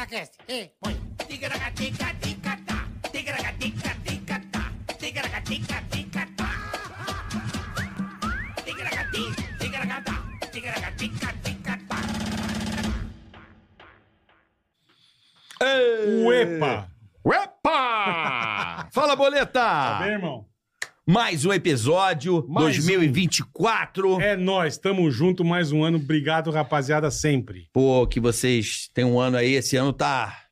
Tigracast. Ei, põe. Ticaracatica-ticatá, ticaracatica-ticatá, ticaracatica-ticatá. Ticaracati, ticaracatá, ticaracatica-ticatá. Uepa! Uepa! Fala, boleta! Tá bem, irmão? Mais um episódio, Mais 2024. É nós, tamo junto mais um ano. Obrigado, rapaziada, sempre. Pô, que vocês têm um ano aí, esse ano tá...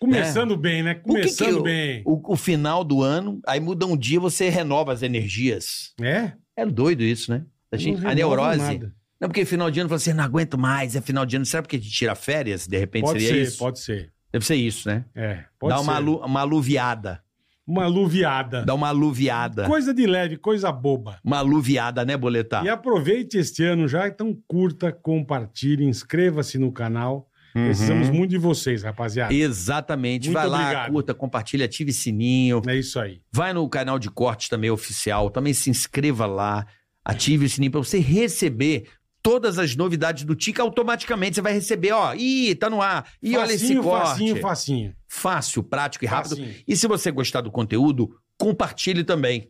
Começando bem, né? O que que Começando bem. O, o final do ano, aí muda um dia, você renova as energias. É? É doido isso, né? A, gente, Não a neurose. nada. Não, porque final de ano, fala assim, não aguento mais, é final de ano. Será porque a gente tira férias? De repente Pode seria ser, isso? pode ser. Deve ser isso, né? É, pode Dá ser. uma, alu, uma aluviada. Uma aluviada. Dá uma aluviada. Coisa de leve, coisa boba. Uma aluviada, né, Boletar? E aproveite este ano já, então curta, compartilhe, inscreva-se no canal. Uhum. Precisamos muito de vocês, rapaziada. Exatamente. Muito Vai lá, obrigado. curta, compartilha, ative sininho. É isso aí. Vai no canal de cortes também oficial. Também se inscreva lá. Ative o sininho para você receber todas as novidades do Tica automaticamente. Você vai receber, ó. Ih, tá no ar. Ih, olha esse facinho, corte. facinho, facinho. Fácil, prático e rápido. Facinho. E se você gostar do conteúdo, compartilhe também.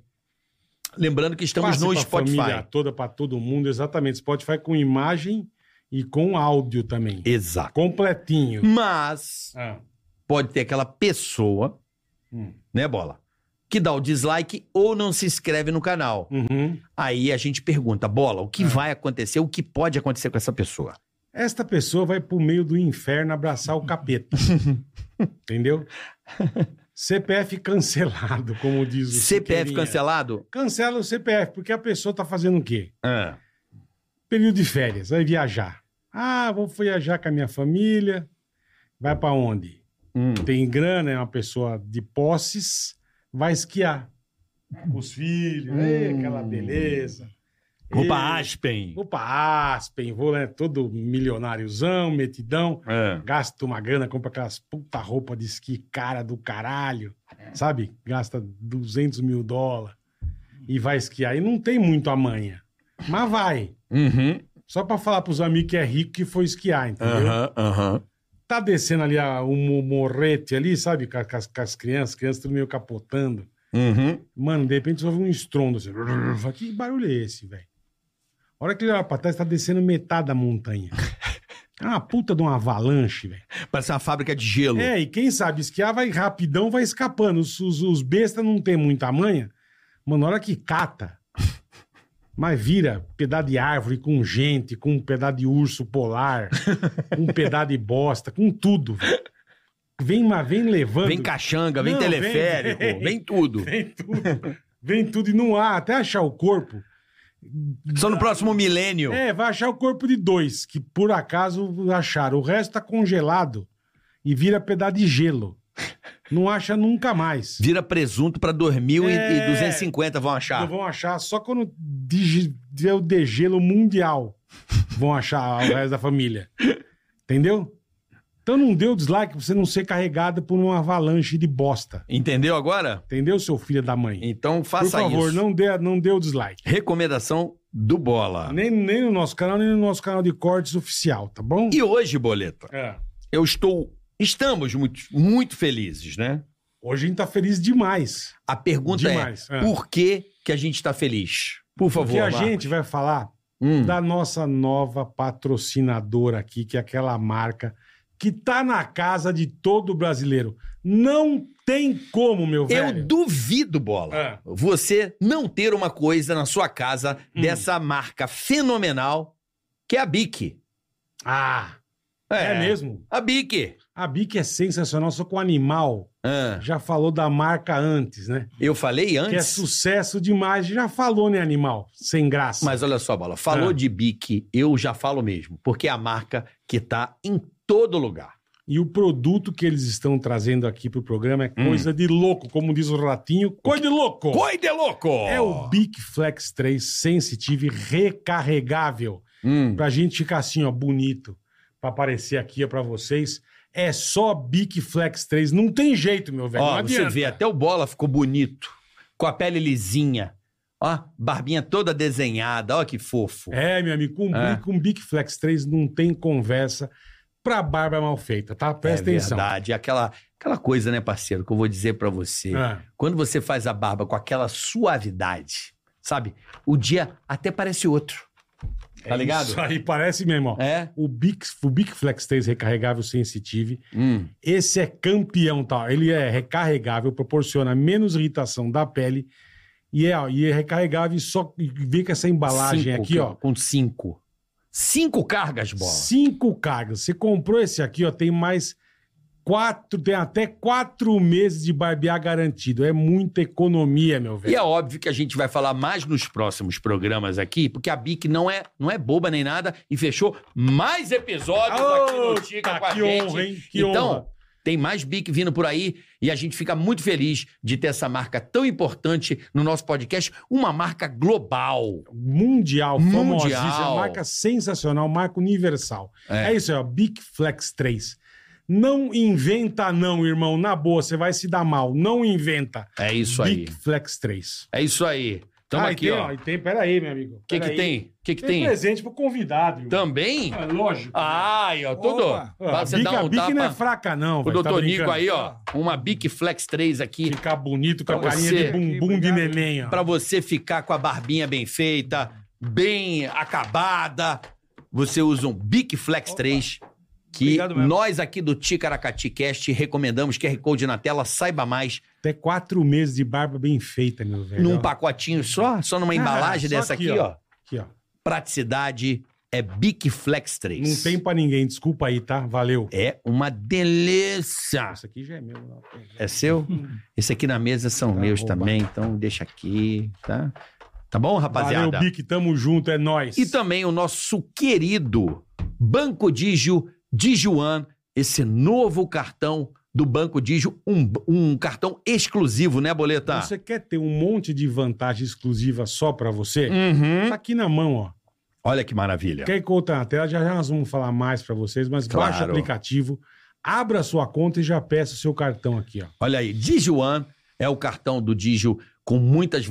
Lembrando que estamos Passe no Spotify. família toda, para todo mundo, exatamente. Spotify com imagem e com áudio também. Exato. Completinho. Mas Ah, pode ter aquela pessoa, Hum. né, Bola? Que dá o dislike ou não se inscreve no canal. uhum. Aí a gente pergunta, Bola, o que Ah. vai acontecer? O que pode acontecer com essa pessoa? Esta pessoa vai pro meio do inferno abraçar o capeta. Entendeu? CPF cancelado, como diz o CPF cancelado? Cancela o CPF, porque a pessoa tá fazendo o quê? Ah. Período de férias, vai viajar. Ah, vou viajar com a minha família. Vai pra onde? Hum. Tem grana, é uma pessoa de posses, vai esquiar. Com os filhos, ei, aquela beleza. Vou pra Aspen. Vou pra Aspen, vou, né? Todo milionáriozão, metidão. É. Gasta uma grana, compra aquelas puta roupa de esqui cara do caralho, sabe? Gasta 200 mil dólares e vai esquiar. E não tem muito a manha, mas vai. Uhum. Só pra falar pros amigos que é rico que foi esquiar, entendeu? Aham, aham. Tá descendo ali a, o mo- morrete ali, sabe? Com, com as, com as crianças, crianças tudo meio capotando. Uhum. Mano, de repente você ouve um estrondo assim. Que barulho é esse, velho? A hora que ele olha pra trás, tá descendo metade da montanha. É uma puta de uma avalanche, velho. Parece uma fábrica de gelo. É, e quem sabe esquiar vai rapidão, vai escapando. Os, os, os bestas não tem muita manha. Mano, na hora que cata, mas vira pedaço de árvore com gente, com um pedaço de urso polar, com um pedaço de bosta, com tudo. Vem, mas vem levando. Vem caxanga, vem Não, teleférico, vem- vem, tudo. Vem tudo. Vem tudo e não há, até achar o corpo. Só no próximo milênio. É, vai achar o corpo de dois, que por acaso acharam. O resto tá congelado e vira pedaço de gelo. Não acha nunca mais. Vira presunto pra 2.250 vão Não achar. vão achar só quando der o degelo mundial. Vão achar o resto da família. Entendeu? Então não dê o dislike pra você não ser carregado por uma avalanche de bosta. Entendeu agora? Entendeu, seu filho da mãe? Então Por faça favor, isso. não dê, não dê o dislike. Recomendação do Bola. Nem, nem no nosso canal, nem no nosso canal de cortes oficial, tá bom? E hoje, Boleta, É. eu estou... Estamos muito, muito felizes, né? Hoje a gente tá feliz demais. A pergunta Demais, é, é. por que que a gente está feliz? Por favor, Porque a Marcos. gente vai falar Hum. da nossa nova patrocinadora aqui, que é aquela marca que tá na casa de todo brasileiro. Não tem como, meu velho. Eu duvido, Bola, É. você não ter uma coisa na sua casa Hum. dessa marca fenomenal que é a Bic. Ah, é. mesmo? A Bic. A Bic é sensacional, só com animal. Ah, Já falou da marca antes, né? eu falei Que é antes, sucesso demais. Já falou, né, animal? Sem graça. mas olha só, Bola, falou É. de Bic, eu já falo mesmo, porque é a marca que tá em todo lugar. E o produto que eles estão trazendo aqui pro programa é Hum. coisa de louco, como diz o ratinho, coisa de louco. Coi de louco! É o Bic Flex 3 Sensitive recarregável. Hum, Pra gente ficar assim, ó, bonito. Pra aparecer aqui, ó, pra vocês. É só Bic Flex 3. Não tem jeito, meu velho. Ó, você vê, até o Bola ficou bonito, com a pele lisinha. Ó, barbinha toda desenhada, ó que fofo. É, meu amigo, com, É. Bic- com Bic Flex 3 não tem conversa. pra barba mal feita, tá? Presta é atenção. verdade. Aquela, aquela coisa, né, parceiro, que eu vou dizer pra você. Ah, Quando você faz a barba com aquela suavidade, sabe? O dia até parece outro. Tá é ligado? Isso aí parece mesmo, ó. É? O Bic, o Bic Flex 3 recarregável sensitive, Hum. esse é campeão, tá? Ele é recarregável, proporciona menos irritação da pele e é, ó, e é recarregável e só e vem com essa embalagem Cinco, aqui, ó. Com cinco. Cinco cargas, bola. Cinco cargas. Você comprou esse aqui, ó, tem mais quatro, tem até quatro meses de barbear garantido. É muita economia, meu E velho. é óbvio que a gente vai falar mais nos próximos programas aqui, porque a Bic não é, não é boba nem nada e fechou mais episódios aqui no Tica Tá, com a que gente. honra, hein? Que então, honra. tem mais Bic vindo por aí e a gente fica muito feliz de ter essa marca tão importante no nosso podcast, uma marca global. Mundial, Mundial. famosíssima, marca sensacional, marca universal. É. É, isso aí, ó, Bic Flex 3. Não inventa não, irmão, na boa, você vai se dar mal. Não inventa. É isso aí. Bic Flex 3. É isso aí. Tamo Ah, e aqui, tem, ó. E tem, peraí, meu amigo. O que que peraí. tem? O que que Tem, tem? presente pro convidado, irmão. Também? É lógico. Ai, ó, tudo. Opa. Ah, Pra a você Bic, dar a um Bic não é tapa. fraca, não. O velho, tá doutor Nico brincando? aí, ó. Uma Bic Flex 3 aqui. Ficar bonito com a Pra carinha você. de bumbum de Obrigado. neném, ó. Pra você ficar com a barbinha bem feita, bem acabada, você usa um Bic Flex 3, que nós aqui do Ticaracati Cast recomendamos, QR Code na tela, saiba mais, Até quatro meses de barba bem feita, meu velho. num pacotinho só, só numa Ah, embalagem só dessa aqui, aqui, ó. ó. Aqui, ó. Praticidade é Bic Flex 3. Não tem pra ninguém, desculpa aí, tá? Valeu. É uma delícia. Isso aqui já é meu. não. É seu? Esse aqui na mesa são Tá meus roubado. também, então deixa aqui, tá? Tá bom, rapaziada? Valeu, Bic, tamo junto, é nóis. E também o nosso querido Banco Digio Dijuan, esse novo cartão do Banco Digio, um, um cartão exclusivo, né, Boleta? Você quer ter um monte de vantagem exclusiva só pra você? Uhum. Tá aqui na mão, ó. Olha que maravilha. Quer colocar na tela? Já já nós vamos falar mais pra vocês, mas Claro. baixa o aplicativo, abra a sua conta e já peça o seu cartão aqui, ó. Olha aí, Dijuan é o cartão do Digio com muitas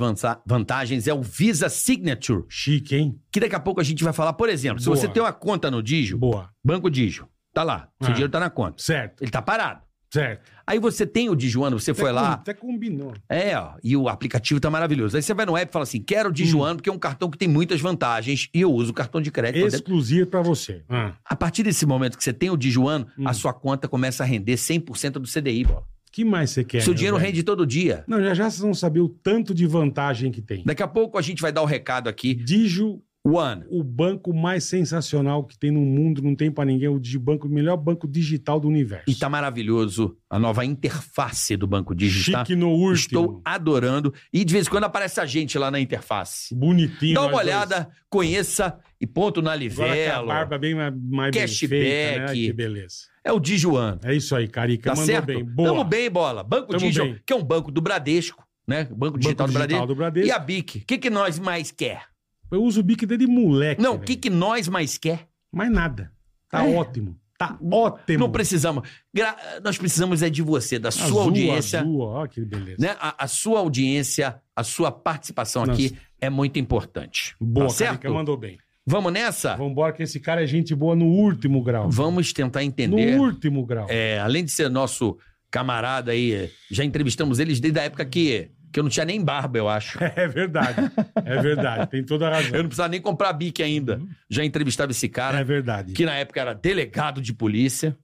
vantagens, é o Visa Signature, Chique, hein? que daqui a pouco a gente vai falar. Por exemplo, se Boa. você tem uma conta no Digio, Boa. Banco Digio, tá lá, seu Ah. dinheiro tá na conta. Certo, Ele tá parado. certo. Aí você tem o Dijuano, você foi Até lá, com- Até combinou. É, ó, e o aplicativo tá maravilhoso. Aí você vai no app e fala assim: quero o Dijuano, porque é um cartão que tem muitas vantagens e eu uso o cartão de crédito. Exclusivo pra você. Ah, A partir desse momento que você tem o Dijuano, Hum. a sua conta começa a render 100% do CDI, bola. que mais você quer? Seu meu dinheiro velho? rende todo dia. Não, já já vocês vão saber o tanto de vantagem que tem. Daqui a pouco a gente vai dar o recado aqui. Digio, One. o banco mais sensacional que tem no mundo, não tem pra ninguém, o Digibanco, o melhor banco digital do universo. E tá maravilhoso a nova interface do Banco Digi, tá? Chique no último. Estou adorando. E de vez em quando aparece a gente lá na interface. Bonitinho. Dá uma nós dois. olhada, conheça e ponto na Agora que a livelo. barba bem mais, mais bem Cashback. feita, né? Que beleza. É o Dijuano. É isso aí, Carica. Tá Mandou certo? bem. Boa. Tamo bem, bola. Banco Tamo Digital, bem. que é um banco do Bradesco, né? Banco Digital, Banco do, digital Bradesco. do Bradesco. E a BIC? O que, que nós mais quer? Eu uso o bico dele de moleque. Não, o velho. que, que nós mais quer? Mais nada. Tá É. ótimo. Tá ótimo. Não precisamos. Gra- Nós precisamos é de você, da sua Azul, audiência. Azul, ó, que beleza. Né? A, a sua audiência, a sua participação Nossa. aqui é muito importante. Boa, tá certo? Carica, mandou bem. Vamos nessa? Vamos embora que esse cara é gente boa no último grau. Vamos tentar entender. No último grau. É, além de ser nosso camarada aí, já entrevistamos eles desde a época que, que eu não tinha nem barba, eu acho. É verdade. É verdade. Tem toda a Eu razão. não precisava nem comprar bique ainda. Já entrevistava esse cara. É verdade. que na época era delegado de polícia,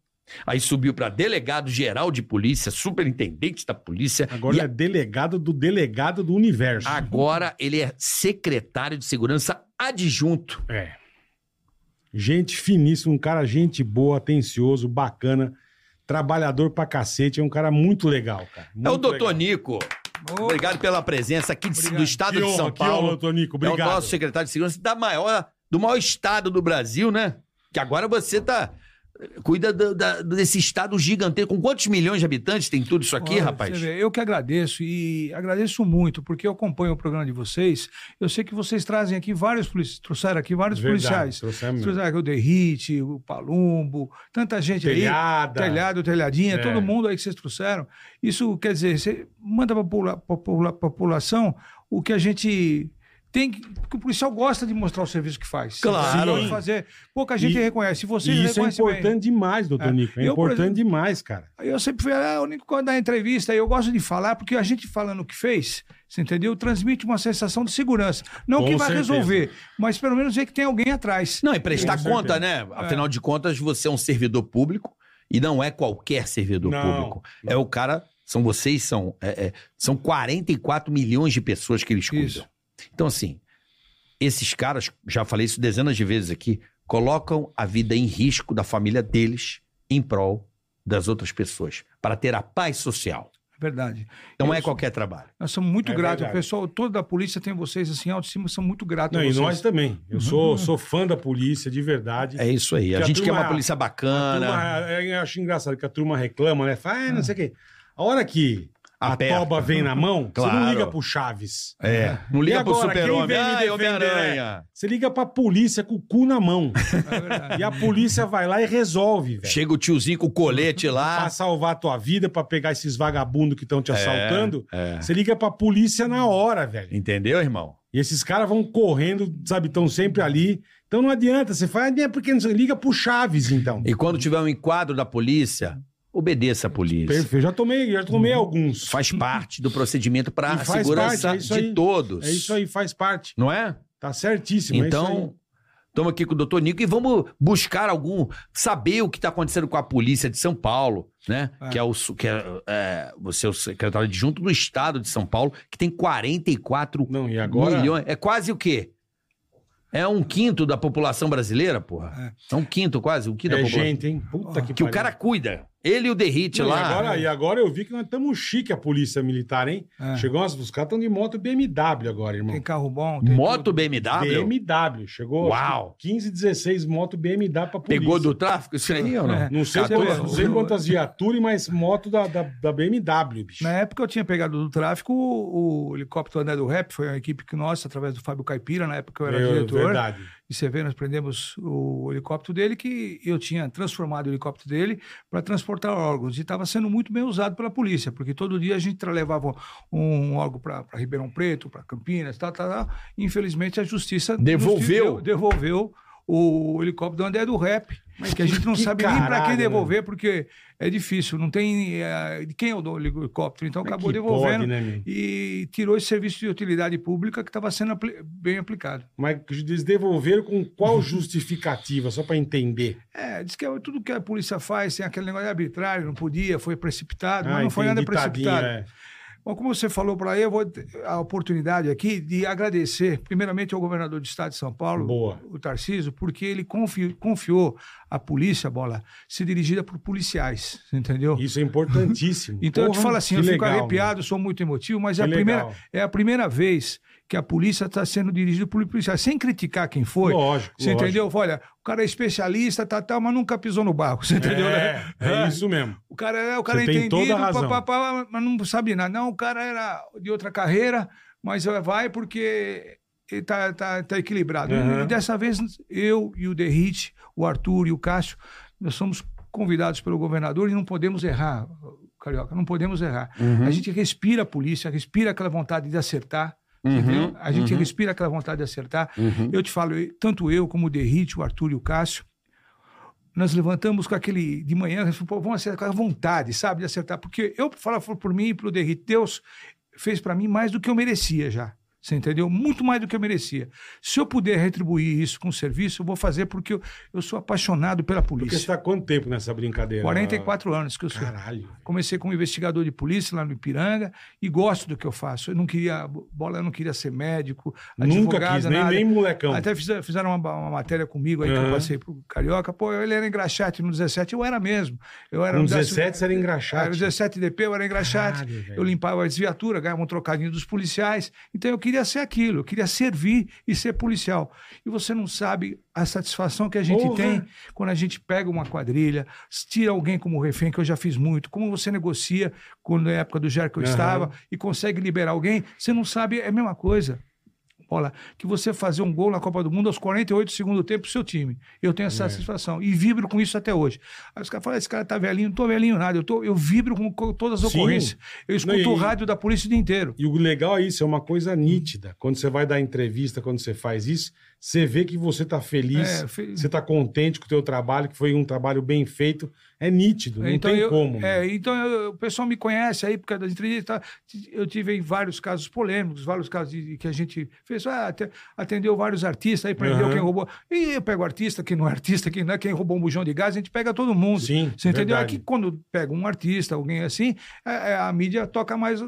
aí subiu para delegado geral de polícia, superintendente da polícia, Agora ele é delegado do delegado do universo. agora ele é secretário de segurança adjunto. É. Gente finíssima, um cara gente boa, atencioso, bacana, trabalhador pra cacete, é um cara muito legal, cara. é o Muito doutor legal. Nico. Obrigado pela presença aqui de- do Obrigado. estado Que de São honra, que honra, Paulo. doutor Nico. É Obrigado. o nosso secretário de segurança da maior, do maior estado do Brasil, né? Que agora você tá cuida do- da- desse estado gigantesco. Com quantos milhões de habitantes tem tudo isso aqui, olha, rapaz? vê, eu que agradeço e agradeço muito, porque eu acompanho o programa de vocês. Eu sei que vocês trazem aqui vários policiais, trouxeram aqui vários Verdade, policiais. trouxemos. Trouxeram aqui o Derrite, o Palumbo, tanta gente aí. Telhada. Telhado, telhadinha, É. todo mundo aí que vocês trouxeram. Isso quer dizer, você manda para a população o que a gente tem que. Porque o policial gosta de mostrar o serviço que faz. Claro. Pode fazer. Pouca gente E- reconhece. Vocês E isso é reconhecem bem. importante demais, doutor É. Nico. É Eu, por importante exemplo- demais, cara. Eu sempre fui ah, o único quando dá entrevista, eu gosto de falar, porque a gente falando o que fez, você entendeu? Transmite uma sensação de segurança. Não Com que vai certeza. resolver, mas pelo menos ver que tem alguém atrás. Não, e prestar Com conta, certeza. né? Afinal de contas, você é um servidor público e não é qualquer servidor Não, público. É o cara. São vocês, são, é, é, são 44 milhões de pessoas que eles cuidam. Isso. Então, assim, esses caras, já falei isso dezenas de vezes aqui, colocam a vida em risco da família deles em prol das outras pessoas, para ter a paz social. É verdade. Não Eu é sou- qualquer trabalho. Nós somos muito É gratos. O pessoal todo da polícia tem vocês assim, autoestima, são muito gratos Não, a e nós também. Eu sou, sou fã da polícia, de verdade. É isso aí. A a gente quer uma polícia bacana. turma, é, eu acho engraçado que a turma reclama, né? Fala, ah, não sei o quê. A hora que a Aperta. toba vem na mão, você Claro. não liga pro Chaves. É. Não E liga pro agora, quem super-homem. defender? Homem-Aranha. Você liga pra polícia com o cu na mão. É e a polícia vai lá e resolve, velho. Chega o tiozinho com o colete lá. Pra salvar a tua vida, pra pegar esses vagabundos que estão te assaltando. é. Você liga pra polícia na hora, velho. Entendeu, irmão? E esses caras vão correndo, sabe, estão sempre ali. Então não adianta, você faz, é porque não liga pro Chaves, então. E quando tiver um enquadro da polícia, obedeça a polícia. Perfeito, já tomei, já tomei alguns. Faz parte do procedimento para a segurança parte, é de aí. todos. É isso aí, faz parte. Não é? Tá certíssimo. é Então, estamos aqui com o doutor Nico e vamos buscar algum. saber o que está acontecendo com a polícia de São Paulo, né? É. Que é o. Que é, é, você é o secretário adjunto do Estado de São Paulo, que tem 44 aí. Não, e agora. milhões. É quase o quê? É um quinto da população brasileira, porra. É, um quinto, quase, um quinto da É população. gente, hein? Puta que Que o cara cuida. Ele e o Derrite Não, e lá. agora, e agora eu vi que nós estamos chique a polícia militar, hein? É. Chegou umas, os caras estão de moto BMW agora, irmão. Tem carro bom. Tem Moto tudo. BMW. BMW. Chegou Uau. acho que 15, 16 moto BMW pra polícia. Pegou do tráfico isso aí ou não? É. Não sei, 14. quantas, não sei quantas viaturas, mas moto da, da, da BMW, bicho. Na época eu tinha pegado do tráfico o, o helicóptero André do Rap, foi uma equipe que nossa, através do Fábio Caipira, na época eu era Eu- diretor. Verdade. E você vê, nós prendemos o helicóptero dele, que eu tinha transformado o helicóptero dele para transportar órgãos. E estava sendo muito bem usado pela polícia, porque todo dia a gente levava um órgão para Ribeirão Preto, para Campinas, tal, tal, tal. Infelizmente a justiça Devolveu? deu- devolveu o helicóptero André do Rap, que a gente não que sabe nem para caralho, quem né? devolver, porque é difícil, não tem eh, de quem é o helicóptero, então é acabou devolvendo pode, né, e tirou esse serviço de utilidade pública que estava sendo apli- bem aplicado. Mas eles devolveram com qual justificativa? Só pra entender. É, diz que é tudo que a polícia faz tem aquele negócio arbitrário, não podia, foi precipitado, mas Ah, não foi nada entendi, precipitado. é. Bom, como você falou para aí, eu vou ter a oportunidade aqui de agradecer, primeiramente, ao governador do estado de São Paulo, Boa. o Tarcísio, porque ele confi- confiou a polícia, bola, ser dirigida por policiais, entendeu? Isso é importantíssimo. Então eu te Porra, falo assim, eu fico legal, arrepiado, sou muito emotivo, mas é a, primeira, é a primeira vez que a polícia está sendo dirigida por policiais, sem criticar quem foi. Lógico, Você lógico. entendeu? Olha, o cara é especialista, tá, tá, mas nunca pisou no barco, você entendeu? É, né? é isso mesmo. O cara é o cara é tem entendido, toda a razão. pá, pá, pá, mas não sabe nada. Não, o cara era de outra carreira, mas vai porque ele tá, tá, equilibrado. Uhum. E dessa vez, eu e o Derrite, o Arthur e o Cássio, nós somos convidados pelo governador e não podemos errar, Carioca, não podemos errar. Uhum. A gente respira a polícia, respira aquela vontade de acertar. Uhum? A gente respira aquela vontade de acertar. Eu te falo, tanto eu como o Derrite, o Arthur e o Cássio, nós levantamos com aquele de manhã, pô, vamos acertar com a vontade, sabe, de acertar. Porque eu, falo por mim e pro Derrite, Deus fez para mim mais do que eu merecia já. Você entendeu? Muito mais do que eu merecia. Se eu puder retribuir isso com serviço, eu vou fazer porque eu, eu sou apaixonado pela Porque polícia. você tá há quanto tempo nessa brincadeira? 44 anos que eu sou. Caralho. Comecei como investigador de polícia lá no Ipiranga e gosto do que eu faço. Eu não queria, bola, eu não queria ser médico, Nunca quis, nem, nada. nem molecão. Até fizeram, uma, uma matéria comigo aí que Aham. eu passei pro Carioca. Pô, ele era engraxate no 17, eu era mesmo. Eu era no décimo- 17 você era engraxate. Era no 17 DP, eu era engraxate. Caralho, eu limpava as viaturas, ganhava um trocadinho dos policiais. Então eu queria ser aquilo, eu queria servir e ser policial. E você não sabe a satisfação que a gente Porra! tem quando a gente pega uma quadrilha, tira alguém como refém, que eu já fiz muito, como você negocia quando na época do GER que eu Aham. estava e consegue liberar alguém, você não sabe, é a mesma coisa. Bola, que você fazer um gol na Copa do Mundo aos 48 segundo tempo pro seu time. Eu tenho essa É. satisfação. E vibro com isso até hoje. Aí os caras falam, esse cara tá velhinho, não tô velhinho nada. Eu, tô, eu vibro com, com todas as Sim. ocorrências. Eu escuto Não, e- o rádio da polícia o dia inteiro. E o legal é isso, é uma coisa nítida. Quando você vai dar entrevista, quando você faz isso, você vê que você tá feliz, É, fe- você tá contente com o teu trabalho, que foi um trabalho bem feito. É nítido, não tem eu, como. é, então eu- o pessoal me conhece aí por causa das entrevistas. Eu tive em vários casos polêmicos, vários casos de, que a gente fez. Ah, até- atendeu vários artistas aí, prendeu Aham. quem roubou. E eu pego artista, quem não é artista, quem não é quem roubou um bujão de gás, a gente pega todo mundo. Sim, Você entendeu? verdade. Aqui, quando pega um artista, alguém assim, é- é, a mídia toca mais.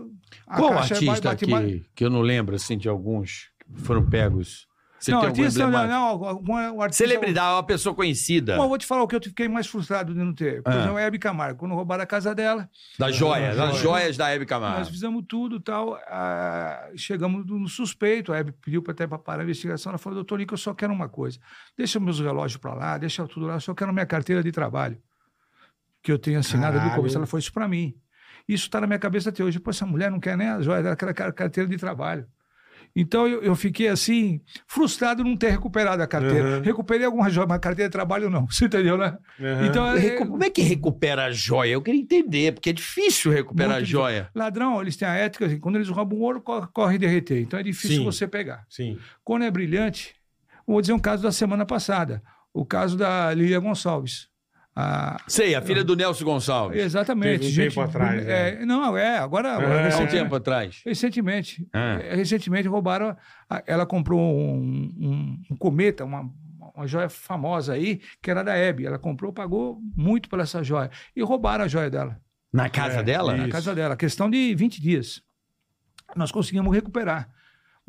A Qual caixa artista bate que, mais- que eu não lembro, assim, de alguns que foram pegos? Você não, tem artista, não, não, algum- um artista. Celebridade, uma pessoa conhecida. Bom, eu vou te falar o que eu fiquei mais frustrado de não ter. Por Ah. exemplo, a Hebe Camargo, quando roubaram a casa dela, Das joias, Ah, das joia. joias da Hebe Nós Camargo. fizemos tudo tal. ah, chegamos no suspeito. A Hebe pediu pra- até para parar a investigação. Ela falou, doutor Nico, eu só quero uma coisa. Deixa meus relógios para lá, deixa tudo lá. Eu só quero minha carteira de trabalho. Que eu tenho assinada do começo. Ela falou isso para mim. Isso está na minha cabeça até hoje. Pô, essa mulher não quer nem a joia dela, quer a car- carteira de trabalho. Então eu, eu fiquei assim, frustrado não ter recuperado a carteira. Uhum. Recuperei alguma joia, mas carteira de trabalho não. Você entendeu, né? Aham. Então, é- Como é que recupera a joia? Eu queria entender, porque é difícil recuperar Muito a joia. Ladrão, eles têm a ética, assim, quando eles roubam ouro, corre, corre derreter. Então é difícil Sim. você pegar. Sim. Quando é brilhante, vou dizer um caso da semana passada. O caso da Lilia Gonçalves. A- Sei, a filha do Nelson Gonçalves. exatamente. Teve um gente, tempo atrás, é, Não, é, agora. agora Ah, Há um tempo atrás. recentemente. Ah. é, recentemente roubaram. a- ela comprou um, um- um cometa, uma, uma joia famosa aí, que era da Hebe. Ela comprou, pagou muito por essa joia. E roubaram a joia dela. Na casa É, dela? isso. na casa dela. Questão de 20 dias. Nós conseguimos recuperar.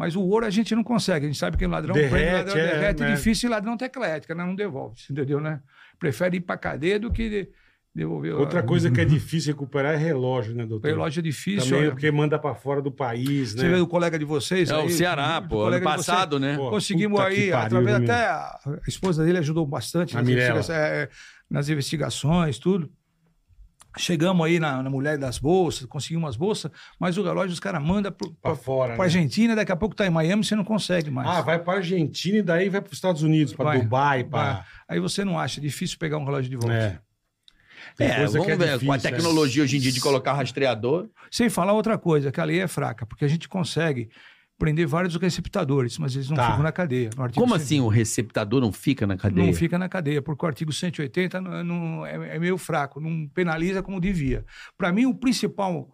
Mas o ouro a gente não consegue. A gente sabe que o ladrão Derrete, prende, ladrão é, derrete, né? é difícil e ladrão tecla ética, né? Não devolve, entendeu, né? Prefere ir pra cadeia do que de- devolver. Outra a- coisa que é difícil recuperar é relógio, né, O doutor? relógio é difícil. Também é olha. porque manda pra fora do país, Você vê né? o colega de vocês. É o aí, Ceará, o pô. Ano passado, né? Pô, Conseguimos aí, pariu, através até a, esposa dele ajudou bastante A nas, Mirella. investiga- é, nas investigações, tudo. Chegamos aí na, na mulher das bolsas, conseguimos as bolsas, mas o relógio os caras mandam Pra para fora, né? Argentina, daqui a pouco tá em Miami, você não consegue mais. Ah, vai pra Argentina e daí vai pros Estados Unidos, pra Vai, Dubai, pra... vai. Aí você não acha, é difícil pegar um relógio de volta. É. Tem É, coisa vamos é ver. com a difícil, tecnologia hoje em dia de colocar rastreador. Sem falar outra coisa, que a lei é fraca, porque a gente consegue prender vários receptadores, mas eles não Tá. ficam na cadeia. Como 100 assim o receptador não fica na cadeia? Não fica na cadeia, porque o artigo 180 não, não- é, é meio fraco, não penaliza como devia. Para mim, o principal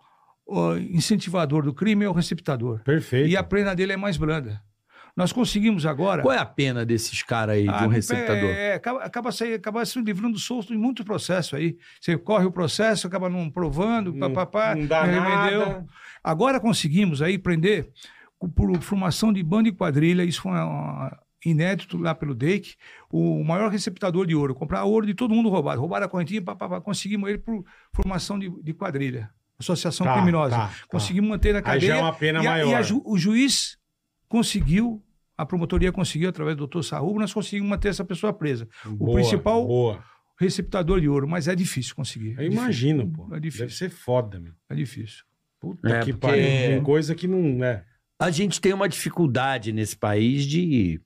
ó, incentivador do crime é o receptador. Perfeito. E a pena dele é mais branda. Nós conseguimos agora. Qual é a pena desses caras aí, de Ah, um não receptador? É, acaba, acaba, se, acaba se livrando solto em muito processo aí. Você corre o processo, acaba não provando, Não- papapá, não dá arremedeu. nada. Agora conseguimos aí prender por formação de banda e quadrilha, isso foi uma- inédito lá pelo DEIC, o maior receptador de ouro, comprar ouro de todo mundo roubado. Roubaram a correntinha, papapá, conseguimos ele por formação de, de quadrilha, associação Tá, criminosa. tá, tá. Conseguimos manter na Aí cadeia. já é uma pena e a- maior. e a ju- o juiz conseguiu, a promotoria conseguiu, através do doutor Sarrubo, nós conseguimos manter essa pessoa presa. o Boa, principal Boa. receptador de ouro, mas é difícil conseguir. Eu É difícil. imagino, pô. É difícil. Deve ser foda, meu. É difícil. Puta É, que porque- pariu. Tem coisa que não é. A gente tem uma dificuldade nesse país de.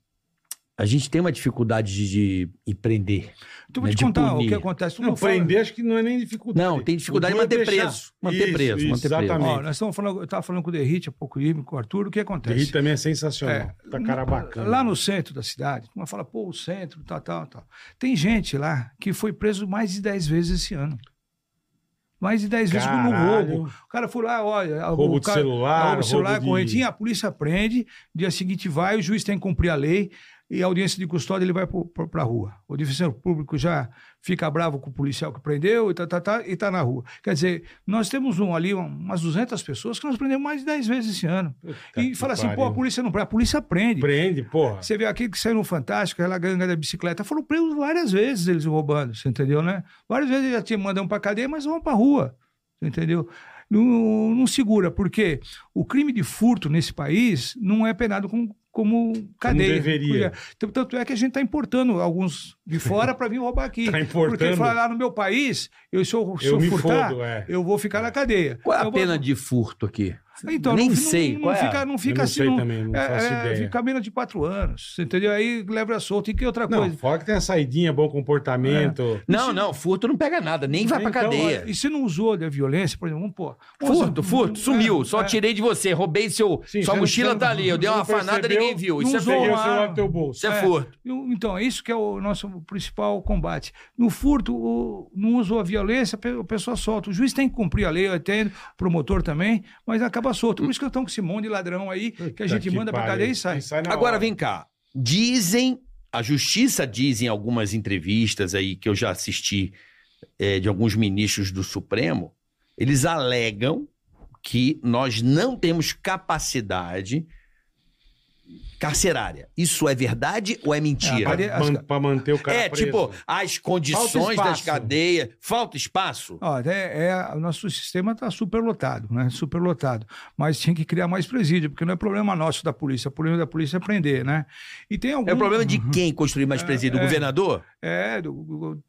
A gente tem uma dificuldade de, de ir prender. Então, vou né, te de contar punir. o que acontece. Todo Não, prender acho que não é nem dificuldade. Não, tem dificuldade de é manter deixar- preso. Manter Isso, preso, isso, manter preso. exatamente. Ó, nós estamos falando, eu estava falando com o Derrite há pouco, com o Arthur, o que acontece? Derrite também é sensacional. É, tá cara bacana. Lá no centro da cidade, uma fala, pô, o centro, tal, tal, tal. Tem gente lá que foi preso mais de 10 vezes esse ano. Mais de 10 vezes Caralho. roubo. O cara foi lá, olha. Roubo o de cara, celular, roubo de celular, roubo de- correntinha, a polícia prende, dia seguinte vai, o juiz tem que cumprir a lei e a audiência de custódia ele vai para a rua. O defensor público já fica bravo com o policial que prendeu e tá, tá, tá, e tá na rua. Quer dizer, nós temos um ali, um- umas 200 pessoas que nós prendemos mais de 10 vezes esse ano. Puta e fala assim, pô, pariu. a polícia não prende. A polícia prende. Prende, porra. Você vê aquele que saiu no Fantástico, aquela ganga da bicicleta, foram presos várias vezes eles roubando, você entendeu, né? Várias vezes eles já tinham mandado pra cadeia, mas vão pra rua, você entendeu? Não, não segura, porque o crime de furto nesse país não é penado como, como cadeia. deveria. Então, Tanto é que a gente está importando alguns de fora para vir roubar aqui. Tá importando. Porque fala lá no meu país, eu, se eu, se Eu eu me furtar, fodo, é. eu vou ficar na cadeia. Qual é a Eu vou- pena de furto aqui? Então, Nem não, sei, Não, qual não é? fica, não Eu fica não assim. sei não- também, não é, faço é, ideia. Fica menos de quatro anos. Entendeu? Aí leva solto. E que outra Não, coisa? fora que tem a saidinha, bom comportamento. Não, não, furto não pega nada, nem vai pra Então, cadeia. E se não usou da violência, por exemplo, vamos pôr. Furto, furto, sumiu. É, Só é. tirei de você, roubei seu. Sim, sua mochila não- tá ali. Eu dei uma não afanada, ninguém viu. Isso não é furto. Isso é É. furto. Então, é isso que é o nosso principal combate. No furto, não usou a violência, a a pessoa solta. O juiz tem que cumprir a lei, eu entendo, o promotor também, mas acaba solto. Por isso que estão com esse monte de ladrão aí, que a gente Puta manda pra pariu. cadeia e sai. na Agora hora. vem cá. Dizem, a justiça diz em algumas entrevistas aí que eu já assisti é, de alguns ministros do Supremo, eles alegam que nós não temos capacidade carcerária. Isso é verdade ou é mentira? É, pra manter o cara É, preso. tipo, as condições das cadeias. Falta espaço? Ó, é, é- o nosso sistema está superlotado, né? Superlotado. Mas tinha que criar mais presídio, porque não é problema nosso da polícia. O problema da polícia é prender, né? E tem algum... É o problema de quem construir mais presídio? O é. governador? É, do,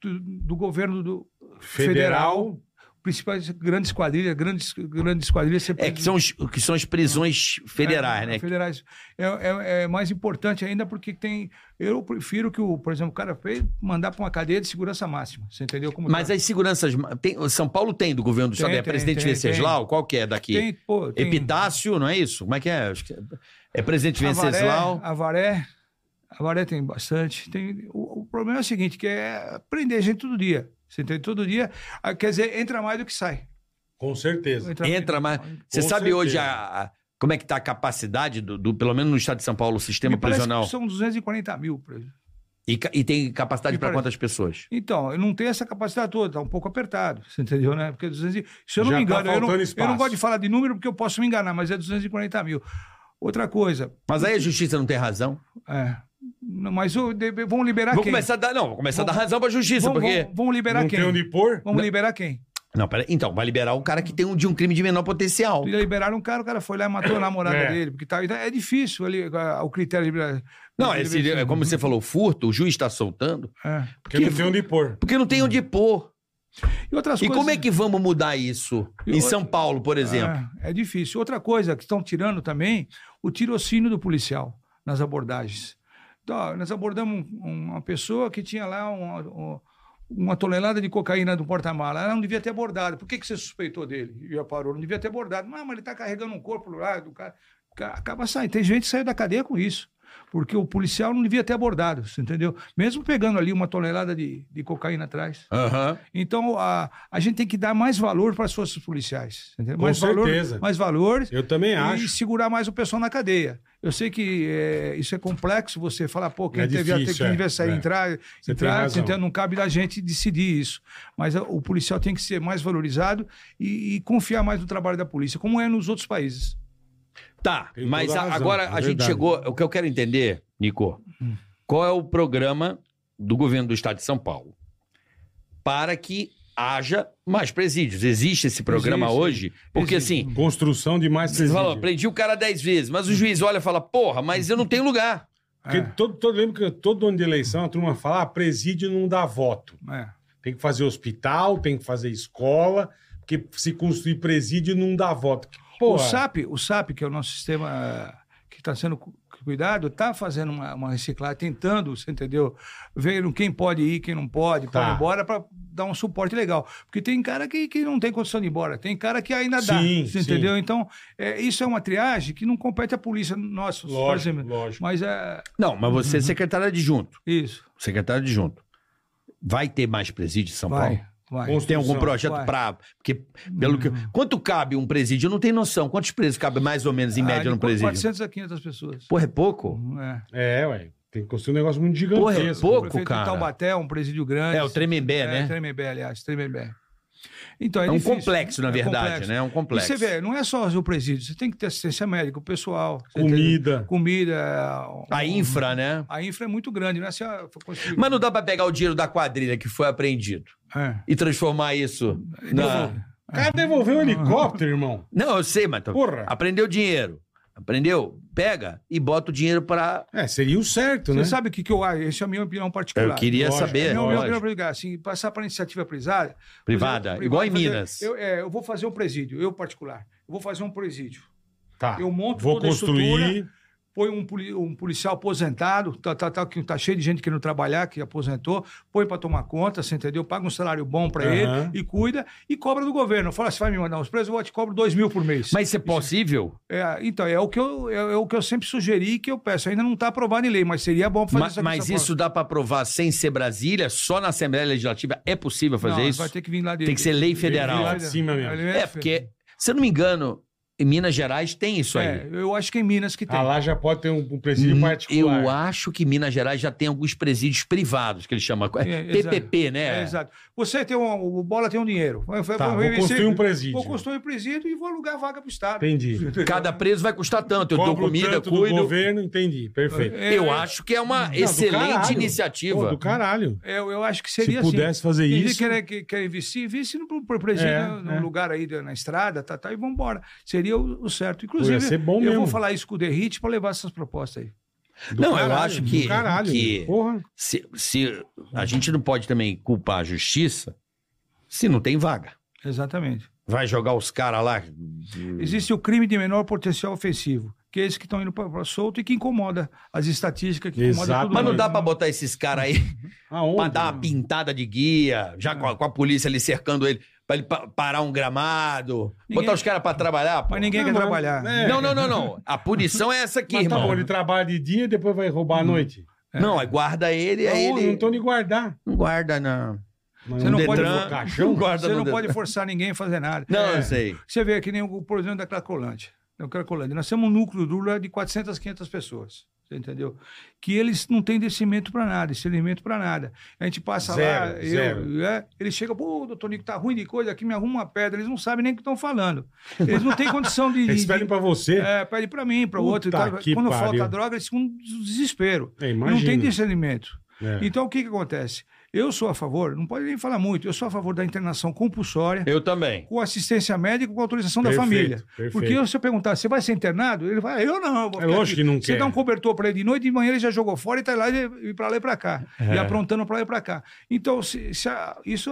do- do governo do Federal. federal, principais grandes quadrilhas, grandes, grandes quadrilhas... É, que são, os- que são as prisões federais, É, né? Federais. É, é- é mais importante ainda porque tem. Eu prefiro que, o, por exemplo, o cara fez mandar para uma cadeia de segurança máxima. Você entendeu como Mas tá? as seguranças. Tem, São Paulo tem do governo do Tem, Estado. É tem, presidente tem, Venceslau? Qual que é daqui? tem, pô, tem Epitácio, não é isso? Como é que é? Que é- É presidente Avaré, Venceslau. Avaré. Avaré tem bastante. Tem, o, o problema é o seguinte: que é prender gente todo dia. Você entende? Todo dia. ah, Quer dizer, entra mais do que sai. Com certeza. Entra mais. Você Com sabe certeza. hoje a, a- como é que está a capacidade, do, do- pelo menos no estado de São Paulo, o sistema prisional? que São 240 mil presos. E, e tem capacidade para quantas pessoas? Então, eu não tenho essa capacidade toda, tá um pouco apertado, você entendeu, né? Porque 200, e- se eu não Já me tá engano, eu, não, eu não gosto de falar de número porque eu posso me enganar, mas é 240 mil. Outra coisa, Mas aí a justiça não tem razão. é, não, mas o- de- vão liberar Vou quem? começar a dar. Não, vou começar a dar razão para a justiça, vão, porque. vão, vão liberar Não quem? tem onde pôr? Vamos liberar quem? Não, peraí. Então, vai liberar o cara que tem um, de um crime de menor potencial. Liberaram um cara, o cara foi lá e matou a namorada É. dele, porque tá, então é difícil ali, o critério de. Não, de esse, é como você falou, furto, o juiz está soltando, É. Porque não tem onde pôr. porque não tem onde pôr. E outras E coisas. como é que vamos mudar isso? E Em outra- São Paulo, por exemplo. É, é difícil. Outra coisa que estão tirando também, o tirocínio do policial nas abordagens. Nós abordamos um- uma pessoa que tinha lá uma, uma- tonelada de cocaína do porta-mala. Ela não devia ter abordado. Por que, que você suspeitou dele? E já parou. Não devia ter abordado. Não, mas ele está carregando um corpo lá do cara. Ca- Acaba saindo. Tem gente que saiu da cadeia com isso. Porque o policial não devia ter abordado, entendeu? Mesmo pegando ali uma tonelada de, de cocaína atrás. Aham. Então, a, a gente tem que dar mais valor para as forças policiais. Entendeu? Com mais certeza. Valor, mais valor Eu também e acho. segurar mais o pessoal na cadeia. Eu sei que é, isso é complexo, você falar, pô, quem É teve difícil, quem é, vai sair, é. entrar, Você entrar entendeu? não cabe da gente decidir isso. Mas a- o policial tem que ser mais valorizado e, e confiar mais no trabalho da polícia, como é nos outros países. Tá, Tem mas a razão, agora é a gente chegou. O que eu quero entender, Nico, Hum. qual é o programa do governo do estado de São Paulo para que haja mais presídios? Existe esse programa Existe, hoje? Porque existe. assim. Construção de mais Você falou, prendi o cara dez vezes, mas o juiz olha e fala, porra, mas eu não tenho lugar. Porque todo, todo, lembra que todo ano de eleição a turma fala, ah, presídio não dá voto. É. Tem que fazer hospital, tem que fazer escola, porque se construir presídio não dá voto. O SAP, o SAP, que é o nosso sistema eh, que está sendo cu- cuidado, está fazendo uma, uma reciclagem, tentando, você entendeu? Vendo quem pode ir, quem não pode, Tá. pode ir embora para dar um suporte legal. Porque tem cara que, que não tem condição de ir embora, tem cara que ainda dá, Sim, você sim. entendeu? Então, é, isso é uma triagem que não compete à polícia nossa, lógico, lógico. Mas é Não, mas você é secretário adjunto. isso, Secretário adjunto. Vai ter mais presídio em São vai, Paulo? Vai. Tem algum projeto para. Porque, pelo que. Quanto cabe um presídio? Eu não tenho noção. Quantos presos cabe mais ou menos, em Ah, média, no presídio? 400 a 500 pessoas. Porra, é pouco? É. É, ué. Tem que construir um negócio muito Porra, é gigantesco. pouco, O cara. Taubaté um presídio grande. É, o Tremembé, É, né? Tremembé, aliás, Tremembé. Então, é, É um difícil. complexo, na É verdade, complexo. né? É um E complexo. você vê, não é só o presídio, você tem que ter assistência médica, o pessoal. Comida. entendeu? Comida. A infra, né? A infra é muito grande, não é assim, ah. Mas não dá pra pegar o dinheiro da quadrilha que foi apreendido É. e transformar isso na. O cara devolveu um helicóptero, irmão. Não, eu sei, mas. Porra. Aprendeu dinheiro. Aprendeu? Pega e bota o dinheiro pra. É, seria o certo, Você né? sabe o que, que eu acho? Essa é a minha opinião particular. Eu queria Lógico, saber. É, minha lógico. opinião particular. Assim, passar para iniciativa privada. Privada, exemplo, igual em fazer- Minas. Eu, é, eu vou fazer um presídio, eu particular. Eu vou fazer um presídio. Tá. Eu monto Vou toda a estrutura, construir. Põe um, poli- um policial aposentado, tá, tá, tá, que tá cheio de gente querendo trabalhar, que aposentou, põe para tomar conta, você entendeu? Paga um salário bom para Aham. ele e cuida e cobra do governo. Fala, você vai me mandar uns preços, eu te cobro dois mil por mês. Mas isso é possível? É, então, é o, que eu, é, é o que eu sempre sugeri que eu peço. Ainda não está aprovado em lei, mas seria bom fazer Ma- essa mas isso dá pra aprovar sem ser Brasília? Só na Assembleia Legislativa é possível fazer Não, isso? Vai ter que vir lá de, Tem que ser lei federal. lá de cima mesmo. É, porque, se eu não me engano, em Minas Gerais tem isso aí. É, eu acho que é em Minas que tem. Ah, lá já pode ter um, um presídio Hum, particular. Eu acho que Minas Gerais já tem alguns presídios privados, que eles chamam. É, É. PPP, né? É, exato. Você tem um, o Bola tem um dinheiro. Tá, vou construir um presídio. Vou construir um presídio e vou alugar vaga pro Estado. Entendi. Cada preso vai custar tanto. Eu dou comida, tanto do cuido. governo, entendi. Perfeito. É, Eu acho que é uma do excelente. Pô, iniciativa. do caralho. é, Eu, eu acho que Se seria assim. pudesse fazer gente isso. que quer, que quer investir, investe no, presídio, É, né, num é. lugar aí na estrada, tá, tá, e vambora. Seria o, o certo. Inclusive, Pô, eu mesmo. vou falar isso com o Derrite para levar essas propostas aí. Do Não, eu caralho, acho do que- Caralho. que- Porra. Se, se a gente não pode também culpar a justiça se não tem vaga. Exatamente. Vai jogar os caras lá. Existe o crime de menor potencial ofensivo, que é esse que estão indo para solto e que incomoda as estatísticas, que incomoda Exato. todo Mas não dá pra botar esses caras aí Aonde? pra dar uma pintada de guia, já com a, com a polícia ali cercando ele, pra ele pa- parar um gramado, Ninguém- botar os caras pra trabalhar. pô. Mas ninguém Não, quer mas- trabalhar. é. Não, não, não, não. A punição é essa aqui, Mas tá irmão. bom, ele trabalha de dia e depois vai roubar à noite. Não, aí guarda ele, aí ele. Não tô nem guardar. Não guarda, não. Mas Você não um pode- Detran, Não caixão? guarda Você no não pode forçar ninguém a fazer nada. Não, É. eu sei. Você vê que nem o, exemplo, da Cracolândia. Da Cracolândia. Nós temos um núcleo duro lá de 400, 500 pessoas. Você entendeu? Que eles não têm descimento para nada, discernimento para nada. A gente passa Zero, lá, zero. eu, é, ele chega, pô, doutor Nico, tá ruim de coisa, aqui me arruma uma pedra. Eles não sabem nem o que estão falando. Eles não têm condição de. Eles de- pedem pra você. É, pede para mim, para o outro. e que Quando pariu. falta droga, eles ficam um desespero. É, Não tem discernimento. É. Então, o que, que acontece? Eu sou a favor, não pode nem falar muito, eu sou a favor da internação compulsória, Eu também. com assistência médica, com autorização da Perfeito, família. perfeito. Porque se eu perguntar, você vai ser internado? Ele vai, eu não. Vou É lógico aqui." que não Você quer. dá um cobertor para ele de noite, de manhã ele já jogou fora e tá lá e e pra lá e pra cá. É. E aprontando pra lá e pra cá. Então, se, se a- isso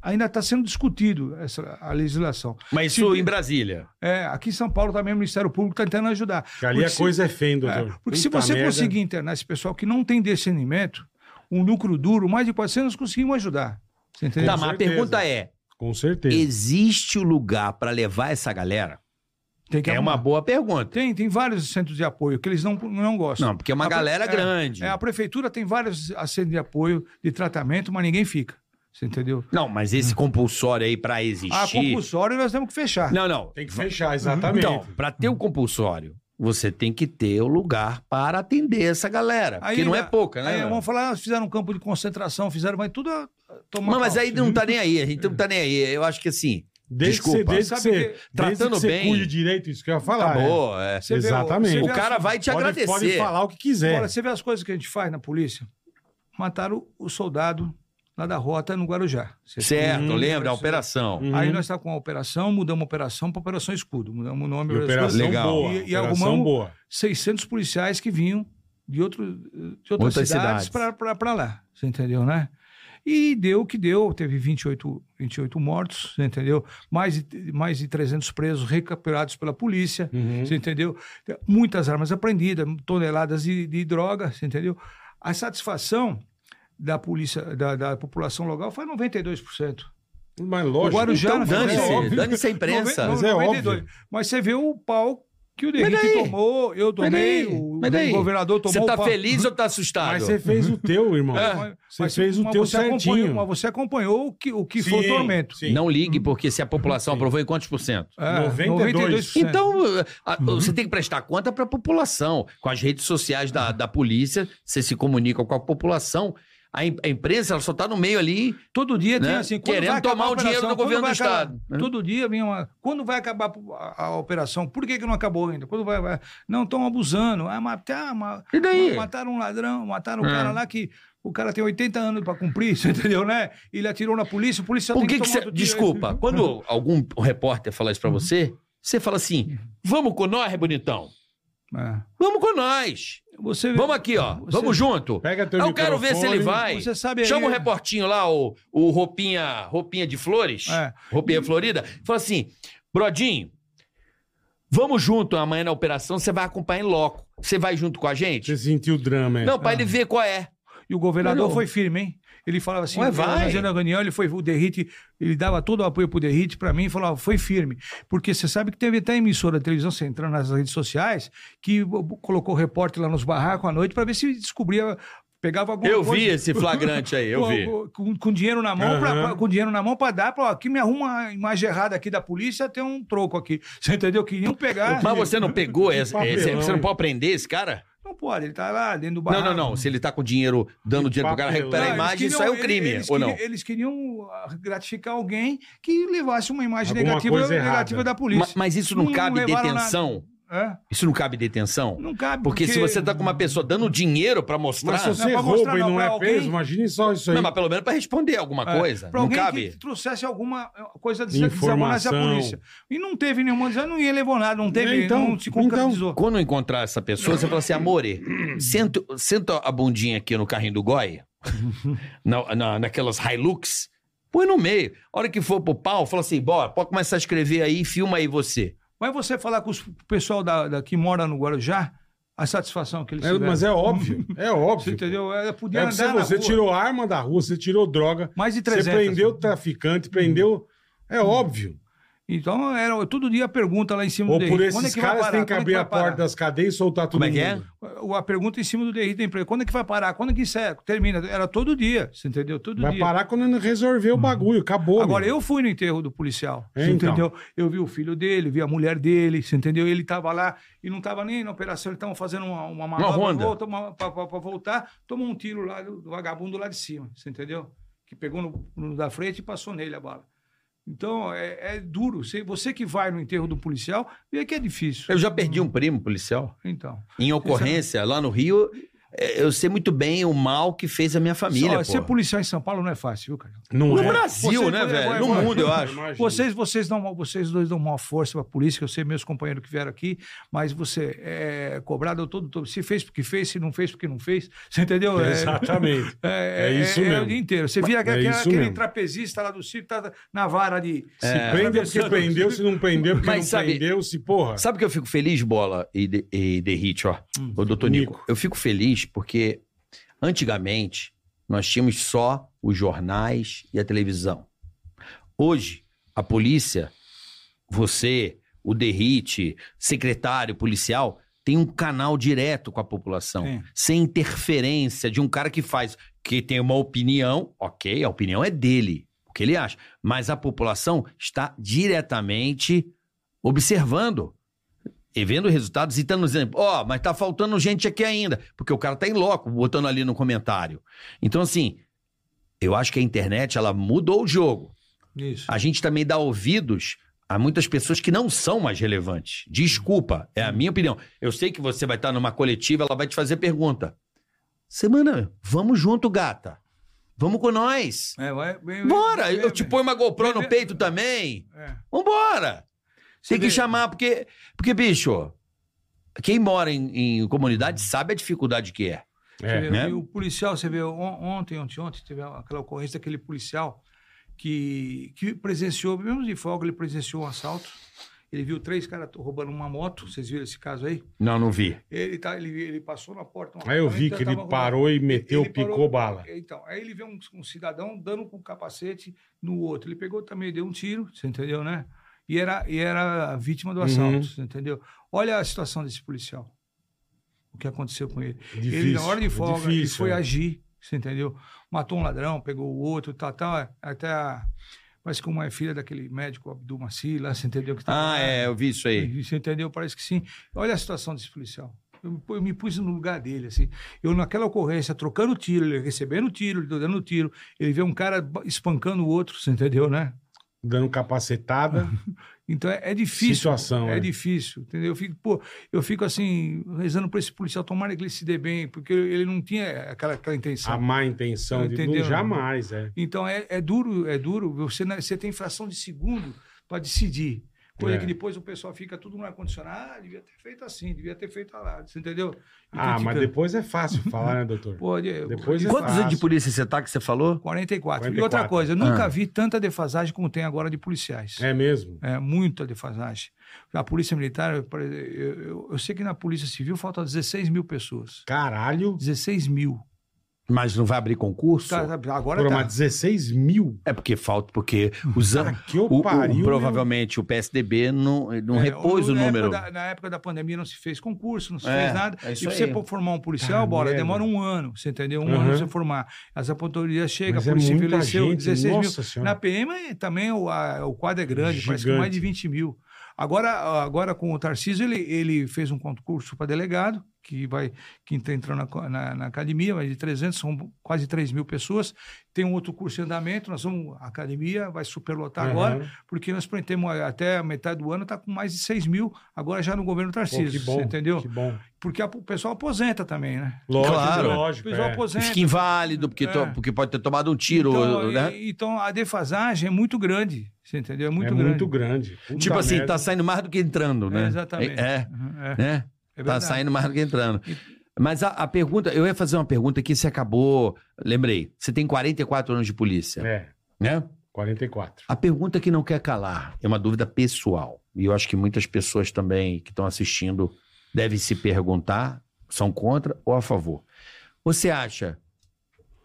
ainda está sendo discutido, essa, a legislação. Mas Se isso tem- em Brasília. É, aqui em São Paulo também o Ministério Público está tentando ajudar. Que ali Porque a se- coisa é feia, hein, é, porque se Puta você merda. conseguir internar esse pessoal que não tem discernimento, um lucro duro, mais de 400 nós conseguimos ajudar. Você entendeu? Tá, mas a certeza. pergunta é: Com certeza. existe o lugar pra levar essa galera? Tem que É arrumar. uma boa pergunta. Tem, tem vários centros de apoio que eles não, não gostam. Não, porque é uma A pre- galera é, grande. É, a prefeitura tem vários centros de apoio, de tratamento, mas ninguém fica. Você entendeu? Não, mas esse compulsório aí pra existir. A compulsório nós temos que fechar. Não, não. Tem que fechar, exatamente. Então, pra ter o compulsório, você tem que ter o lugar para atender essa galera. Porque não é pouca, né? Aí vamos falar, fizeram um campo de concentração, fizeram, mas tudo a- tomar Não, mas aí não tá nem aí. A gente não tá nem aí. Eu acho que assim. desde que você, desculpa. desde que Sabe você, que- desde tratando que você bem- cuide direito, isso que eu ia falar. Acabou. é. Você vê o- Exatamente. você O cara as- vai te é. Pode, agradecer. pode falar o que quiser. Agora, você vê as coisas que a gente faz na polícia. Mataram o soldado lá da rota no Guarujá. Você Certo, lembra? A operação. Uhum. Aí nós estamos com a operação, mudamos a operação para Operação Escudo. Mudamos o nome E operação Legal. boa. E- e operação arrumamos- boa. 600 policiais que vinham de, outro, de outras, Outras cidades cidades. para lá. Você entendeu, né? E deu o que deu. Teve 28, 28 mortos, você entendeu? Mais de, mais de 300 presos recapturados pela polícia. Uhum. Você entendeu? Muitas armas apreendidas, toneladas de, de droga, você entendeu? A satisfação da polícia, da, da população local foi 92%. Mas O lógico. Guarujá Então é dane-se, dane-se a imprensa. Mas é 92. óbvio. Mas você vê o pau que o daí? tomou, eu tomei, daí? o, o governador tomou Você tá o pau. feliz ou tá assustado? Mas você fez o teu, irmão. É, Você mas- fez o mas teu você acompanhou- certinho. Mas você acompanhou o que, o que foi o Sim, tormento. sim. Não ligue, porque se a população aprovou em quantos por cento? É, 92. Então, a- você tem que prestar conta para a população. Com as redes sociais da, da polícia, você se comunica com a população. A, im- a imprensa ela só está no meio ali. Todo dia tem Né? assim, quando Querendo tomar a o dinheiro operação? do governo do acabar? Estado, né? Todo dia vem uma. Quando vai acabar a, a operação? Por que, que não acabou ainda? Quando vai. vai- Não, estão abusando. Ah, matar, ma- E daí? mataram um ladrão, mataram um É. cara lá que. O cara tem 80 anos para cumprir, você entendeu, né? Ele atirou na polícia, o policial Por tem que, que outro tiro. Desculpa, quando algum repórter fala isso para você, você fala assim: vamos com nós, bonitão. É. Vamos com nós. Você, Vamos aqui, ó. Você- Vamos junto. Pega teu Eu quero ver se ele vai. Você sabe Chama o reportinho lá, o, o roupinha, roupinha de flores, É. roupinha florida. Fala assim, Brodinho, Vamos junto amanhã na operação, você vai acompanhar em loco. Você vai junto com a gente? Você sentiu o drama, é? Não, pra ele ver qual é. E o governador foi firme, hein? Ele falava assim, Ué, vai. na reunião, ele foi o Derrite, ele dava todo o apoio pro Derrite pra mim e falava, foi firme. Porque você sabe que teve até emissora de televisão, você entrando nas redes sociais, que colocou repórter lá nos barracos à noite pra ver se descobria, pegava alguma Eu coisa. vi esse flagrante aí, eu com, vi. com- Com, dinheiro na mão, pra- Aham. pra- com dinheiro na mão para dar, para aqui me arruma uma imagem errada aqui da polícia, tem um troco aqui. Você entendeu? Queriam pegar. Mas você não pegou esse, esse- Você não pode prender esse cara? Não pode, ele tá lá dentro do Não, barraco. não, não. Se ele tá com dinheiro, dando dinheiro pro cara, papelão. recupera a Não, imagem, isso queriam- aí é o crime, eles ou não? queriam- Eles queriam ah, gratificar alguém que levasse uma imagem Alguma negativa, negativa da polícia. Ma- Mas isso não, Não cabe detenção? É? Isso não cabe detenção? Não cabe. Porque, se você tá com uma pessoa dando dinheiro pra mostrar. Mas se Não, você pra rouba mostrar e não não é alguém- preso, imagine só isso aí. Não, mas pelo menos pra responder alguma É, coisa. Pra Não cabe. que trouxesse alguma coisa de desabonasse a polícia. E não teve nenhuma, já não ia levar nada, não teve, Então, não se concretizou. Quando encontrar essa pessoa, você fala assim, amore, senta, senta a bundinha aqui no carrinho do Goi, na, na- naquelas Hilux, põe no meio. A hora que for pro pau, fala assim, bora, pode começar a escrever aí, filma aí você. Mas você falar com o pessoal da, da- que mora no Guarujá, a satisfação que eles É, tiveram. mas é óbvio, é Você óbvio. entendeu? É, podia É você, andar na você rua. tirou arma da rua, você tirou droga, mais de você 300. prendeu traficante, prendeu... É óbvio. Então, era todo dia a pergunta lá em cima Ou do por Derrite. Quando é esses que vai caras parar? tem que Quando é abrir vai a porta das cadeias e soltar todo Como é que é? A pergunta em cima do Derrite da empresa. Quando é que vai parar? Quando é que isso é? termina? Era todo dia, você entendeu? Todo Vai dia. parar quando ele resolver o bagulho, acabou. Agora, meu. eu fui no enterro do policial, É, você então. entendeu? Eu vi o filho dele, vi a mulher dele, você entendeu? Ele tava lá e não tava nem na operação, eles estavam fazendo uma, uma manobra pra voltar, tomou um tiro lá do, do vagabundo lá de cima, você entendeu? Que pegou no, no da frente e passou nele a bala. Então, é, é duro. Você, você que vai no enterro do policial, vê que é difícil. Eu já perdi um primo policial. Então. Em ocorrência, lá no Rio, eu sei muito bem o mal que fez a minha família, Só, ser policial em São Paulo não é fácil, viu, cara? Não No é. Brasil, Você- né, você- velho? vai- No mundo, eu acho. Vocês, vocês, dão, vocês dois dão maior força para a polícia, eu sei meus companheiros que vieram aqui, mas você é cobrado todo, todo. Se fez porque fez, se não fez porque não fez. Você entendeu? É- Exatamente. É, É isso é, mesmo. o dia inteiro. Você vira É aquele, aquele trapezista lá do circo, tá na vara de. Se prende é porque prendeu, se não prendeu porque Mas não sabe- prendeu, se porra. Sabe que eu fico feliz, Bola e, de, e Derrite, ó, o doutor Nico. Nico. Eu fico feliz porque antigamente nós tínhamos só os jornais e a televisão. Hoje, a polícia, você, o Derrite, secretário policial, tem um canal direto com a população, Tem. sem interferência de um cara que faz, que tem uma opinião, ok, a opinião é dele, o que ele acha, mas a população está diretamente observando e vendo resultados e estando dizendo, ó, mas tá faltando gente aqui ainda, porque o cara tá em loco, botando ali no comentário. Então, assim, eu acho que a internet, ela mudou o jogo. Isso. A gente também dá ouvidos a muitas pessoas que não são mais relevantes. Desculpa, é a minha opinião. Eu sei que você vai estar numa coletiva, ela vai te fazer pergunta. Semana, vamos junto, gata. Vamos com nós. É, vai, Bora, eu te ponho uma GoPro no peito também. É. Vambora! Você Tem que vê- chamar, porque, porque, bicho, quem mora em, em comunidade sabe a dificuldade que é. É. vê, né? E o policial, você vê, on- ontem, ontem, ontem, teve aquela ocorrência daquele policial que, que presenciou, mesmo de folga, ele presenciou um assalto. Ele viu três caras roubando uma moto. Vocês viram esse caso aí? Não, não vi. Ele, tá, ele, ele passou na porta. uma Aí eu vi que ele tava- parou e meteu, ele parou- picou bala. Então, aí ele vê um, um cidadão dando com o capacete no outro. Ele pegou também, deu um tiro, você entendeu, né? E era, e era a vítima do assalto, Uhum. entendeu? Olha a situação desse policial. O que aconteceu com ele. ele, Difícil, na hora de é folga, ele difícil, foi é. agir, você entendeu? Matou um ladrão, pegou o outro, tal, tal. Até a, parece que uma é filha daquele médico Abdul Maci, lá, você entendeu? Que tava Ah, lá. é, eu vi isso aí. Você entendeu? Parece que sim. Olha a situação desse policial. Eu, eu me pus no lugar dele, assim. Eu, naquela ocorrência, trocando tiro, ele recebendo tiro, ele dando tiro, ele vê um cara espancando o outro, você entendeu, né? Dando capacetada. Então é, é difícil. Situação, É, é. difícil, entendeu? Eu fico, pô, eu fico assim, rezando pra esse policial, tomara que ele se dê bem, porque ele não tinha aquela, aquela intenção. a má intenção de Entendeu? não, jamais, é. Então é, é duro, é duro. Você, não- você tem fração de segundo para decidir. Coisa É. que depois o pessoal fica tudo no ar-condicionado. Ah, devia ter feito assim, devia ter feito lá. Você entendeu? E Ah, mas critica. depois é fácil falar, né, doutor? De- Depois é Quantos anos de fácil. polícia você tá que você falou? 44. E 44. outra coisa, eu nunca Ah. vi tanta defasagem como tem agora de policiais. É mesmo? É, muita defasagem. A polícia militar, eu, eu- eu sei que na polícia civil faltam 16 mil pessoas. Caralho. 16 mil. Mas não vai abrir concurso? Tá, tá, agora Por tá. uma 16 mil. É porque falta, porque os Ah, anos. que eu O, o- pariu. meu. provavelmente o PSDB não, não É, repôs o na número. Época da, na época da pandemia não se fez concurso, não se É, fez nada. é e pra você pô- formar um policial, Ah, bora, demora um ano, você entendeu? Um Uhum. ano pra você formar. As aposentadorias chegam, Mas a é Polícia elegeu gente, 16 mil. nossa senhora. Na PM também o, a- o quadro é grande, parece que Gigante. mais de 20 mil. Agora, agora com o Tarcísio, ele, ele fez um concurso para delegado, que vai que está entrando na, na, na academia, mais de 300, são quase 3 mil pessoas. Tem um outro curso em andamento, nós vamos, a academia vai superlotar Aham. agora, porque nós pretendemos até a metade do ano está com mais de 6 mil, agora já no governo Pô, Tarcísio, que bom. você entendeu? Que bom. Porque a- o pessoal aposenta também, né? Lógico, Claro. lógico. O pessoal é. aposenta. Fica inválido, porque, to- É. porque pode ter tomado um tiro, então, né? e- então a defasagem é muito grande, você entendeu? É muito é grande. muito grande. Puta Tipo assim, merda. tá saindo mais do que entrando, né? É, exatamente. É, Uhum, é. né? É tá saindo mais do que entrando. Mas a, a pergunta, eu ia fazer uma pergunta que você acabou. Lembrei, você tem 44 anos de polícia, É, né? 44. A pergunta que não quer calar é uma dúvida pessoal. E eu acho que muitas pessoas também que estão assistindo devem se perguntar: são contra ou a favor? Você acha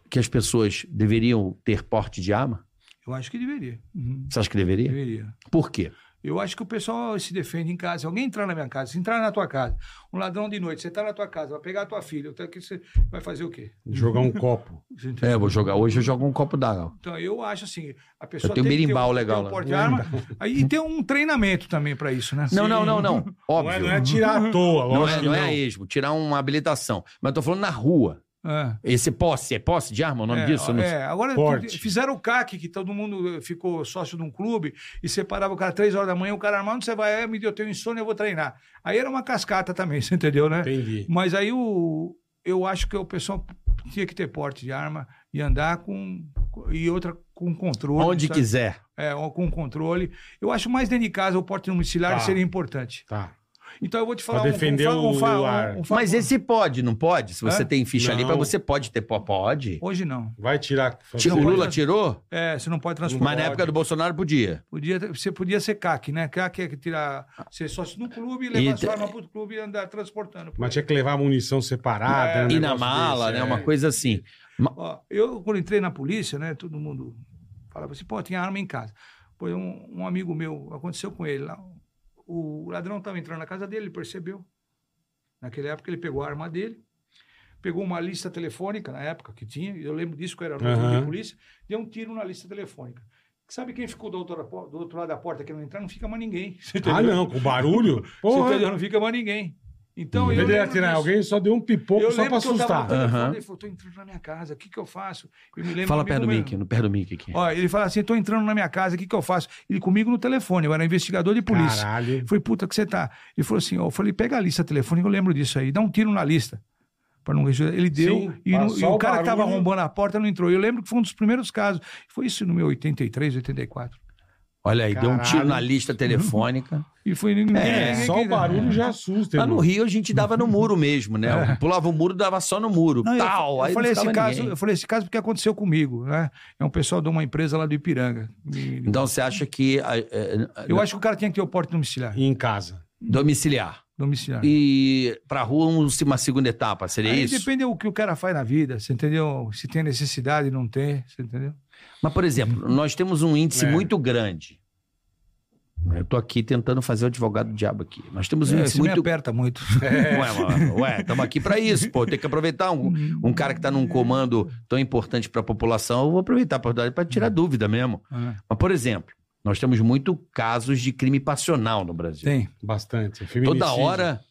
que as pessoas deveriam ter porte de arma? Eu acho que deveria. Uhum, Você acha que deveria? Deveria. Por quê? Eu acho que o pessoal se defende em casa. Se alguém entrar na minha casa, se entrar na tua casa, um ladrão de noite, você está na tua casa, vai pegar a tua filha, então que você vai fazer o quê? Jogar um copo. É, eu vou jogar. Hoje eu jogo um copo d'água. Então, eu acho assim, a pessoa tenho tem que ter berimbau um- legal ter um lá. porte de arma aí, e ter um treinamento também para isso, né? Não, não, não, não. Não é, Óbvio. não é tirar à toa, Não lógico é, que não é a esmo, tirar uma habilitação. Mas eu tô falando na rua. É. Esse posse, é posse de arma o nome É, disso? Não é, agora Porte. fizeram o CAC, que todo mundo ficou sócio de um clube e separava o cara três horas da manhã, o cara armado, onde você vai? É, me deu, eu tenho insônia, eu vou treinar. Aí era uma cascata também, você entendeu, né? Entendi. Mas aí o, eu acho que o pessoal tinha que ter porte de arma e andar com. e outra com controle. Onde sabe? quiser. É, com controle. Eu acho mais dentro de casa o porte domiciliar Tá. seria importante. Tá. Então eu vou te falar Pra defender fa- o fa- ar. fa- Mas esse pode, não pode? Se você É? tem ficha Não. limpa, você pode ter pó? Pode. Hoje não. Vai tirar. Tira- O Lula tirou? É, você não pode transportar. Mas na época do Bolsonaro podia. Podia, você podia ser CAC, né? CAC é que tirar, ser sócio no clube e levar E sua arma pro clube e andar transportando. por Mas tinha que levar munição separada. É. né, um E na mala, desse, né? é. Uma coisa assim. Ó, eu, quando entrei na polícia, né? Todo mundo falava assim, pô, tinha arma em casa. Pô, um, um amigo meu, aconteceu com ele lá. O ladrão estava entrando na casa dele, ele percebeu. Naquela época ele pegou a arma dele, pegou uma lista telefônica na época que tinha, eu lembro disso que eu era novo Aham. de polícia, deu um tiro na lista telefônica. Sabe quem ficou do outro, do outro lado da porta que não entrar? Não fica mais ninguém. Você Ah, não, com barulho? Você Porra. entendeu? Não fica mais ninguém. Então, Em eu ele atirar disso. alguém, só deu um pipoco Eu só pra eu tava assustar. Ele falou, tô entrando na minha casa, o que que eu faço? Eu me lembro Fala perto do Mickey, no perto do Mickey aqui. Ó, ele fala assim, tô entrando na minha casa, o que que eu faço? Ele comigo no telefone, eu era investigador de polícia. Caralho. Eu falei, puta, que você tá? Ele falou assim, ó, eu falei, pega a lista telefônica, eu lembro disso aí, dá um tiro na lista. Pra não. Ele deu, Sim, e, no- e o o cara que tava barulho. arrombando a porta não entrou. Eu lembro que foi um dos primeiros casos. Foi isso no meu 83, 84. Olha aí, deu um tiro Caralho. na lista telefônica. E foi ninguém. É, ninguém Só o barulho já assusta, Lá no. Rio a gente dava no muro mesmo, né? Pulava o muro, dava só no muro. Não, eu- tal. eu, aí não falei esse caso, ninguém. eu falei esse caso porque aconteceu comigo, né? É um pessoal de uma empresa lá do Ipiranga. Então você acha que. a- é, Eu acho que o cara tinha que ter o porte domiciliar. E em casa. Domiciliar. domiciliar. E pra rua, um- uma segunda etapa, seria Aí isso? depende do que o cara faz na vida, você entendeu? Se tem necessidade, não tem, você entendeu? Mas, por exemplo, nós temos um índice É. muito grande. Eu tô aqui tentando fazer o advogado do diabo aqui. Nós temos um É, índice você me muito. aperta muito. Ué, mano, ué, estamos aqui pra isso, pô. Tem que aproveitar um, um cara que tá num comando tão importante pra população. Eu vou aproveitar a oportunidade pra tirar dúvida mesmo. É, Mas, por exemplo, nós temos muito casos de crime passional no Brasil. Tem. Bastante. Toda hora.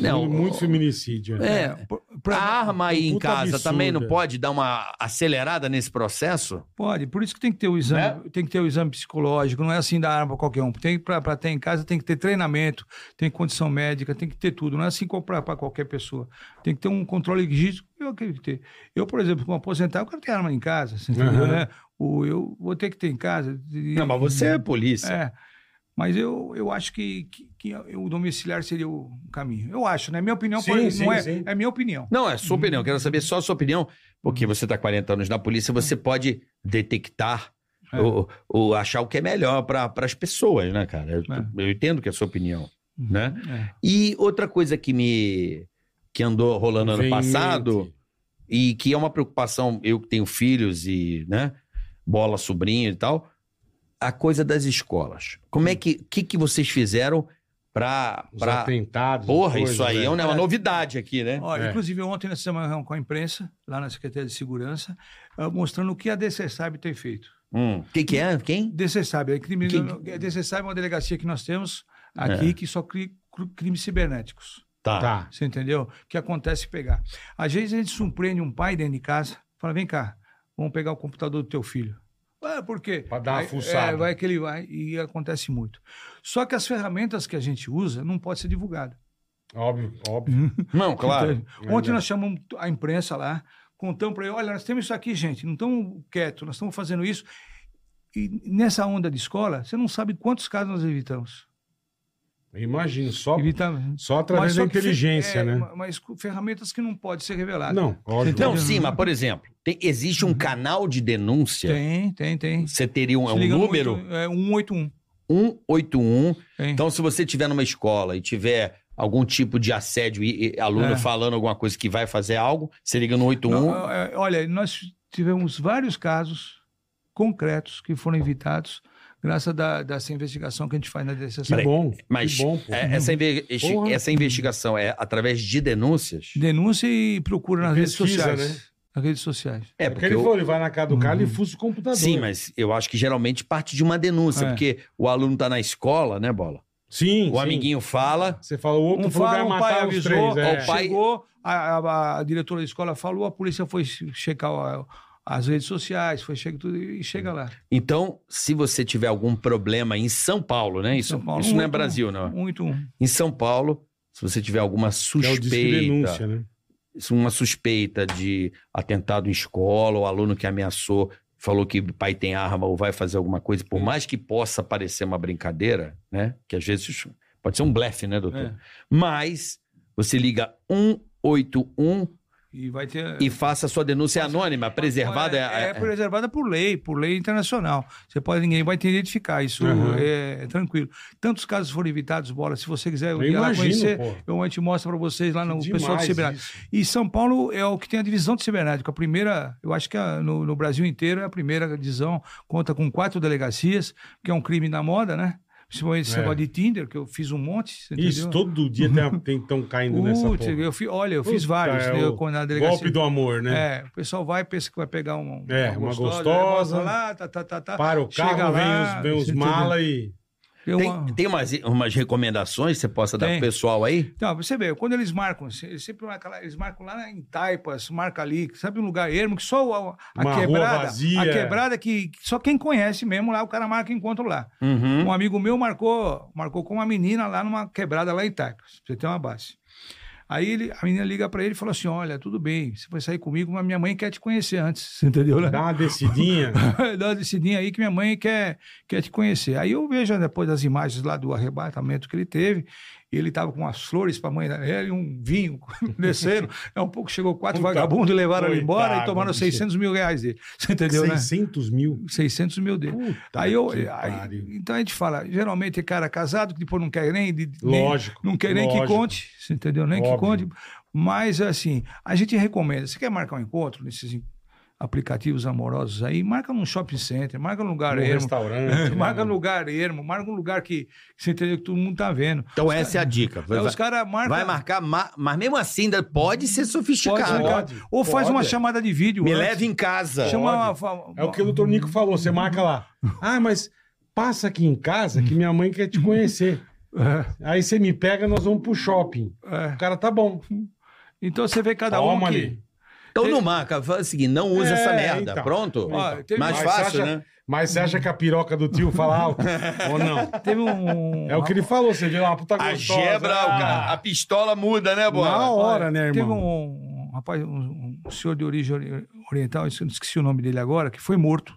Não, muito, muito feminicídio. né? É, Por- pra- a arma aí em casa absurdo, também não é. pode dar uma acelerada nesse processo? Pode, por isso que tem que ter o exame, Né? tem que ter o exame psicológico, não é assim dar arma para qualquer um. Tem para ter em casa tem que ter treinamento, tem condição médica, tem que ter tudo. Não é assim comprar para qualquer pessoa. Tem que ter um controle registro. Eu acredito que ter. Eu, por exemplo, como aposentado, eu quero ter arma em casa, você entendeu, Aham. né? O, eu vou ter que ter em casa. E- é polícia. É. Mas eu, eu acho que, que, que o domiciliar seria o caminho. Eu acho, né? Minha opinião Sim, pode- sim, não é, sim. é minha opinião. Não, é sua opinião. Quero saber só a sua opinião, porque você está 40 anos na polícia, você pode detectar É. ou, ou achar o que é melhor para as pessoas, né, cara? Eu, É. eu entendo que é a sua opinião, né? É. E outra coisa que me que andou rolando ano passado mente. e que é uma preocupação, eu que tenho filhos e, né, bola, sobrinho e tal, a coisa das escolas. Como é que que, que vocês fizeram para Os para atentados. Porra, coisas, isso aí é, né? uma, é uma novidade aqui, né? Olha, É. inclusive ontem nós fizemos uma reunião com a imprensa, lá na Secretaria de Segurança, ah, mostrando o que a DCSAB tem feito. Hum. Quem que é? Quem? DCSAB, é crime, Que- a DCSAB é uma delegacia que nós temos aqui que só cria cri- crimes cibernéticos. Tá. Tá. Você entendeu? Que acontece pegar. Às vezes a gente surpreende um pai dentro de casa, fala: vem cá, vamos pegar o computador do teu filho. Ah, por quê? Pra dar uma Aí, fuçada. É, vai que ele vai, e acontece muito. Só que as ferramentas que a gente usa não pode ser divulgado. Óbvio, óbvio. Não, claro. Então, Ontem É. nós chamamos a imprensa lá, contamos para ele: olha, nós temos isso aqui, gente, não estamos quietos, nós estamos fazendo isso. E nessa onda de escola, você não sabe quantos casos nós evitamos. Imagino, só, Evitamos. só através da só que fe- inteligência, é, né? ma- Mas ferramentas que não podem ser reveladas. Não, óbvio. Não, sim, mas por exemplo, tem- existe um canal de denúncia. Tem, tem, tem. Você teria um, é um número oito- é 181. 181. Tem. Então, se você estiver numa escola e tiver algum tipo de assédio e, e aluno É. falando alguma coisa que vai fazer algo, você liga no 81. Não, é, olha, nós tivemos vários casos concretos que foram evitados graças da, dessa investigação que a gente faz na Que DCC. bom, mas que bom, é, essa, inve- Porra. essa investigação é através de denúncias? Denúncia e procura nas redes Pesquisa, sociais. né? Nas redes sociais. É, É porque ele eu- falou, ele vai na casa do cara e Uhum. fuça o computador. Sim, mas eu acho que geralmente parte de uma denúncia, É. porque o aluno tá na escola, né, Bola? Sim, O sim. amiguinho fala, Você falou, o outro Um, fala, um pai avisou, três. É. o pai- chegou, a, a- a diretora da escola falou, a polícia foi checar a- as redes sociais, foi checar tudo e chega lá. Então, se você tiver algum problema em São Paulo, né? Isso, São Paulo, isso não é 181. Brasil, não. 181. Em São Paulo, se você tiver alguma Que é o suspeita, denúncia, né? Uma suspeita de atentado em escola, ou aluno que ameaçou, falou que o pai tem arma ou vai fazer alguma coisa, por mais que possa parecer uma brincadeira, né? Que às vezes pode ser um blefe, né, doutor? É. Mas você liga 181 E vai ter. e faça sua denúncia anônima, preservada. É, é preservada por lei, por lei internacional. Você pode, ninguém vai te identificar, isso Uhum. é, é tranquilo. Tantos casos foram evitados, bola. Se você quiser Eu ir lá imagino, conhecer, pô. eu a gente mostra para vocês lá no Que pessoal do demais Cibernético. isso. E São Paulo é o que tem a divisão de cibernético. A primeira, eu acho que a- no, no Brasil inteiro é a primeira divisão, conta com quatro delegacias, que é um crime na moda, né? Principalmente esse É. negócio de Tinder, que eu fiz um monte. Isso, todo dia tem, tem, tão caindo nessa Putz, porra. eu fi- olha, eu fiz Puta, vários é né, na delegacia. Golpe do amor, né? É, o pessoal vai, pensa que vai pegar um, É, uma né, gostosa. mostra lá, tá, tá, tá, tá. Para o Chega carro, vem lá, os, vem os mala e... Tem, uma- tem umas, umas recomendações que você possa dar Tem. pro pessoal aí? Então, você vê, quando eles marcam, eles sempre marcam lá, eles marcam lá em Taipas, marca ali, sabe um lugar ermo que só a, a Uma rua quebrada, vazia. a quebrada que, que só quem conhece mesmo lá, o cara marca encontro lá. Uhum. Um amigo meu marcou, marcou com uma menina lá numa quebrada lá em Taipas, pra você ter uma base. Aí ele, a menina liga pra ele e fala assim: Olha, tudo bem, você vai sair comigo, mas minha mãe quer te conhecer antes. Você entendeu, né? Dá uma descidinha. Dá uma descidinha aí que minha mãe quer, quer te conhecer. Aí eu vejo depois das imagens lá do arrebatamento que ele teve, e ele tava com umas flores pra mãe dele, um vinho descendo. É um pouco, chegou quatro Puta, vagabundos e levaram ele embora e tomaram bicho. 600 mil reais dele. Você entendeu, né? 600 mil. 600 mil dele. Puta Aí eu, que aí- então a gente fala, geralmente é cara casado que depois não quer nem, de- nem- Lógico, não quer nem que lógico. conte, você entendeu? Nem que Óbvio. conte. Mas assim, a gente recomenda. Você quer marcar um encontro nesses aplicativos amorosos aí? Marca num shopping center, marca num lugar No ermo, restaurante. né? marca num lugar ermo, marca um lugar que, que você entendeu que todo mundo tá vendo. Então essa é a dica. Aí Vai, os caras marcam. vai marcar, ma- mas mesmo assim ainda pode ser sofisticado. Pode, Pode, ou faz pode. uma chamada de vídeo. Me antes. leve em casa. Chama uma- É o que o doutor Nico falou. Você marca lá. Ah, mas passa aqui em casa que minha mãe quer te conhecer. É, Aí você me pega, nós vamos pro shopping. é. O cara tá bom. Então você vê cada um Toma que... ali. Então não marca, faz o seguinte, não usa É, essa merda. então. Pronto? Ó, teve Mais Mas fácil, acha- né? Mas você acha que a piroca do tio fala alto? Ou não? Teve um... É o que ele falou. Você vê lá uma puta A gostosa. gebra, o ah, a pistola muda, né, Bola? Na hora, né, Teve irmão? um, um rapaz, um, um senhor de origem ori- oriental, eu esqueci o nome dele agora, que foi morto.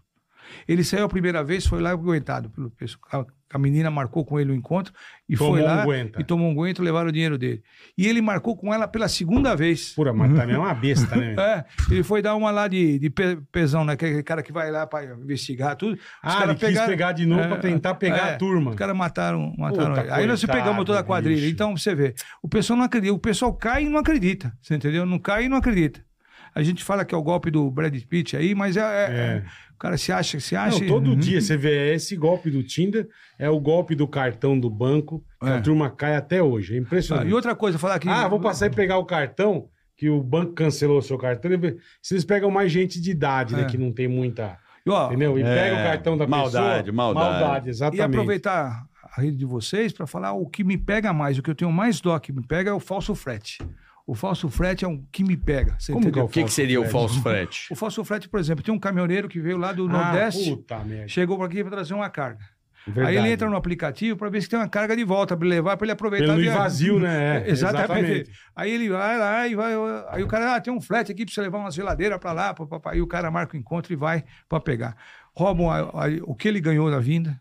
Ele saiu a primeira vez, foi lá aguentado pelo pessoal, a menina marcou com ele o encontro e Tomou foi um lá guenta. e tomou um aguento, levaram o dinheiro dele. E ele marcou com ela pela segunda vez. Pura, mas também é uma besta, né? É, ele foi dar uma lá de, de pe- pesão, né? Aquele cara que vai lá pra investigar tudo. Os Ah, ele quis pegaram- pegar de novo É, pra tentar pegar é, a turma. Os caras mataram, mataram Puta, ele. Aí nós pegamos toda a quadrilha. bicho. Então, você vê, o pessoal não acredita. O pessoal cai e não acredita. Você entendeu? Não cai e não acredita. A gente fala que é o golpe do Brad Pitt aí, mas é, é- É. o cara se acha, se acha. Não, todo Uhum. dia você vê esse golpe do Tinder, é o golpe do cartão do banco, que É. a turma cai até hoje. É Ah, impressionante. e outra coisa, falar aqui. Ah, vou passar e pegar o cartão, que o banco cancelou o seu cartão. Se eles pegam mais gente de idade, né, É. que não tem muita. E, ó, Entendeu? E É, pega o cartão da maldade, pessoa. maldade. Maldade, E exatamente. aproveitar a rede de vocês para falar o que me pega mais, o que eu tenho mais dó que me pega é o falso frete. O falso frete é o que me pega. Você Como que é? O que, seria o falso frete? O falso frete, por exemplo, tem um caminhoneiro que veio lá do Ah, Nordeste, puta chegou por aqui para trazer uma carga. Verdade. Aí ele entra no aplicativo para ver se tem uma carga de volta para levar, para ele aproveitar Pelo vazio, né? É, Exatamente. exatamente. Aí ele vai lá e vai. Aí o cara, ah, tem um frete aqui para você levar uma geladeira para lá. Aí o cara marca o encontro e vai para pegar. Roubam a- a- o que ele ganhou na vinda,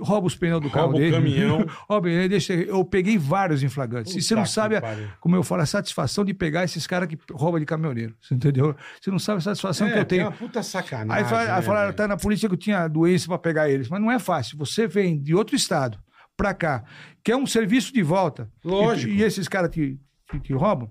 rouba os pneus do carro Rouba o dele. caminhão. Rouba, ele deixa, eu peguei vários em flagrantes. e você não Puta sabe, a- como eu falo, a satisfação de pegar esses caras que roubam de caminhoneiro. Você entendeu? Você não sabe a satisfação É, que eu tenho. uma puta sacanagem. Aí, fala- né, falaram, tá na polícia que eu tinha doença para pegar eles. Mas não é fácil. Você vem de outro estado para cá, quer um serviço de volta. Lógico. E, e esses caras te, te, te roubam?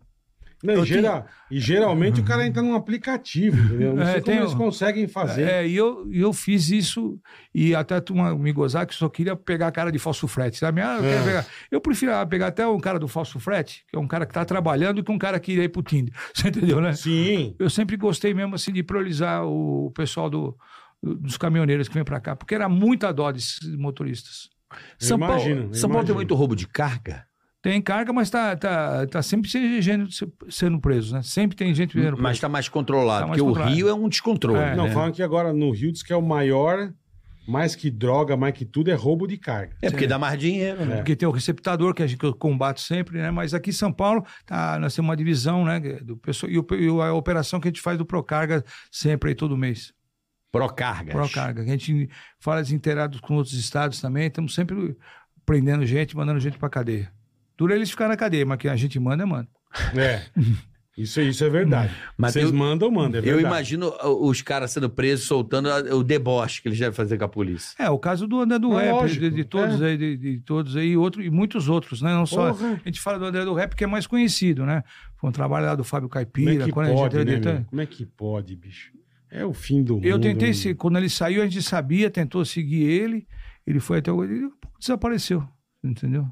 Não, e, eu e geralmente o cara entra num aplicativo, entendeu? Não É, sei como tem eles conseguem fazer. É, e eu, e eu fiz isso e até tu me gozar que só queria pegar a cara de falso frete, sabe? Ah, eu, É. pegar. eu prefiro ah, pegar até um cara do falso frete, que é um cara que tá trabalhando, que um cara que iria ir pro Tinder. Você entendeu, né? Sim. Eu sempre gostei mesmo assim de priorizar o pessoal do, dos caminhoneiros que vem para cá, porque era muita dó desses motoristas. São Paulo, imagino, eu São Paulo tem muito roubo de carga? Tem carga, mas tá, tá, tá sempre sendo preso, né? Sempre tem gente sendo preso. Mas está mais controlado, Tá mais porque controlado. o Rio é um descontrole. É, Não, né? falam que agora no Rio diz que é o maior, mais que droga, mais que tudo, é roubo de carga. É porque dá mais dinheiro, né? Porque tem o receptador que a gente combato sempre, né? Mas aqui em São Paulo, tá, nós temos uma divisão, né? Do pessoal, e, o- e a operação que a gente faz do Procarga sempre aí todo mês. Procargas. Procarga. A gente fala desinteirados com outros estados também. Estamos sempre prendendo gente, mandando gente pra cadeia. Dura eles ficar na cadeia, mas que a gente manda, manda. É. Isso, isso é verdade. Mas Vocês eu- mandam, mandam, é Eu verdade. imagino uh, os caras sendo presos, soltando o deboche que eles devem fazer com a polícia. É, o caso do André do É Rap, lógico, de, de todos é. aí, de, de todos aí, outro, e muitos outros, né? Não só. Porra. A gente fala do André do Rap, que é mais conhecido, né? Foi um trabalho lá do Fábio Como é Caipira, que pode, gente né, meu? Como é que pode, bicho? É o fim do mundo. Eu tentei, se, quando ele saiu, a gente sabia, tentou seguir ele, ele foi até o. Ele desapareceu, entendeu?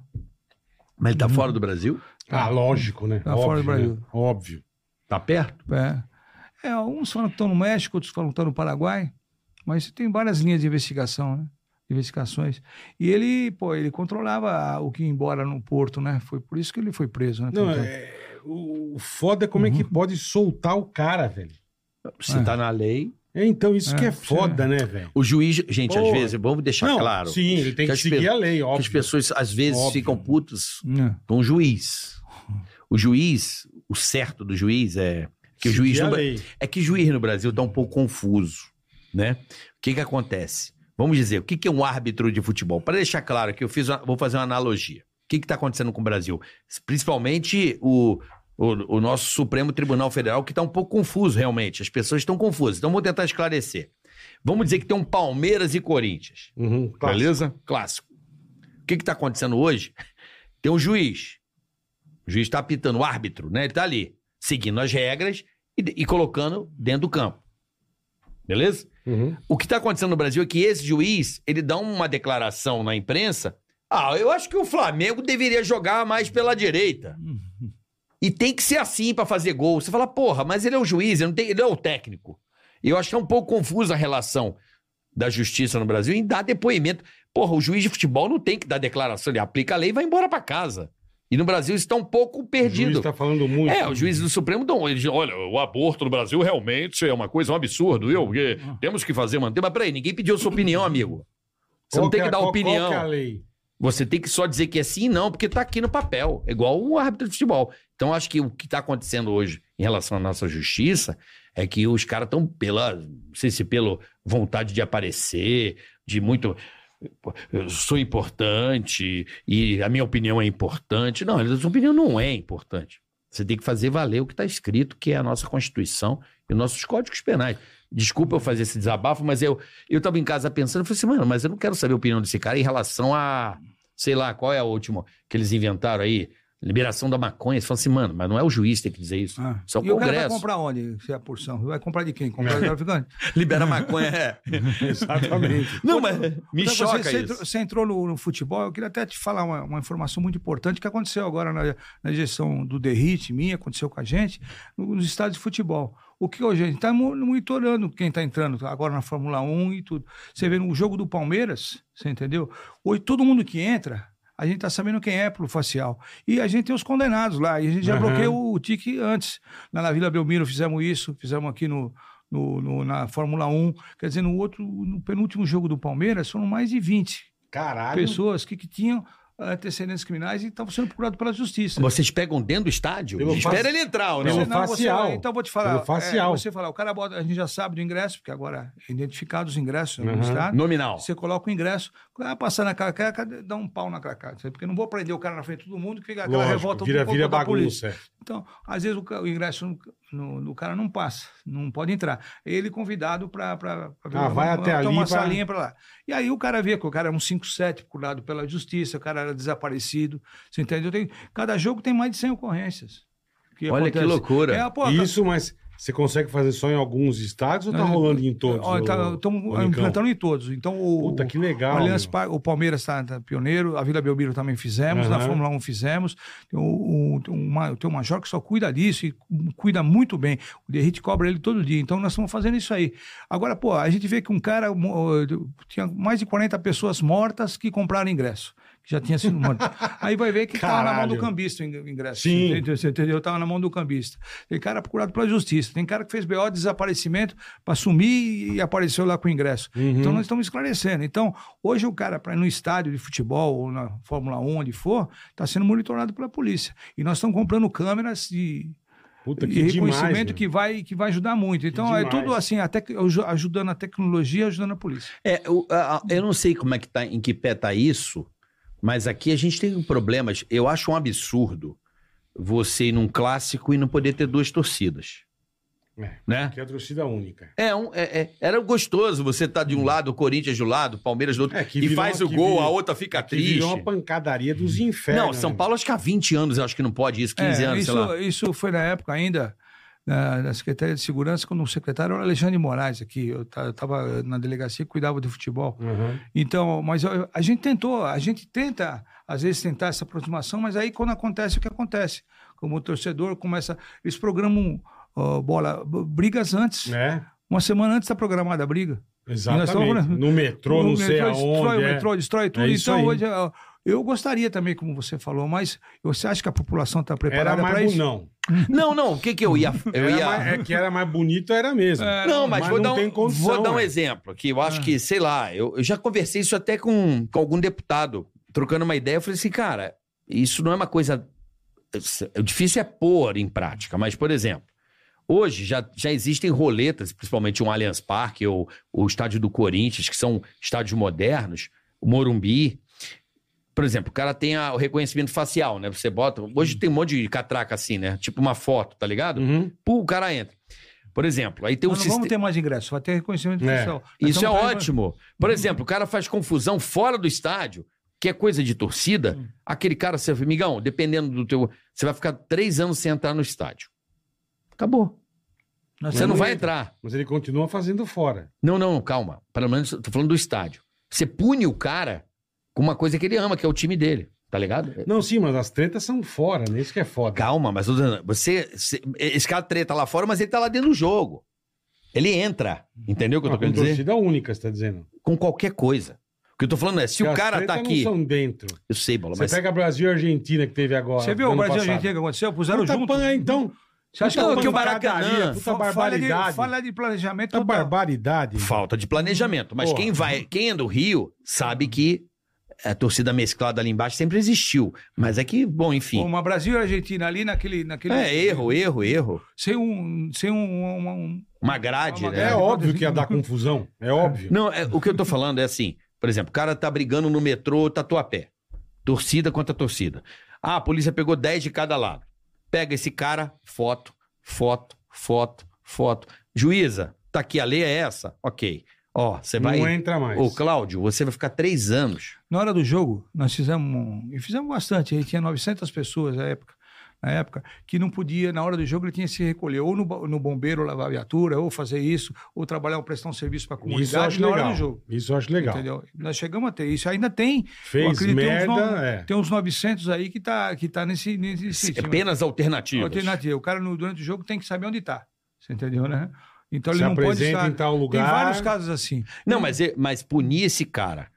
Mas ele tá fora do Brasil? Ah, lógico, né? Tá Óbvio, fora do Brasil. né? Óbvio. Tá perto? É. é, uns falam que estão no México, outros falam que estão no Paraguai, mas tem várias linhas de investigação, né? Investigações. E ele, pô, ele controlava o que ia embora no porto, né? Foi por isso que ele foi preso, né? Não, Então, é, o foda é como é que pode soltar o cara, velho. Se É. tá na lei. É, então, isso É, que é sim. foda, né, velho? O juiz, gente, às Porra. vezes, vamos deixar Não, claro. Sim, ele tem que, que seguir pe- a lei, Que óbvio. as pessoas, às vezes, Óbvio. ficam putas é. com o juiz. O juiz, o certo do juiz é que o Seguir juiz a no, é que o juiz no Brasil tá um pouco confuso, né? O que que acontece? Vamos dizer, o que que é um árbitro de futebol? Para deixar claro que eu fiz, uma- vou fazer uma analogia. O que que tá acontecendo com o Brasil? Principalmente o, o, o nosso Supremo Tribunal Federal, que tá um pouco confuso realmente. As pessoas estão confusas. Então vou tentar esclarecer. Vamos dizer que tem um Palmeiras e Corinthians. Uhum, clássico. Beleza? Clássico. O que está acontecendo hoje? Tem um juiz. O juiz está apitando, o árbitro, né? Ele está ali, seguindo as regras e, e colocando dentro do campo. Beleza? Uhum. O que está acontecendo no Brasil é que esse juiz, ele dá uma declaração na imprensa. Ah, eu acho que o Flamengo deveria jogar mais pela direita. E tem que ser assim para fazer gol. Você fala, porra, mas ele é o juiz, ele, não tem, ele é o técnico. E eu acho que é um pouco confusa a relação da justiça no Brasil em dar depoimento. Porra, o juiz de futebol não tem que dar declaração, ele aplica a lei e vai embora para casa. E no Brasil está um pouco O juiz perdido. tá falando muito. É, os juízes do Supremo dão. Eles, dizem, olha, o aborto no Brasil realmente é uma coisa, um absurdo, viu? Porque temos que fazer, manter. Mas peraí, ninguém pediu sua opinião, amigo. Você Qual não tem é- que dar qual- opinião. Qual que é a lei? Você tem que só dizer que é sim e não, porque tá aqui no papel. É igual um árbitro de futebol. Então, acho que o que tá acontecendo hoje em relação à nossa justiça é que os caras estão pela, não sei se pela vontade de aparecer, de muito. eu sou importante e a minha opinião é importante. Não, a sua opinião não é importante. Você tem que fazer valer o que está escrito, que é a nossa Constituição e os nossos códigos penais. Desculpa eu fazer esse desabafo, mas eu eu estava em casa pensando, eu falei assim, mano, mas eu não quero saber a opinião desse cara em relação a, sei lá, qual é a última que eles inventaram aí? Liberação da maconha. Você fala assim, mano, mas não é o juiz que tem que dizer isso. Ah. É o e o cara vai Congresso. comprar onde? Se é a porção? Vai comprar de quem? Comprar de traficante? Libera maconha, é. Exatamente. Não, mas me Então, choca você, isso. entrou, você entrou no, no futebol, eu queria até te falar uma, uma informação muito importante que aconteceu agora na, na gestão do Derrite, minha, aconteceu com a gente, nos estádios de futebol. O que hoje a gente está monitorando quem está entrando agora na Fórmula 1 e tudo. Você vê no jogo do Palmeiras, você entendeu? Hoje todo mundo que entra, a gente está sabendo quem é pelo facial. E a gente tem os condenados lá, e a gente já Aham. bloqueou o tique antes. Lá na Vila Belmiro fizemos isso, fizemos aqui no, no- no- na Fórmula 1. Quer dizer, no outro, no penúltimo jogo do Palmeiras, foram mais de 20 Caralho. pessoas que, que tinham antecedentes criminais e estavam sendo procurados pela justiça. Vocês pegam dentro do estádio? Pelo Espera faci- ele entrar, pelo não? Você- você facial. vai- então vou te falar. Pelo facial. é, você falar, o cara bota, a gente já sabe do ingresso, porque agora é identificado os ingressos Uhum. no estado. Nominal. Você coloca o ingresso, vai passar na cracaca, dá um pau na cracaca. Porque não vou prender o cara na frente de todo mundo que fica aquela Lógico, revolta vira, vira conta da polícia. bagunça. é. Então, às vezes o ingresso no, no- no cara não passa, não pode entrar. Ele convidado para Ah, vai até ali uma pra- salinha para lá. E aí o cara vê que o cara é um 5-7 procurado pela justiça, o cara era desaparecido. Você entendeu? Tem, cada jogo tem mais de 100 ocorrências. Olha que loucura. É, pô, Isso, mas você consegue fazer só em alguns estádios ou tá rolando em todos? Tá- Estamos Nicão? implantando em todos. Então, o, Puta, que legal. o, Allianz o Palmeiras está pioneiro, a Vila Belmiro também fizemos, na Aham. Fórmula 1 fizemos. Tem o, o, tem um ma- tem um Major que só cuida disso e cuida muito bem. O Derrite cobra ele todo dia. Então, nós estamos fazendo isso aí. Agora, pô, a gente vê que um cara mo- tinha mais de 40 pessoas mortas que compraram ingresso. Que já tinha sido morto. Aí vai ver que estava na mão do cambista o ing- ingresso. Sim. Entendeu? Você entendeu? Estava na mão do cambista. Tem cara procurado pela justiça. Tem cara que fez BO de desaparecimento para sumir e apareceu lá com o ingresso. Uhum. Então, nós estamos esclarecendo. Então, hoje o cara, para ir no estádio de futebol ou na Fórmula 1, onde for, está sendo monitorado pela polícia. E nós estamos comprando câmeras de, Puta, e que demais. reconhecimento meu. que, vai, que vai ajudar muito. Então, é demais. tudo assim, até ajudando a tecnologia, ajudando a polícia. É, a- eu não sei como é que tá, em que pé tá isso, mas aqui a gente tem problemas. Eu acho um absurdo você ir num clássico e não poder ter duas torcidas. É. Né? Que é a torcida única. É, um, é, é- era gostoso você tá de um lado, o Corinthians do lado, o Palmeiras do outro, É, que e faz o gol, virou- a outra fica Que triste. virou uma pancadaria dos infernos. Não, São? Paulo acho que há 20 anos acho que não pode isso, 15 É, anos, isso, sei lá. isso foi na época ainda na, na Secretaria de Segurança, quando o secretário era Alexandre de Moraes aqui. Eu estava na delegacia, cuidava do futebol. Uhum. Então, mas eu- a gente tentou, a gente tenta, às vezes, tentar essa aproximação, mas aí quando acontece o que acontece. Como o torcedor começa. Eles programam ó, bola, brigas antes. É, Uma semana antes está programada a briga. exatamente. falando- No metrô, não O sei metrô aonde. Destrói o é. metrô, destrói tudo. É então, aí. hoje, ó, eu gostaria também, como você falou, mas você acha que a população está preparada para isso? não. Não, não, o que que eu ia... Eu ia... mais- é que era mais bonito, era mesmo. É, Não, mas, Mas vou, não dar um, condição, vou dar um é. exemplo, que eu acho Ah. que, sei lá, eu, eu já conversei isso até com, com algum deputado, trocando uma ideia, eu falei assim, cara, isso não é uma coisa... O difícil é pôr em prática, mas, por exemplo, hoje já, já existem roletas, principalmente um Allianz Parque ou o estádio do Corinthians, que são estádios modernos, o Morumbi... Por exemplo, o cara tem a- o reconhecimento facial, né? Você bota. Hoje tem um monte de catraca assim, né? Tipo uma foto, tá ligado? Uhum. Pô, o cara entra. Por exemplo, aí tem um não vamos ter mais ingresso, vai ter reconhecimento É. oficial. Nós Isso é ótimo. Por exemplo, o cara faz confusão fora do estádio, que é coisa de torcida. Hum. Aquele cara, você, amigão, dependendo do teu. Você vai ficar três anos sem entrar no estádio. Acabou. Nós Você não vai entra. entrar. Mas ele continua fazendo fora. Não, não, calma. Pelo menos eu tô falando do estádio. Você pune o cara com uma coisa que ele ama, que é o time dele. Tá ligado? Não, sim, mas as tretas são fora, né? Isso que é foda. Calma, mas você, você- Esse cara treta lá fora, mas ele tá lá dentro do jogo. Ele entra. Entendeu o que eu tô querendo dizer? torcida única, você tá dizendo. Com qualquer coisa. O que eu tô falando é, se Porque o cara tá aqui. não são dentro. Eu sei, Bola, Você mas. pega Brasil e Argentina que teve agora. Você viu o Brasil e. Argentina que aconteceu? Puseram Puta junto. pan- então. Você acha Não, que, o Maracanã- Puta fala, de, barbaridade. fala de planejamento Puta total. barbaridade. Falta de planejamento. Mas Porra. quem vai, quem é do Rio, sabe que a torcida mesclada ali embaixo sempre existiu. Mas é que, bom, enfim. Uma Brasil e Argentina ali naquele. naquele É, erro, erro, erro. Sem um. Sem um, um- um- Uma grade, Uma né? É óbvio que ia dar confusão. É óbvio. Não, é, o que eu tô falando é assim, por Por exemplo, o cara tá brigando no metrô Tatuapé. Torcida contra torcida. Ah, a polícia pegou 10 de cada lado. Pega esse cara, foto, foto, foto, foto. Juíza, tá aqui, a lei é essa? Ok. Ó, você vai. Não entra mais. Ô, Cláudio, você vai ficar três anos. Na hora do jogo, nós fizemos, um- e fizemos bastante, aí tinha 900 pessoas na época, na época, que não podia, na hora do jogo, ele tinha que se recolher, ou no, no bombeiro lavar a viatura, ou fazer isso, ou trabalhar, ou prestar um serviço para a Isso eu comunidade acho na hora legal. do jogo. Isso eu acho legal. Entendeu? Nós chegamos a ter isso. Ainda tem. Fez acredito, tem uns merda, no- é. Tem uns 900 aí que tá, que tá nesse, nesse É time. penas alternativas. Alternativa. O cara, no- durante o jogo, tem que saber onde está. Você entendeu, né? Então Se ele não pode estar... em tal lugar. Tem vários casos assim. Não, mas, é- mas punir esse cara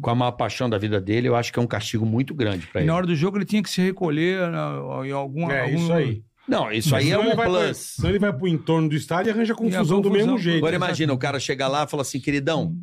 com a maior paixão da vida dele, eu acho que é um castigo muito grande pra E ele. na hora do jogo ele tinha que se recolher na- em alguma. É, algum- isso aí. Não, isso aí é um pro- plus. Senão ele vai pro entorno do estádio e arranja confusão, do confusão, mesmo jeito. Agora imagina, o cara chega lá e fala assim, queridão,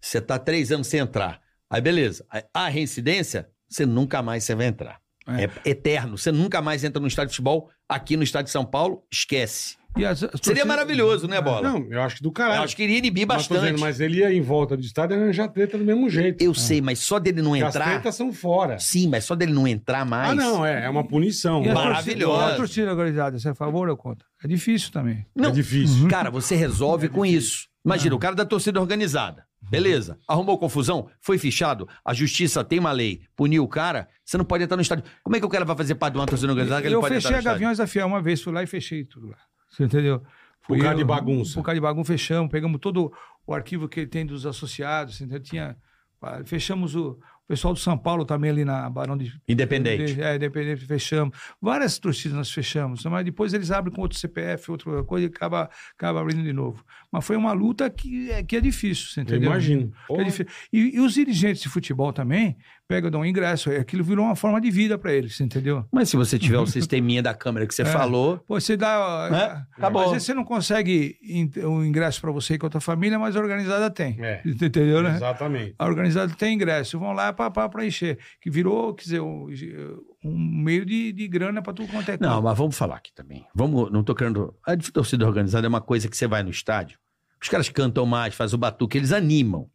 você tá três anos sem entrar. Aí beleza, a reincidência, você nunca mais você vai entrar. É. É. eterno. Você nunca mais entra no estádio de futebol, aqui no estádio de São Paulo, esquece. E as- as Seria torcidas- maravilhoso, né, Bola? Não, eu acho que do caralho. eu acho que iria inibir Mas bastante. dizendo, mas ele ia em volta do estádio e arranjar treta do mesmo jeito. Eu sei, mas só dele não Porque As entrar... tretas são fora. Sim, mas só dele não entrar mais... Ah, não, é, é uma punição. E e a torcida organizada, você é a favor ou contra? É difícil também. Não. É difícil. Cara, você resolve É com isso. Imagina, o cara da torcida organizada. Beleza. Arrumou confusão? Foi fichado? A justiça tem uma lei. Puniu o cara? Você não pode entrar no estádio. Como é que o cara vai fazer parte de uma torcida organizada que ele eu pode fechei entrar a? Gaviões da Fiel uma vez, fui lá e fechei tudo lá. Você entendeu? Por Fui causa eu- de bagunça. Por causa de bagunça, fechamos, pegamos todo o arquivo que tem dos associados, entendeu? Tinha, ah, fechamos o, o pessoal do São Paulo também ali na Barão de... Independente. de- é, Independente, fechamos. Várias torcidas nós fechamos, mas depois eles abrem com outro CPF, outra coisa, e acaba, acaba abrindo de novo. Mas foi uma luta que é, que é difícil, você Eu entendeu? imagino. Que é difícil. E, e os dirigentes de futebol também pegam, dão um ingresso. Aquilo virou uma forma de vida para eles, entendeu? Mas se você tiver o sisteminha da câmera que você É. falou, Pô, você dá. É, acabou. Às vezes você não consegue um ingresso para você e com a tua família, mas a organizada tem. É. Entendeu, né? Exatamente. A organizada tem ingresso, vão lá para encher. Que virou, quer dizer, um, um meio de, de grana para tudo quanto é Não, mas vamos falar aqui também. Vamos, não tô querendo. A torcida organizada é uma coisa que você vai no estádio, os caras cantam mais, fazem o batuque, eles animam.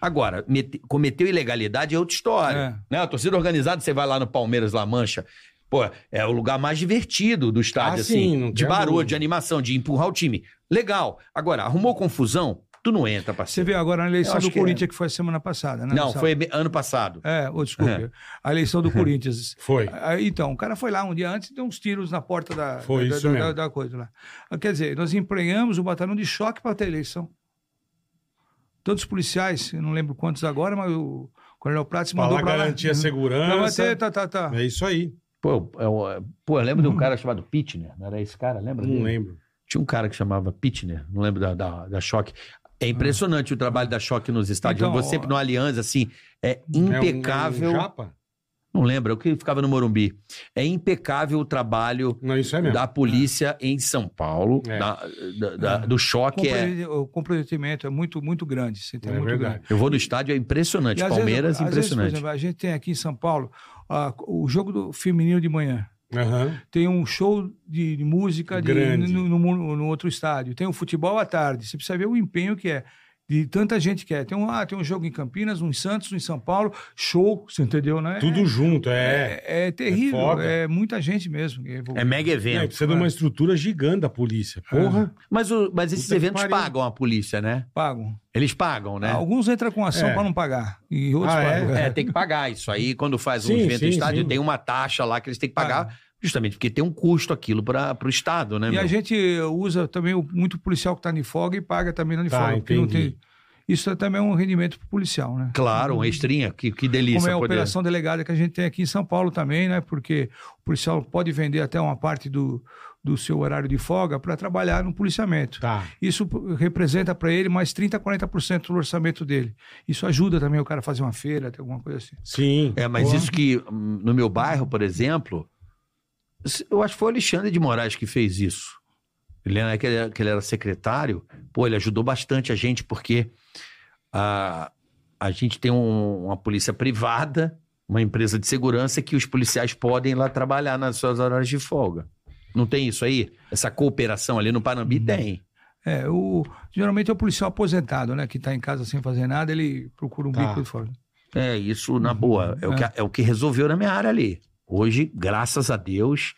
Agora, mete- cometeu ilegalidade é outra história. Né? A torcida organizada, você vai lá no Palmeiras La Mancha, pô, é o lugar mais divertido do estádio, Ah, assim. sim, de barulho, dúvida. de animação, de empurrar o time. Legal. Agora, arrumou confusão, tu não entra, Você parceiro. vê agora na eleição do que é. Corinthians, que foi a semana passada, né? Não, foi ano passado. É, ô, desculpe. A eleição do Corinthians. Foi. Aí, então, o cara foi lá um dia antes e deu uns tiros na porta da, Foi da, isso da- mesmo. da- da coisa lá. Ah, Quer dizer, nós empregamos o batalhão de choque para ter eleição. Todos os policiais, eu não lembro quantos agora, mas o Coronel Prats Pra mandou lá para lá. garantir a Não, mas segurança. tem, tá, tá, tá. É isso aí. Pô, eu, eu- pô, eu lembro de um cara chamado Pitner, não era esse cara? Lembra? Não dele? lembro. Tinha um cara que chamava Pitner, não lembro da, da, da Choque. É impressionante o trabalho da Choque nos estádios. Então, Eu vou sempre ó, no Aliança, assim, é É um- impecável. É um japa? Não lembro, eu que ficava no Morumbi. É impecável o trabalho Não, isso é mesmo. da polícia em São Paulo, É. da- da- da- do choque. É, O comprometimento é muito, muito grande. Você tem É muito verdade. grande. eu vou no estádio, é impressionante. E Palmeiras, vezes, vezes, impressionante. por exemplo, a gente tem aqui em São Paulo ah, o jogo do feminino de manhã. Aham. Tem um show de, de música de- no, no- no outro estádio. Tem o futebol à tarde. Você precisa ver o empenho que é. De tanta gente que é. Tem um, ah, tem um jogo em Campinas, um em Santos, um em São Paulo. Show, você entendeu, né? Tudo junto, é. É, é terrível. foda. É, muita gente mesmo. é. É mega É, evento. precisa de uma estrutura gigante da polícia. Porra. Mas, o- mas esses Puta eventos pagam a polícia, né? Pagam. Eles pagam, né? Alguns entram com ação É. para não pagar. E outros Ah, é? pagam. É, tem que pagar isso aí. Quando faz um Sim, evento sim, no estádio, sim. tem uma taxa lá que eles têm que pagar, justamente porque tem um custo aquilo para o Estado, né? E meu? a gente usa também o- muito policial que está de folga e paga também na de Tá, folga. porque não tem- Isso é também um rendimento para o policial, né? Claro, uma extrinha, que, que delícia. Como é a poder. operação delegada que a gente tem aqui em São Paulo também, né? Porque o policial pode vender até uma parte do, do seu horário de folga para trabalhar no policiamento. Tá. Isso representa para ele mais 30%, 40% do orçamento dele. Isso ajuda também o cara a fazer uma feira, ter alguma coisa assim. Sim. É, mas Porra. isso que hum, no meu bairro, por exemplo, eu acho que foi o Alexandre de Moraes que fez isso. Ele era, que ele era, secretário, pô, ele ajudou bastante a gente, porque a, a gente tem um- uma polícia privada, uma empresa de segurança, que os policiais podem ir lá trabalhar nas suas horas de folga. Não tem isso aí? Essa cooperação ali no Panambi tem. É, o, geralmente é o policial aposentado, né? Que tá em casa sem fazer nada, ele procura um Tá. bico de fora. É, isso na boa. É, o É. que, é o que resolveu na minha área ali. Hoje, graças a Deus,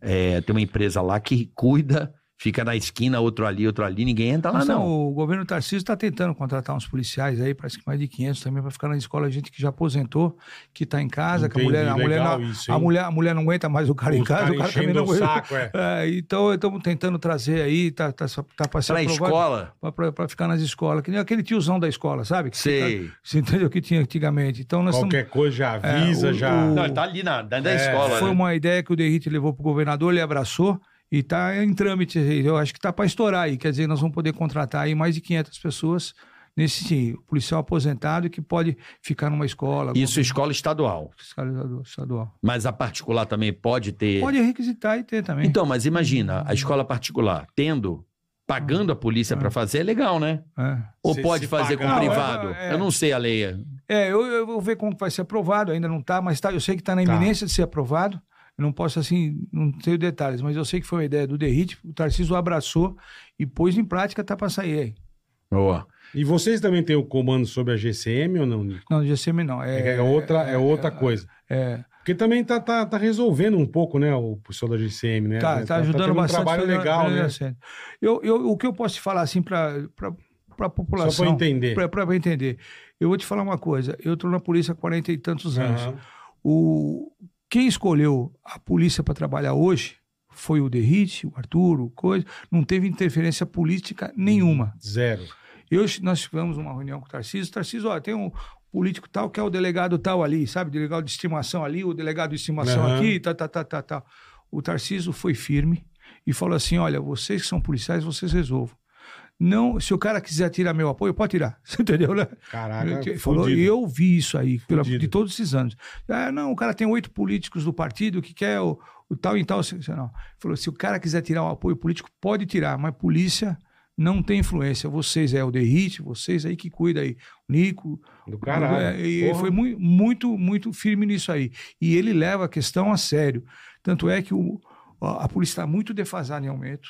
é, tem uma empresa lá que cuida, fica na esquina, outro ali, outro ali, ninguém entra lá, Mas, não. O governo Tarcísio está tentando contratar uns policiais aí, parece que mais de 500 também, para ficar na escola, gente que já aposentou, que está em casa, que a Entendi, mulher, a, mulher não, isso, a, mulher, a mulher não aguenta mais o cara em Os casa, caras o cara também não aguenta. saco, é. É, então, estamos tentando trazer aí, tá, tá, tá para ser Pra escola, para ficar nas escolas, que nem aquele tiozão da escola, sabe? Que sei. fica- você entendeu o que tinha antigamente? Então nós Qualquer coisa já avisa, É, o- já. o- Não, ele tá ali na, dentro da É, escola, Foi né? uma ideia que o Derrite levou para o governador, ele abraçou e está em trâmite. Eu acho que está para estourar aí. Quer dizer, nós vamos poder contratar aí mais de 500 pessoas nesse policial aposentado que pode ficar numa escola. Isso, escola estadual. Fiscalizador estadual. Mas a particular também pode ter. Pode requisitar e ter também. Então, mas imagina, a escola particular tendo, pagando a polícia pra fazer, é legal, né? É. Ou Se- pode se fazer com pagar- privado? Não, é- é. Eu não sei a lei. É, eu, eu vou ver como vai ser aprovado, ainda não está, mas tá, eu sei que está na Tá. iminência de ser aprovado. Eu não posso, assim, não tenho detalhes, mas eu sei que foi uma ideia do Derrite, o Tarcísio abraçou e pôs em prática, tá para sair aí. Boa. E vocês também têm o comando sobre a GCM ou não, Nico? Não, GCM não. É, É, é outra, é outra coisa. é, Porque também tá, tá, tá resolvendo um pouco, né, o pessoal da GCM, né? Tá, tá ajudando tendo bastante. um trabalho legal, né? Eu, eu, o que eu posso te falar assim para a população. Só pra entender. Para entender. Eu vou te falar uma coisa. Eu estou na polícia há 40 e tantos anos. Aham. O, quem escolheu a polícia para trabalhar hoje foi o Derrite, o Arthur, o Coisa. Não teve interferência política nenhuma. Zero. Eu, nós tivemos uma reunião com o Tarcísio. Tarcísio, ó, tem um político tal que é o delegado tal ali, sabe? Delegado de estimação ali, o delegado de estimação Aham. aqui, tá, tá, tá, tá, tá. O Tarcísio foi firme e falou assim: olha, vocês que são policiais, vocês resolvam. Não, se o cara quiser tirar meu apoio, pode tirar. Você entendeu, né? Caraca, Ele falou, e eu vi isso aí, pela- de todos esses anos. Ah, não, o cara tem oito políticos do partido que quer o, o tal e tal. Não. Falou, se o cara quiser tirar o apoio político, pode tirar, mas polícia não tem influência. Vocês é o Derrite, vocês aí que cuida aí. O Nico. Do caralho. É, e foi muito, muito, muito firme nisso aí. E ele leva a questão a sério. Tanto é que o, a a polícia está muito defasada em aumento.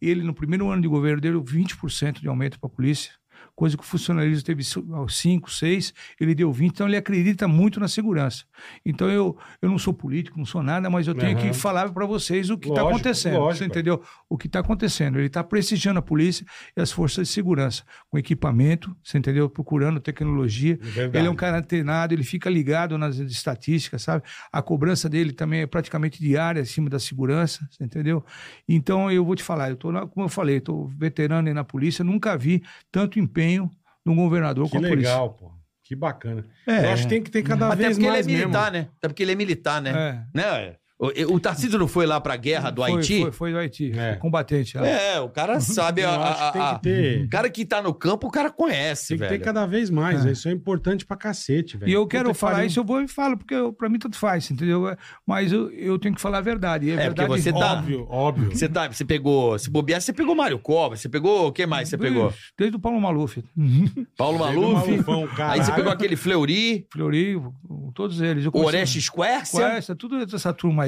Ele, no primeiro ano de governo dele, 20% de aumento para a polícia, coisa que o funcionalismo teve 5, 6, ele deu 20, então ele acredita muito na segurança. Então eu, eu não sou político, não sou nada, mas eu tenho Aham. que falar para vocês o que está acontecendo. lógico. Você entendeu? O que está acontecendo. Ele está prestigiando a polícia e as forças de segurança, com equipamento, você entendeu? Procurando tecnologia. Verdade. Ele é um cara antenado, ele fica ligado nas estatísticas, sabe? A cobrança dele também é praticamente diária acima da segurança, você entendeu? Então eu vou te falar, eu tô, como eu falei, estou veterano aí na polícia, nunca vi tanto empenho de um governador Que com a polícia. legal, pô. Que bacana. É. Eu acho que tem que ter cada Até vez porque ele é mais militar, mesmo. né? Até porque ele é militar, né? É. né? O, o Tarcísio não foi lá pra guerra do Foi- Haiti? Foi, foi do Haiti, É. combatente. lá. É, o cara sabe. a, Eu acho que tem a- que ter- a- O cara que tá no campo, o cara conhece, Tem que velho. ter cada vez mais. É. Isso é importante pra cacete, velho. E eu quero que falar pariu. isso, eu vou e falo, porque eu, pra mim tanto faz, entendeu? Mas eu, eu tenho que falar a verdade. E a É, porque verdade você tá- Óbvio, óbvio. Você, tá, você pegou. Se bobear, você pegou Mário Covra, você pegou. O que mais você pegou? Desde o Paulo Maluf. Paulo o Maluf. Malufão, Aí você pegou aquele Fleury, Fleury, todos eles. Eu conheci- Orestes Quércia. Questa, tudo essa turma aí.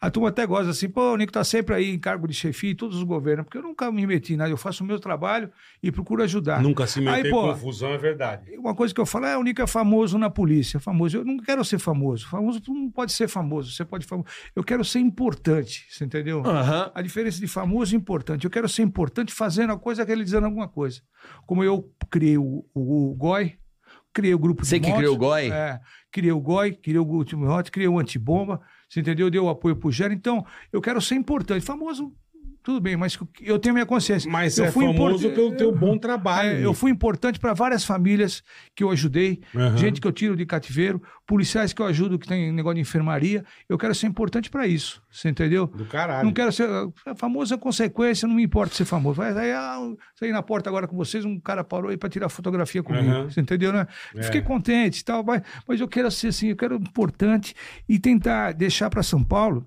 A turma até gosta assim, pô, o Nico tá sempre aí em cargo de chefia em todos os governos, porque eu nunca me meti em nada, eu faço o meu trabalho e procuro ajudar. Nunca se meter Aí, em confusão, é verdade. Uma coisa que eu falo é, o Nico é famoso na polícia, famoso. Eu não quero ser famoso. Famoso tu não pode ser famoso, você pode famoso. Eu quero ser importante, você entendeu? Aham. A diferença de famoso e importante. Eu quero ser importante fazendo a coisa, realizando alguma coisa. Como eu criei o, o, o GOI, criei o grupo de Você que motos, criou o GOI? É, criei o GOI, criei o último Hot, criei o Antibomba, você entendeu? Deu apoio pro Gero. Então, eu quero ser importante. Famoso, tudo bem, mas eu tenho minha consciência. Mas eu é famoso importante- pelo teu bom trabalho. É, eu fui importante para várias famílias que eu ajudei, Aham. gente que eu tiro de cativeiro, policiais que eu ajudo que tem negócio de enfermaria. Eu quero ser importante para isso, você entendeu? Do caralho. Não quero ser a famosa consequência, não me importa ser famoso. Vai aí, ah, saí na porta agora com vocês, um cara parou aí para tirar fotografia comigo. Aham. Você entendeu, né? É. Fiquei contente e tal, mas, mas eu quero ser assim, eu quero importante e tentar deixar para São Paulo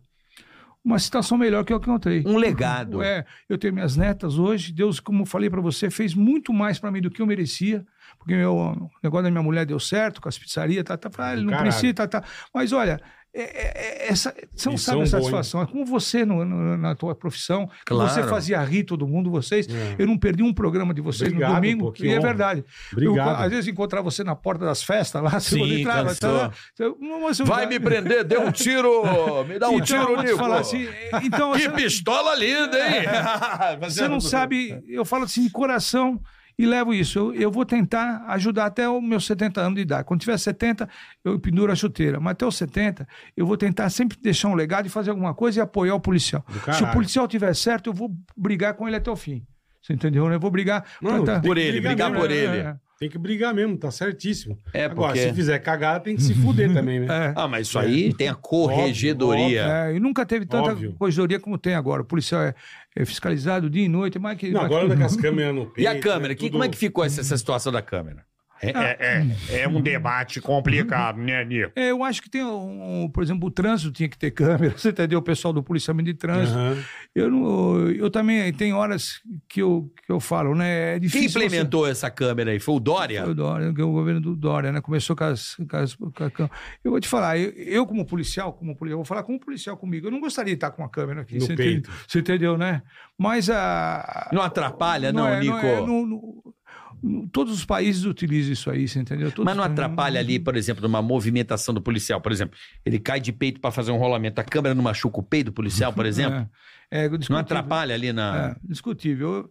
uma situação melhor que eu encontrei. Um legado. É, eu tenho minhas netas hoje. Deus, como eu falei para você, fez muito mais para mim do que eu merecia. Porque meu, o negócio da minha mulher deu certo com as pizzarias, tá, tá, ah, ele não caralho. precisa, tá, tá. Mas olha, é- é- é- essa, você não sabe é a satisfação. É como você no- no- na tua profissão, Claro. você fazia rir todo mundo, vocês. É. Eu não perdi um programa de vocês Obrigado, no domingo, pô, e é verdade. Obrigado. Eu, às vezes encontrar você na porta das festas lá, você Sim, entrava, tá, eu Vai já- me prender, dê um tiro, me dá um Então, tiro, Nico. falar assim, então, Que você- pistola linda, hein? Você não sabe, eu falo assim de coração e levo isso. Eu, eu vou tentar ajudar até os meus 70 anos de idade. Quando tiver 70, eu penduro a chuteira. Mas até os 70, eu vou tentar sempre deixar um legado e fazer alguma coisa e apoiar o policial. Se o policial tiver certo, eu vou brigar com ele até o fim. Você entendeu? né? Eu vou brigar. Não, pra tá- Por ele, brigar mesmo, por É, ele. é, Tem que brigar mesmo, tá certíssimo. É, Agora, porque- se fizer cagada, tem que se fuder também, né? é. Ah, mas isso aí tem a corregedoria. É, e nunca teve tanta Óbvio. corredoria como tem agora. O policial é, é fiscalizado dia e noite. Mas que, Não, agora anda com as câmeras no peito. E a câmera? né, Que, tudo- como é que ficou essa, essa situação da câmera? É, é, é, é um debate complicado, né, Nico? É, eu acho que tem, um, por exemplo, o trânsito tinha que ter câmera, você entendeu? O pessoal do policiamento de trânsito. Aham. Eu, não, eu também, tem horas que eu, que eu falo, né? É Quem difícil. implementou essa câmera aí? Foi o Você... Dória? Foi o Dória, que é o governo do Dória, né? Começou com as. Com as com a eu vou te falar, eu, eu como policial, como policial, eu vou falar como policial comigo, eu não gostaria de estar com uma câmera aqui. No você, peito. Entendeu? Você entendeu, né? Mas a. Não atrapalha, não, é, Nico? é, não- não- não- todos os países utilizam isso aí, você entendeu? Todos Mas não atrapalha ali, por exemplo, numa movimentação do policial. Por exemplo, ele cai de peito para fazer um rolamento. A câmera não machuca o peito do policial, por exemplo? É, é, Não atrapalha ali na. É, discutível.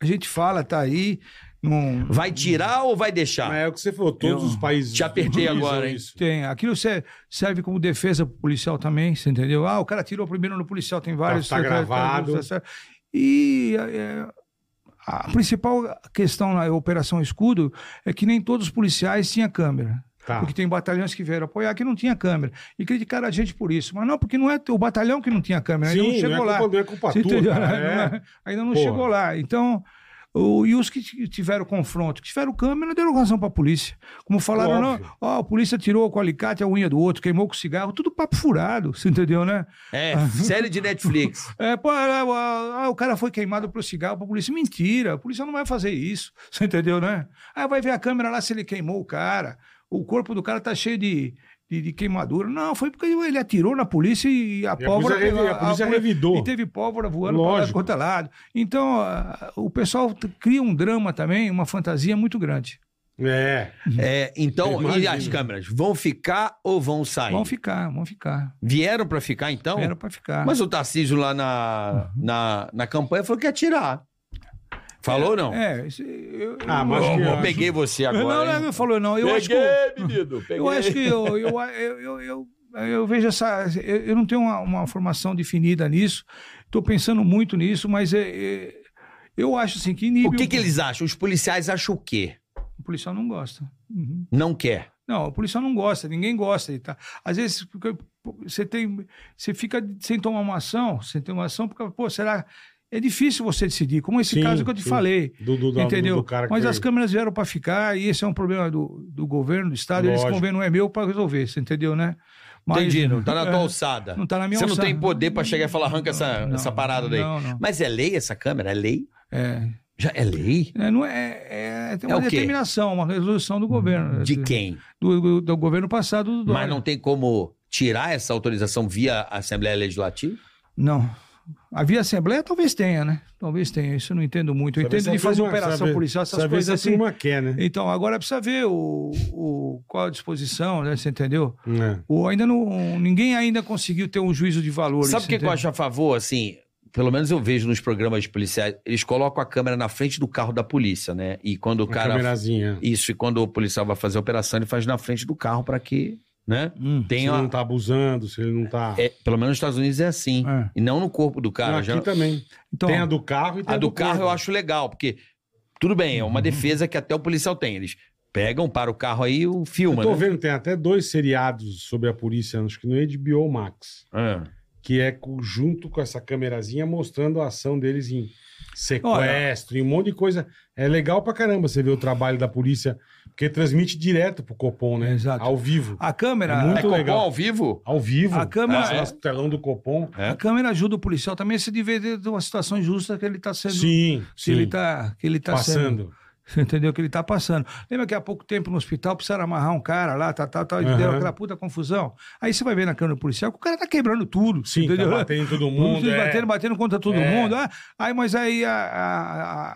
A gente fala, tá aí. Não, Vai tirar ou vai deixar? Mas é o que você falou, todos Eu os países. apertei utilizam agora, hein? Isso. Tem. Aquilo se- serve como defesa pro policial também, você entendeu? Ah, o cara tirou primeiro no policial, tem vários. tá gravado. E é, a principal questão na Operação Escudo é que nem todos os policiais tinham câmera. Tá. Porque tem batalhões que vieram apoiar que não tinha câmera. E criticaram a gente por isso. Mas não, porque não é o batalhão que não tinha câmera. Ainda Sim, não chegou não é lá. culpa, não é culpa tua, Não é- Ainda não Porra. chegou lá. Então, o- e os que tiveram confronto, que tiveram câmera, deram razão para a polícia. Como falaram, não, Óbvio. ó, a polícia tirou com o alicate a unha do outro, queimou com cigarro, tudo papo furado, você entendeu, né? É, série de Netflix. É, pô, ah, ah, ah, o cara foi queimado pelo cigarro pra polícia. Mentira, a polícia não vai fazer isso, você entendeu, né? Ah, vai ver a câmera lá se ele queimou o cara. O corpo do cara tá cheio de, de, de queimadura. Não, foi porque ele atirou na polícia e a a pólvora... polícia revi- a polícia revidou. E teve pólvora voando Lógico. é lado. Então, o pessoal cria um drama também, uma fantasia muito grande. É. É, então, e as câmeras? Vão ficar ou vão sair? Vão ficar, vão ficar. Vieram para ficar, então? Era para ficar. Mas o Tarcísio lá na, na, na campanha falou que ia tirar. Falou ou não? É, isso- eu, Ah, mas Eu, que eu acho- peguei você eu- agora. não, hein? não, falou não. Eu acho que Peguei, menino. Peguei. Eu acho que eu, eu, eu, eu, eu, eu vejo essa. Eu, eu não tenho uma, uma formação definida nisso, estou pensando muito nisso, mas é, é, eu acho assim que nível. O que, que eles acham? Os policiais acham o quê? O policial não gosta. Uhum. Não quer. Não, o policial não gosta, ninguém gosta. Tá. Às vezes você tem. Você fica sem tomar uma ação, sem ter uma ação, porque, pô, será. É difícil você decidir, como esse Sim, caso que eu te sim. falei. Do, do, do, entendeu? do cara que Mas as câmeras vieram para ficar e esse é um problema do, do governo, do Estado. Eles Lógico. convêm, não é meu para resolver, você entendeu, né? Mas- Entendi, não tá na tua É. alçada. Não tá na minha Você não alçada. tem poder pra chegar e falar, arranca essa, Não, essa parada daí. não, não. Mas é lei essa câmera? É lei? É, Já é lei? é, não é, é, tem É uma o quê? determinação, uma resolução do governo. De quem? Do, do, do governo passado do Dória. Mas não tem como tirar essa autorização via Assembleia Legislativa? Não. Havia Assembleia? Talvez tenha, né? Talvez tenha. Isso eu não entendo muito. Eu Sabe entendo de fazer turma- operação sabe- policial, essas sabe coisas assim. turma quer, né? Então, agora precisa ver o, o, qual a disposição, né? Você entendeu? É. O, ainda não, ninguém ainda conseguiu ter um juízo de valor. Sabe o que, que eu acho a favor, assim? Pelo menos eu vejo nos programas policiais, eles colocam a câmera na frente do carro da polícia, né? E quando o Uma cara. câmerazinha. Isso, e quando o policial vai fazer a operação, ele faz na frente do carro pra que, né? Hum. Tem se ele a- não tá abusando, se ele não tá... é, pelo menos nos Estados Unidos é assim. É. E não no corpo do cara. Não, já- aqui também. Então, tem a do carro e tem A do carro corpo. eu acho legal, porque tudo bem, é Uhum. uma defesa que até o policial tem. Eles pegam, para o carro aí e o filma, Eu tô né? vendo, tem até dois seriados sobre a polícia, acho que no HBO Max, É. que é junto com essa câmerazinha mostrando a ação deles em sequestro, em um monte de coisa. É legal pra caramba você ver o trabalho da polícia, porque transmite direto pro Copom, né? Exato. Ao vivo. a câmera. É muito É Copom legal. ao vivo? Ao vivo. A câmera- Ah, nossa, telão do Copom. É. A câmera ajuda o policial também a se dividir de uma situação injusta que ele está sendo. Sim, Se sim. ele está que ele tá sendo, Passando. Você entendeu que ele tá passando. Lembra que há pouco tempo no hospital precisaram amarrar um cara lá, tá, tá, tá, e deu aquela puta confusão. Aí você vai ver na câmera policial que o cara tá quebrando tudo. Sim, entendeu? tá batendo em todo mundo. É. batendo, batendo contra todo É. mundo. Ah, aí, mas aí a, a,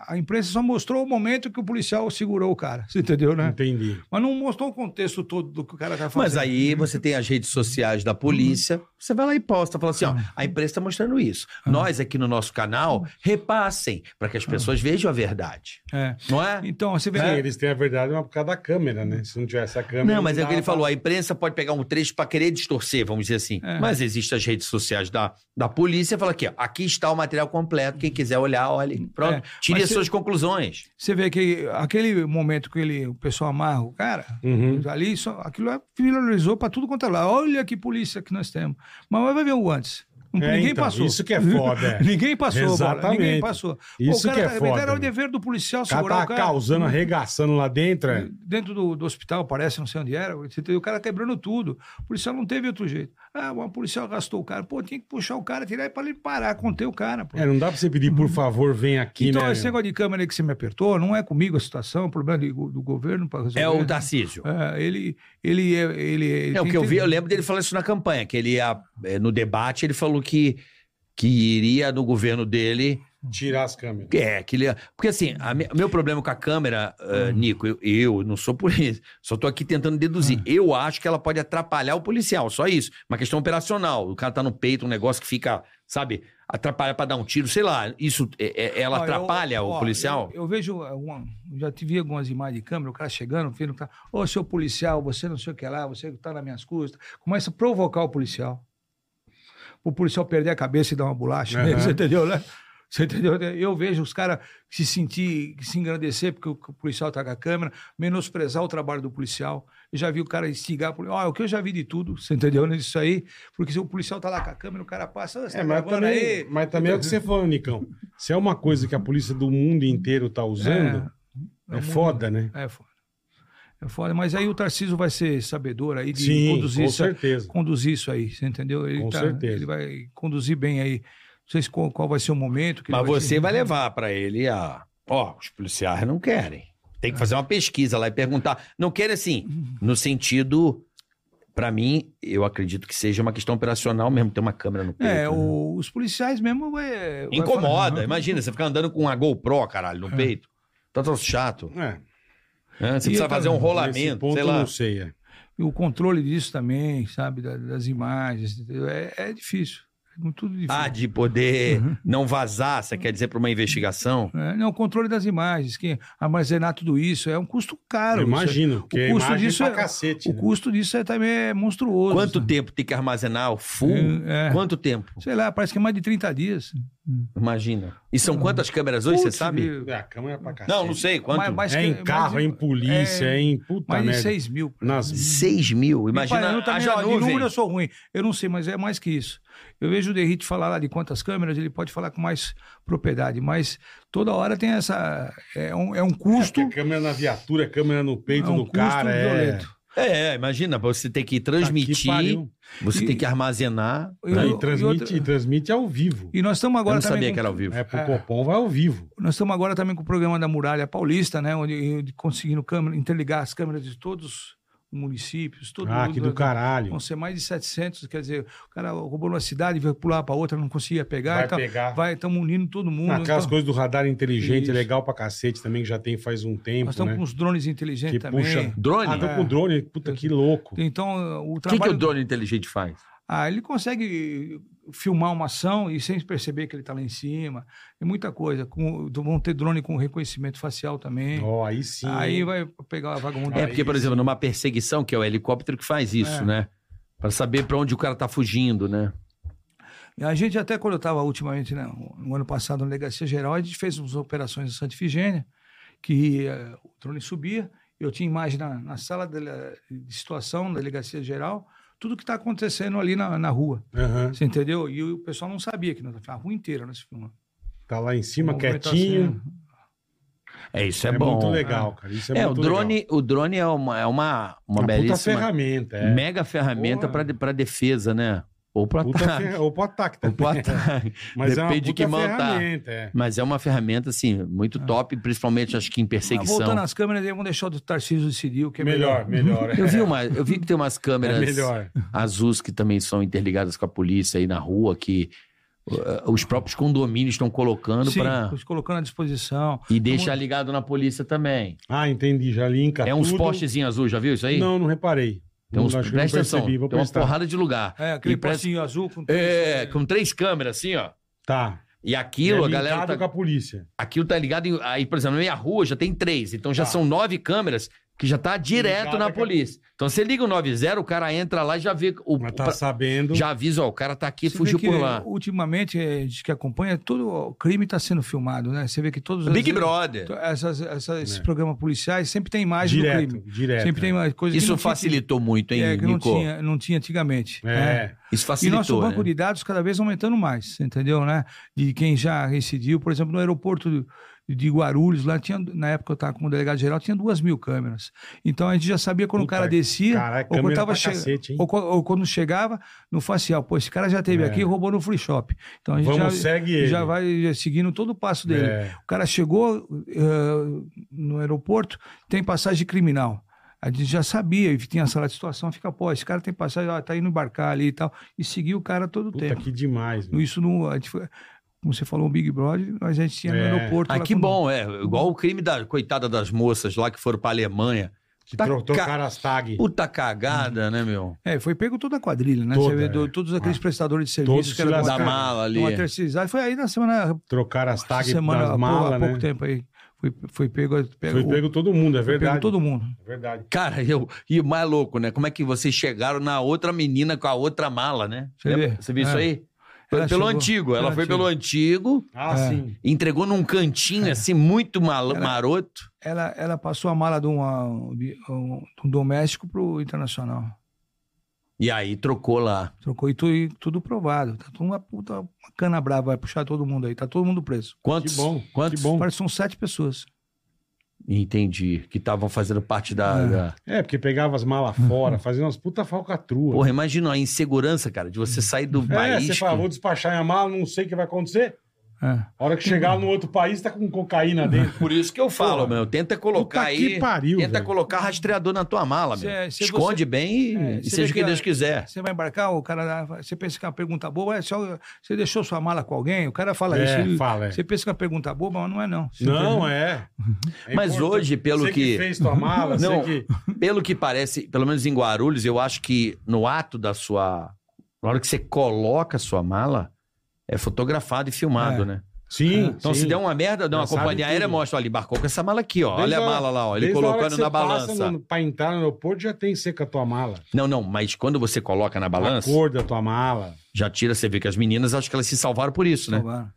a- a imprensa só mostrou o momento que o policial segurou o cara. Você entendeu, né? Entendi. Mas não mostrou o contexto todo do que o cara tá fazendo. Mas aí você tem as redes sociais da polícia, você vai lá e posta, fala assim, ó, a imprensa tá mostrando isso. Nós aqui no nosso canal, repassem para que as pessoas vejam a verdade. É. Não é? Então, você vê. Sim, eles têm a verdade, mas por causa da câmera, né? Se não tivesse a câmera. Não, mas é o que ele falou, a imprensa pode pegar um trecho para querer distorcer, vamos dizer assim. É. Mas existem as redes sociais da, da polícia, fala aqui, ó, aqui está o material completo, quem quiser olhar, olhe. Pronto, É, tire mas as se- suas conclusões. Você vê que aquele momento que ele, o pessoal amarra o cara, Uhum. ali, só, aquilo é- viralizou para tudo quanto é lá. Olha que polícia que nós temos. Mas vai ver o antes. É, ninguém então, passou. isso que é foda, é. ninguém passou, bola. Exatamente. Ninguém passou. Isso o cara que é tá- foda, Era o né? dever do policial O cara segurar tá o cara. causando, arregaçando lá dentro. É. Dentro do, do hospital, parece, não sei onde era. O cara quebrando tudo. O policial não teve outro jeito. Ah, o policial gastou o cara. Pô, tinha que puxar o cara, tirar ele para ele parar, conter o cara. Pô. É, não dá pra você pedir, por favor, vem aqui, então, né? esse negócio de câmera aí que você me apertou, não é comigo a situação, é um problema de- do governo para resolver. É o Tarcísio. É, ele, ele, é- ele, ele É, o que eu vi, eu lembro dele falar isso na campanha, que ele ia, é, no debate, ele falou que, que iria no governo dele Tirar as câmeras. É, que ele. Porque assim, a o meu problema com a câmera, eh, Nico, eu, eu não sou isso. Só tô aqui tentando deduzir. Eu acho que ela pode atrapalhar o policial, só isso. Uma questão operacional. O cara tá no peito, um negócio que fica, sabe, atrapalha pra dar um tiro, sei lá. Isso, é- é- ela Ó, eu- atrapalha o ó, policial? Eu, eu vejo, uma, já tive algumas imagens de câmera, o cara chegando, vendo cara, ô, seu policial, você não sei o que lá, você tá nas minhas custas. Começa a provocar o policial. O policial perder a cabeça e dar uma bolacha, Aham. nele, você entendeu, né? Você entendeu? Eu vejo os caras se sentir, se engrandecer porque o policial tá com a câmera, menosprezar o trabalho do policial. Eu já vi o cara instigar, ó, o que eu já vi de tudo, você entendeu nisso aí? Porque se o policial tá lá com a câmera, o cara passa, "Ô, você É, tá mas também, aí?" mas também é o que você falou, Nicão. Se é uma coisa que a polícia do mundo inteiro tá usando, é, É um foda, né? É foda. É foda. Mas aí o Tarcísio vai ser sabedor aí de Sim, conduzir, com isso, certeza. conduzir isso aí, você entendeu? Ele Com tá- certeza. Ele vai conduzir bem aí. Não sei se qual, qual vai ser o momento. Mas vai você te- vai levar pra ele a. Ó, os policiais não querem. Tem que fazer uma pesquisa lá e perguntar. Não querem assim, no sentido. Pra mim, eu acredito que seja uma questão operacional mesmo, ter uma câmera no peito. É, né? o- os policiais mesmo vai Incomoda. falar- Imagina, você ficar andando com uma GoPro, caralho, no peito. Tá tão chato. É, né? Você E precisa fazer um rolamento, sei lá. não sei. É. E o controle disso também, sabe? da- Das imagens. É, é. É difícil. Ah, de poder Uhum. não vazar, você quer dizer para uma investigação? É, não, o controle das imagens, que armazenar tudo isso é um custo caro. É- imagino, porque o custo disso é- cacete. O né? custo disso é, também é monstruoso. Quanto sabe? tempo tem que armazenar o full? É, é. Quanto tempo? Sei lá, parece que é mais de 30 dias. Imagina. E são quantas câmeras hoje, você Putz, sabe? viu? É, a câmera é pra cacete. Não, não sei. Quanto? Mais- mais É em carro, mais é de- em polícia, é, é, em puta Mais de merda. 6 mil. Nas... 6 mil. Imagina, eu também, haja ó, de número eu sou ruim. Eu não sei, mas é mais que isso. Eu vejo o Derrite falar lá de quantas câmeras, ele pode falar com mais propriedade, mas toda hora tem essa. É um, é um custo. É câmera na viatura, câmera no peito é um do custo cara. É... violento. É, imagina, você tem que Tá que transmitir, você E- tem que armazenar. E- Aí e transmite, outra- e transmite ao vivo. E nós estamos Eu agora não também. sabia com- que era ao vivo. É, pro É. Copom vai ao vivo. Nós estamos agora também com o programa da Muralha Paulista, né? Onde, onde conseguindo câmera, interligar as câmeras de todos os municípios. Todo Ah, mundo, que do caralho. Vão ser mais de 700, quer dizer, o cara roubou numa cidade, vai pular para outra, não conseguia pegar. Vai então, pegar. Vai, estamos unindo todo mundo. Aquelas então, coisas do radar inteligente, Isso. legal pra cacete também, que já tem faz um tempo, nós estamos né? com os drones inteligentes Que também. puxa- Drone? Ah, É. com drone, puta, que louco. Então, o O que, trabalho... que o drone inteligente faz? Ah, ele consegue filmar uma ação e sem perceber que ele está lá em cima. Tem muita coisa. Com, vão ter drone com reconhecimento facial também. Ó, aí sim. Aí vai pegar a vagabunda. É porque, por exemplo, numa perseguição, que é o helicóptero que faz isso, É. né? Pra saber pra onde o cara tá fugindo, né? E A gente até quando eu estava ultimamente, né, no ano passado na Delegacia Geral, a gente fez umas operações em Santa Ifigênia, que eh, o drone subia, eu tinha imagem na, na sala de, de situação da Delegacia Geral, tudo que está acontecendo ali na, na rua, Aham. você entendeu? E o pessoal não sabia que nós, a rua inteira nós filmamos. Tá lá em cima, movimento quietinho. assim, É, isso é, É, bom. muito legal, cara. Isso é, É, o muito drone, legal. o drone é uma, é uma, uma Uma puta belíssima ferramenta, é. mega ferramenta para de, pra defesa, né? Ou pro Puta ataque. fer... Ou pro ataque Ou também. pro ataque. Mas é uma Depende de quem montar. ferramenta, é. Mas é uma ferramenta, assim, muito top, principalmente acho que em Mas perseguição. voltando às câmeras, vamos deixar o do Tarcísio decidir o que é Melhor, melhor. melhor. Eu vi, uma, eu vi que tem umas É câmeras melhor. azuis que também são interligadas com a polícia aí na rua, que uh, os próprios condomínios estão colocando Sim, para os colocando à disposição. E deixar ligado na polícia também. Ah, entendi. Já linka é uns tudo. postezinhos azuis, já viu isso aí? Não, não reparei. Tem uns, que não presta atenção, percebi, tem uma porrada de lugar. É, aquele E presta- postinho azul com É, com três câmeras assim, ó. Tá. E aquilo, é a galera tá, com a polícia. aquilo tá ligado em, aí, por exemplo, na minha rua já tem três, então já Tá. são nove câmeras que já tá direto Ligada na polícia. Então você liga o 90, o cara entra lá e já vê o Mas tá pra- sabendo. já avisa, ó, o cara tá aqui, Você fugiu vê que, por lá. Ultimamente, eh, a gente que acompanha, todo o crime está sendo filmado, né? Você vê que todos Big as- Brother. Essas, essas- esses É. programas policiais sempre tem imagem do direto, crime. direto. Sempre tem mais coisa que Isso não tinha- facilitou muito, hein, é, que não Nico? tinha, não tinha antigamente. É. né? Isso E facilitou, nosso banco né? de dados cada vez aumentando mais, entendeu, né? De quem já residiu, por exemplo, no aeroporto de Guarulhos, lá tinha, na época eu estava como delegado geral, tinha duas mil câmeras. Então a gente já sabia quando Puta, o cara descia, Caralho, ou, quando tava che- cacete, ou, ou quando chegava no facial. Pô, esse cara já teve É. aqui e roubou no free shop. Então a gente Vamos, já, segue ele. já vai seguindo todo o passo dele. É. O cara chegou eh, no aeroporto, tem passagem criminal. A gente já sabia, e tinha sala de situação, fica, pô, esse cara tem passagem, ó, tá indo embarcar ali e tal. E seguiu o cara todo o tempo. que demais. meu. Isso no. A gente foi- como você falou, o Big Brother, mas a gente tinha no É. aeroporto. Ah, que quando- bom, é. Igual o crime da coitada das moças lá que foram pra Alemanha. Que Tá tro- ca- trocaram as tag. Puta cagada, né, meu? É, foi pego toda a quadrilha, né? Toda, Você vê é. do- todos aqueles Ah. prestadores de Todos serviços se que eram Da mala ali. uma terceirizada. Foi aí na semana. Trocaram as tag semana das malas, há pouco né? tempo aí. Foi, foi pego. pego Foi pego todo mundo, é foi verdade. pego todo mundo. É verdade. Cara, eu, e o mais louco, né? Como é que vocês chegaram na outra menina com a outra mala, né? Você Lembra? vê? Você viu isso É. aí? Foi Ela pelo chegou- antigo. Ela pelo foi antigo. pelo antigo, Ah, É. sim. entregou num cantinho assim, muito mal- Ela- maroto. Ela, ela passou a mala de, uma, um, de um doméstico para o internacional. E aí trocou lá. Trocou e tudo, e tudo provado. Tá tudo uma puta uma cana brava, vai puxar todo mundo aí. Tá todo mundo preso. Quantos? Que bom, Quantos? que bom. Parece que são sete pessoas. Entendi. Que estavam fazendo parte da, É. da- É, porque pegava as malas fora, fazia umas puta falcatrua. Porra, imagina a insegurança, cara, de você sair do é, país. você fala, que- vou despachar minha mala, não sei o que vai acontecer. É. A hora que chegar no outro país, tá com cocaína dentro. Por isso que eu falo, Porra. meu. Tenta colocar aí. que pariu, tenta velho. colocar rastreador na tua mala, meu. Se- se Esconde você- bem e, É, e você seja o que Deus quiser. Você vai embarcar, o cara. Você pensa que é uma pergunta boba, é só. Você deixou sua mala com alguém? O cara fala É, isso. ele- fala, é. Você pensa que é uma pergunta boba, mas não é, não. Você Não, é. É Mas importante. hoje, pelo Você que- fez tua mala, Não. você que... Pelo que parece, pelo menos em Guarulhos, eu acho que no ato da sua. Na hora que você coloca a sua mala, é fotografado e filmado, É. né? Sim, Então, sim. se der uma merda, dá uma companhia aérea, mostra, olha, ele embarcou com essa mala aqui, ó. Desde olha a a- mala lá, ó. Ele a colocando na balança. no- Pra entrar no aeroporto, já tem seca a tua mala. Não, não, mas quando você coloca na A balança, cor da tua mala. já tira, você vê que as meninas, acho que elas se salvaram por isso, né? Salvaram.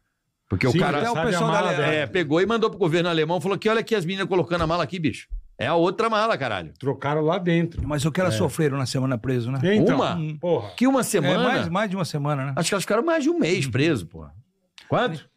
Porque Sim, o cara até o sabe a pessoal da é, pegou e mandou pro governo alemão, falou que olha aqui as meninas colocando a mala aqui, bicho. É a outra mala, caralho. Trocaram lá dentro. Mas o que elas sofreram na semana preso, né? Então, Uma? Porra. Que uma É, semana. mais, mais de uma semana, né? Acho que elas ficaram mais de um mês preso, pô. Quanto?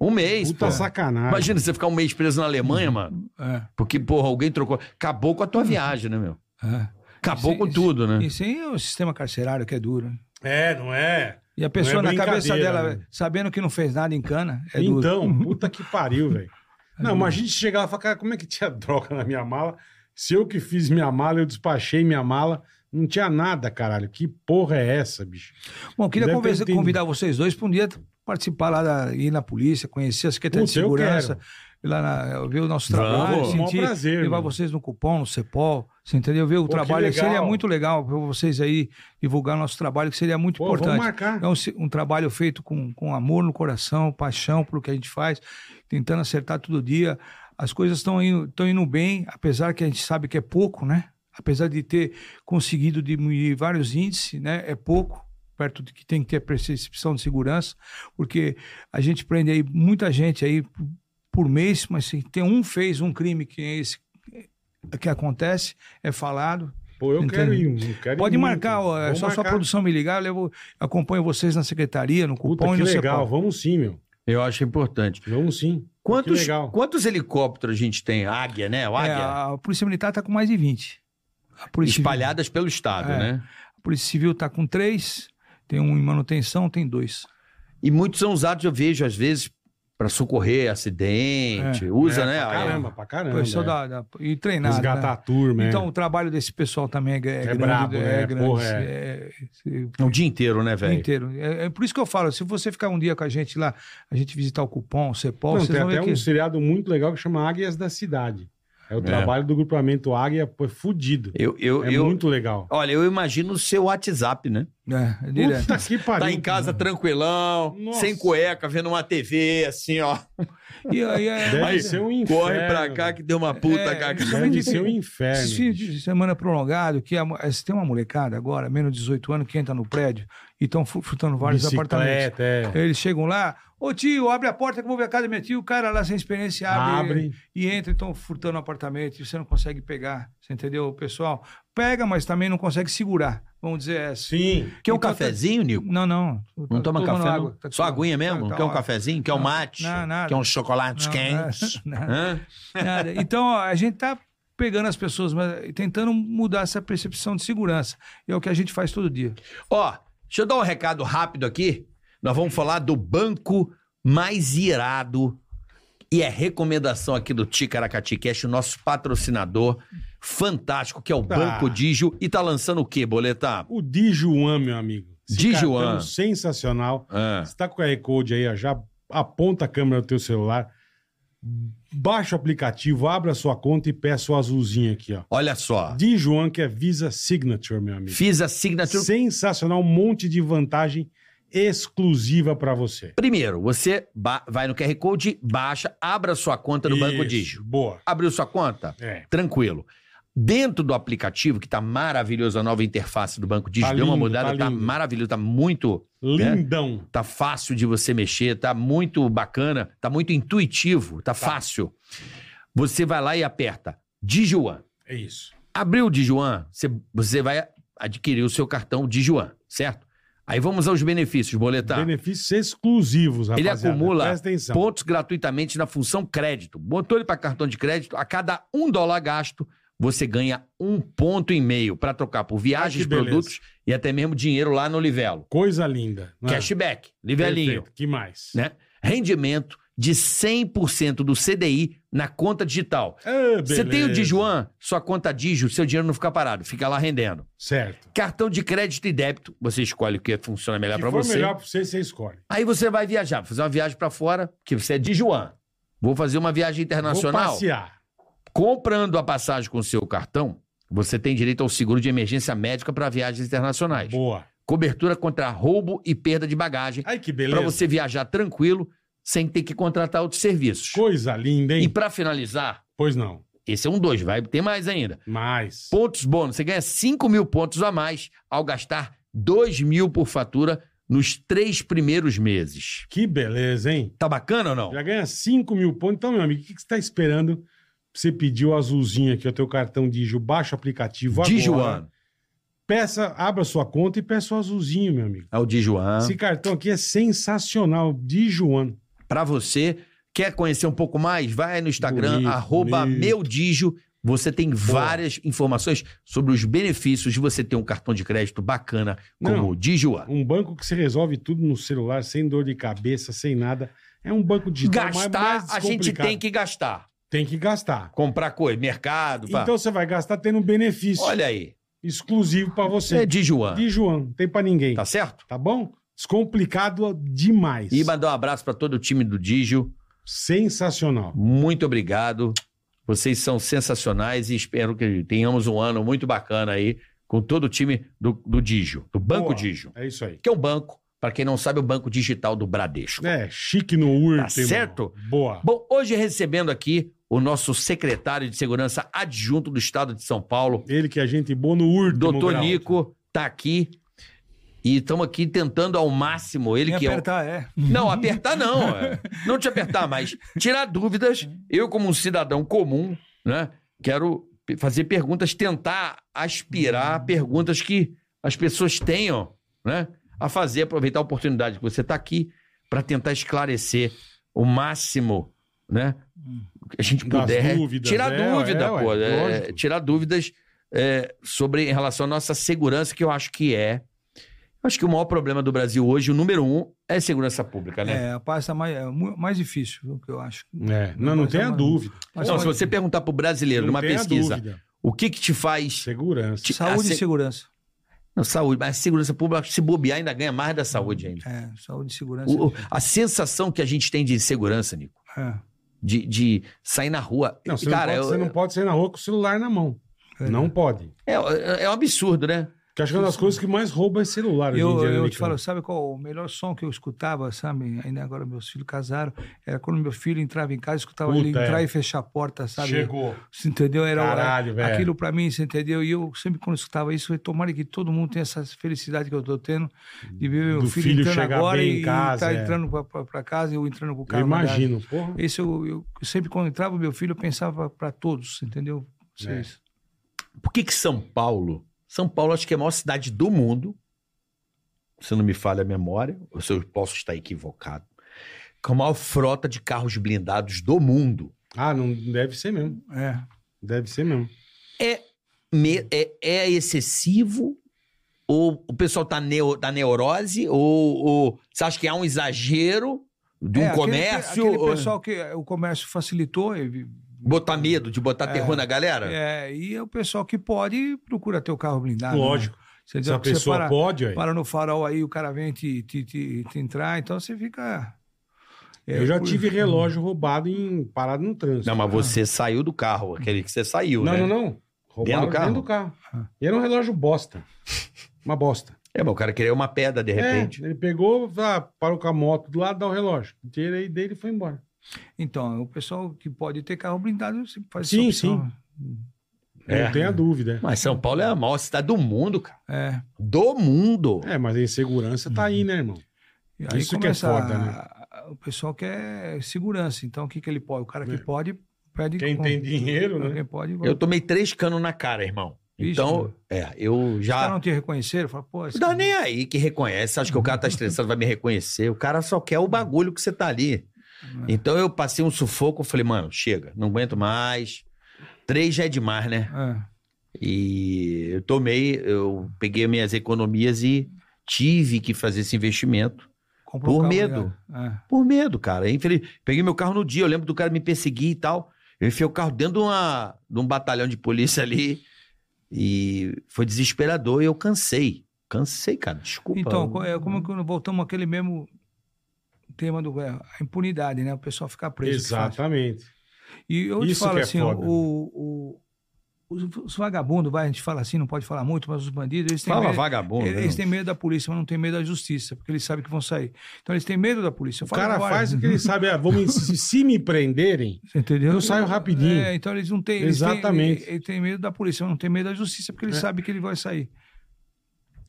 Um mês, Puta pô. sacanagem. Imagina você ficar um mês preso na Alemanha, mano. É, Porque, porra, alguém trocou. Acabou com a tua viagem, né, meu? é. Acabou Sim, com sim. tudo, né? E sem o sistema carcerário que é duro. né? É, não é? E a pessoa é na cabeça brincadeira, dela, né? sabendo que não fez nada em cana, é duro. então, puta que pariu, velho. Não, mas a gente chegava e falava, cara, como é que tinha droga na minha mala? Se eu que fiz minha mala, eu despachei minha mala, não tinha nada, caralho. Que porra é essa, bicho? Bom, queria conversa- convidar vocês dois para um dia participar lá, da, ir na polícia, conhecer a Secretaria de Puta, eu Segurança, lá na, ver o nosso Vamos. trabalho, Com o maior sentir, prazer, levar mano. vocês no cupom, no CEPOL, você entendeu? Ver o Pô, que trabalho, legal. seria muito legal para vocês aí divulgar nosso trabalho, que seria muito Pô, vamos importante. É um, um trabalho feito com, com amor no coração, paixão pelo que a gente faz, tentando acertar todo dia. As coisas estão indo, indo bem, apesar que a gente sabe que é pouco, né? Apesar de ter conseguido diminuir vários índices, né? É pouco, perto de que tem que ter percepção de segurança, porque a gente prende aí muita gente aí por- mês, mas se tem um fez um crime que é esse que acontece, é falado, Pô, eu Entendo. quero ir. eu quero ir Pode muito. marcar, ó, é só sua marcar. produção me ligar, eu levo, acompanho vocês na secretaria, no Puta, cupom que e no legal. Vamos sim, meu. Eu acho importante. Vamos sim. Quantos, legal. quantos helicópteros a gente tem? Águia, né? O É, Águia. a Polícia Militar está com mais de 20. A Polícia Espalhadas pelo estado, É. né? Civil, a Polícia Civil está com três Tem um em manutenção, tem dois. E muitos são usados, eu vejo, às vezes, para socorrer acidente. Usa, É, né? Pra Aí, caramba, pra caramba. Pessoal é. da, da- e treinado. Resgatar né? a turma, é. Então, o trabalho desse pessoal também é, é, grande. brabo, é, grande. Porra, é- é- O dia inteiro, né, o dia velho? inteiro. É, é por isso que eu falo, se você ficar um dia com a gente lá, a gente visitar o Cupom, o Cepol, Não, tem vão ver até que... um seriado muito legal que chama Águias da Cidade. É o trabalho do grupamento Águia, pô, é fudido. Eu, eu, É eu, muito legal. Olha, eu imagino o seu WhatsApp, né? É, é direto. Puta que pariu. Tá em casa tranquilão, Nossa. sem cueca, vendo uma TV, assim, ó. E aí, é, Deve Aí, ser um inferno. Corre pra cá que deu uma puta É, cara. Deve ser um inferno. Esses fins de semana prolongado, que a, eh, tem uma molecada agora, menos de 18 anos, que entra no prédio e estão frutando vários apartamentos. Bicicleta, é. Eles chegam lá, ô tio, abre a porta que eu vou ver a casa da minha tia. O cara lá sem experiência abre, Abre. e entra, então furtando o apartamento e você não consegue pegar. Você entendeu, pessoal? Pega, mas também não consegue segurar. Vamos dizer essa. Sim. Quer um Então, cafezinho, Nico? Não, não. Não Tô toma café, não? água. Tá Só aguinha mesmo? Tá, Quer um ó. cafezinho? Quer um Não, mate? não, nada. Quer uns chocolates Não, quentes? nada. Nada. Então, ó, a gente tá pegando as pessoas, mas tentando mudar essa percepção de segurança. E é o que a gente faz todo dia. Ó, deixa eu dar um recado rápido aqui. Nós vamos falar do banco mais irado. E é recomendação aqui do Ticaracati Cash, o nosso patrocinador fantástico, que é o Tá. Banco Digio. E tá lançando o quê, Boletar? O Dijuan, meu amigo. Esse Dijuan. cartão sensacional. Ah, Você tá com o QR Code aí, ó, já aponta a câmera do teu celular, baixa o aplicativo, abre a sua conta e peça o azulzinho aqui, ó. olha só. Dijuan, que é Visa Signature, meu amigo. Fiz a signature. Sensacional, um monte de vantagem exclusiva pra você. Primeiro, você vai no QR Code, baixa, abra sua conta no Banco Isso, Digio. Boa. Abriu sua conta? É. Tranquilo. Dentro do aplicativo, que tá maravilhoso, a nova interface do Banco Digio, Tá deu uma mudada, tá tá, lindo. maravilhoso, tá muito, Lindão. tá fácil de você mexer, tá muito bacana, tá muito intuitivo, tá, fácil. Você vai lá e aperta Dijuan. É isso. Abriu o Dijuan, você, você vai adquirir o seu cartão Dijuan, certo? Aí vamos aos benefícios, boletar. Benefícios exclusivos, Ele rapaziada. acumula Presta atenção. pontos gratuitamente na função crédito. Botou ele para cartão de crédito, a cada um dólar gasto, você ganha um ponto e meio para trocar por viagens, produtos e até mesmo dinheiro lá no Livelo. Coisa linda. né? Cashback, Livelinho, Perfeito. Que mais? né? Rendimento de 100% do CDI na conta digital. Ah, Você tem o. Dijuan, sua conta Digio, seu dinheiro não fica parado, fica lá rendendo. Certo. Cartão de crédito e débito, você escolhe o que funciona melhor para você. melhor pra você, você escolhe. Aí você vai viajar, fazer uma viagem pra fora, que você é de Juan. Vou fazer uma viagem Vou internacional. passear. Comprando a passagem com o seu cartão, você tem direito ao seguro de emergência médica para viagens internacionais. Boa. Cobertura contra roubo e perda de bagagem, Ai, que para beleza. você viajar tranquilo, sem ter que contratar outros serviços. Coisa linda, E hein? para finalizar, Pois não. esse é um dois, vai ter mais ainda. Mais. Pontos bônus, você ganha 5 mil pontos a mais ao gastar 2 mil por fatura nos três primeiros meses. Que beleza, hein? Tá bacana ou não? Já ganha 5 mil pontos. Então, meu amigo, o que que você está esperando você pedir o azulzinho aqui, o teu cartão Digio? Baixa o aplicativo agora. Dijuan. Peça, abra sua conta e peça o azulzinho, meu amigo. É o Dijuan. Esse cartão aqui é sensacional. Dijuan. Para você, quer conhecer um pouco mais? Vai no Instagram, Bonito, arroba bonito. meudigio. Você tem várias informações sobre os benefícios de você ter um cartão de crédito bacana como Não. o Dijuan. Um banco que você resolve tudo no celular, sem dor de cabeça, sem nada. É um banco digital mais- Gastar, mais a gente tem que gastar. Tem que gastar. Comprar coisa, mercado, pá. Então você vai gastar tendo um benefício Olha aí. exclusivo pra você. É Dijuan. Dijuan, não tem pra ninguém. Tá certo? Tá bom? Descomplicado demais. E mandar um abraço para todo o time do Digio. Sensacional. Muito obrigado. Vocês são sensacionais e espero que tenhamos um ano muito bacana aí com todo o time do, do Digio, do Banco Boa. Digio. É isso aí. que é um banco, para quem não sabe, o banco digital do Bradesco. É, chique no urto, Tá certo? Boa. Bom, hoje recebendo aqui o nosso secretário de Segurança adjunto do Estado de São Paulo, Ele que é gente boa no urto. doutor Grau. Nico, tá aqui. E estamos aqui tentando ao máximo, ele Nem que é o- apertar, é. Não, apertar não. é. Não te apertar, mas tirar dúvidas. Eu, como um cidadão comum, né, quero fazer perguntas, tentar aspirar perguntas que as pessoas tenham né, a fazer, aproveitar a oportunidade que você está aqui para tentar esclarecer o máximo né, que a gente puder. dúvidas, tirar é, dúvida, é, pô. é, tirar dúvidas é, sobre em relação à nossa segurança, que eu acho que é. Acho que o maior problema do Brasil hoje, o número um, é segurança pública, né? É, a paz está mais, é, mais difícil, que eu acho. É, não, não tenha uma- dúvida. Mas Não, se você perguntar pro brasileiro Não numa pesquisa, o que que te faz... Segurança. Saúde a e se- segurança. Não, saúde, mas segurança pública, se bobear, ainda ganha mais da saúde ainda. É, saúde e segurança. O- a sensação que a gente tem de segurança, Nico, É, de, de sair na rua... Não, você, cara, não pode, eu- você não pode sair na rua com o celular na mão. é. Não pode. é, é um absurdo, né? Porque acho que é uma das coisas que mais rouba é celular. hoje em Eu, dia, né, eu te falo, sabe qual o melhor som que eu escutava, sabe? Ainda agora meus filhos casaram, era quando meu filho entrava em casa, eu escutava Puta, ele entrar é. e fechar a porta, sabe? Chegou. Você entendeu? Era Caralho, velho. aquilo pra mim, você entendeu? E eu sempre quando eu escutava isso, eu tomara que todo mundo tenha essa felicidade que eu tô tendo de ver meu filho, filho entrando agora bem em e casa, tá é. entrando pra, pra, pra casa e eu entrando com o Eu carro. garagem. imagino. Porra. Esse eu, eu sempre quando entrava meu filho, eu pensava pra todos, entendeu? É. Vocês. Por que que São Paulo... São Paulo acho que é a maior cidade do mundo, se não me falha a memória, ou se eu posso estar equivocado, com a maior frota de carros blindados do mundo. Ah, não deve ser mesmo. É. Deve ser mesmo. É, me- é, é excessivo? Ou o pessoal tá, neo, tá neurose? Ou, ou você acha que há um exagero de um É, aquele- comércio? Aquele ou- pessoal que o comércio facilitou, e- Botar medo, de botar terror É, na galera? é, e é o pessoal que pode procura ter o carro blindado. Lógico. Né? Você, Se a você pessoa para, pode, ué. para no farol aí, o cara vem te, te, te- te entrar, então você fica. é, Eu já por- tive relógio roubado em parado no trânsito. Não, mas você saiu do carro, aquele que você saiu, não, né? não, não. Roubaram Dentro do carro? dentro do carro. E era um relógio bosta. Uma bosta. É, mas o cara queria uma pedra de repente. É, ele pegou, ah, parou com a moto do lado, dá o relógio. Tirei dele e foi embora. Então, o pessoal que pode ter carro blindado sempre faz Sim, essa opção. É. Não tenha dúvida. Mas São Paulo é a maior cidade do mundo, cara. É. Do mundo. É, mas a insegurança tá aí, né, irmão? Aí Isso que é foda, né? O pessoal quer segurança. Então, o que, que ele pode? O cara que É. pode, pede. Quem com- tem dinheiro, né? Quem pode. Eu tomei três canos na cara, irmão. Vixe, Então, mano. é, eu Os caras já. não te reconheceram? Fala, pô, esse Não dá cara- nem aí que reconhece. Acho que o cara tá estressado, vai me reconhecer. O cara só quer o bagulho que você tá ali. Então eu passei um sufoco, eu falei, mano, chega, não aguento mais. Três já é demais, né? É. E eu tomei, eu peguei minhas economias e tive que fazer esse investimento. Comprou Por um medo. É. Por medo, cara. Infeliz... Peguei meu carro no dia, eu lembro do cara me perseguir e tal. Eu enfiei o carro dentro de, uma... de um batalhão de polícia ali. E foi desesperador e eu cansei. Cansei, cara. Desculpa. Então, Eu- é como que voltamos àquele mesmo tema do é, a impunidade, né? O pessoal ficar preso. Exatamente. E eu te Isso falo que é assim, foda, o, o- os, os vagabundos, vai, a gente fala assim, não pode falar muito, mas os bandidos, eles têm Fala medo. vagabundo. Eles né? têm medo da polícia, mas não têm medo da justiça, porque eles sabem que vão sair. Então eles têm medo da polícia. Eu O falo, cara agora, faz o que ele sabe. Ah, vamos, se, se me prenderem, entendeu? Eu saio rapidinho. É, então eles não têm. Eles têm- Exatamente. ele, ele tem medo da polícia, mas não tem medo da justiça, porque ele É. sabe que ele vai sair.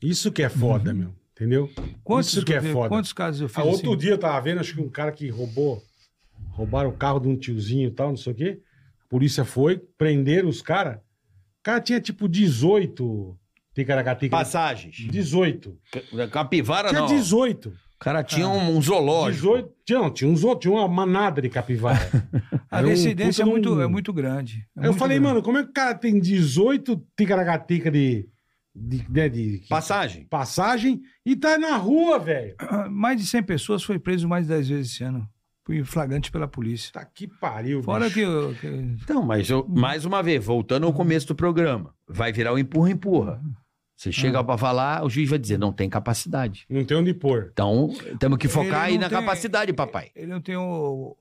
isso que é foda, meu. Entendeu? Quantos, isso que é foda. quantos casos eu fiz Ah, outro assim? dia eu tava vendo, acho que um cara que roubou, roubaram o carro de um tiozinho e tal, não sei o quê. A polícia foi, prenderam os caras. O cara tinha tipo 18 ticaracatica. Passagens. 18. Capivara Tinha não. 18. O cara tinha Ah. um, um zoológico. 18. Tinha, não, tinha, uns, outros, tinha uma manada de capivara. A Era um residência é, de um- muito, é muito grande. É Aí eu muito falei, grande. mano, como é que o cara tem 18 ticaracatica de, de, né, de Passagem. passagem e tá na rua, velho? Ah, Mais de 100 pessoas foi preso mais de 10 vezes esse ano. Fui flagrante pela polícia. Tá que pariu, Fora bicho. que, eu- que- Então, mas eu, mais uma vez, voltando ao começo do programa, vai virar o empurra-empurra. Você chega pra falar, o juiz vai dizer, não tem capacidade. Não tem onde pôr. Então, temos que focar aí na tem- capacidade, papai. ele não tem o,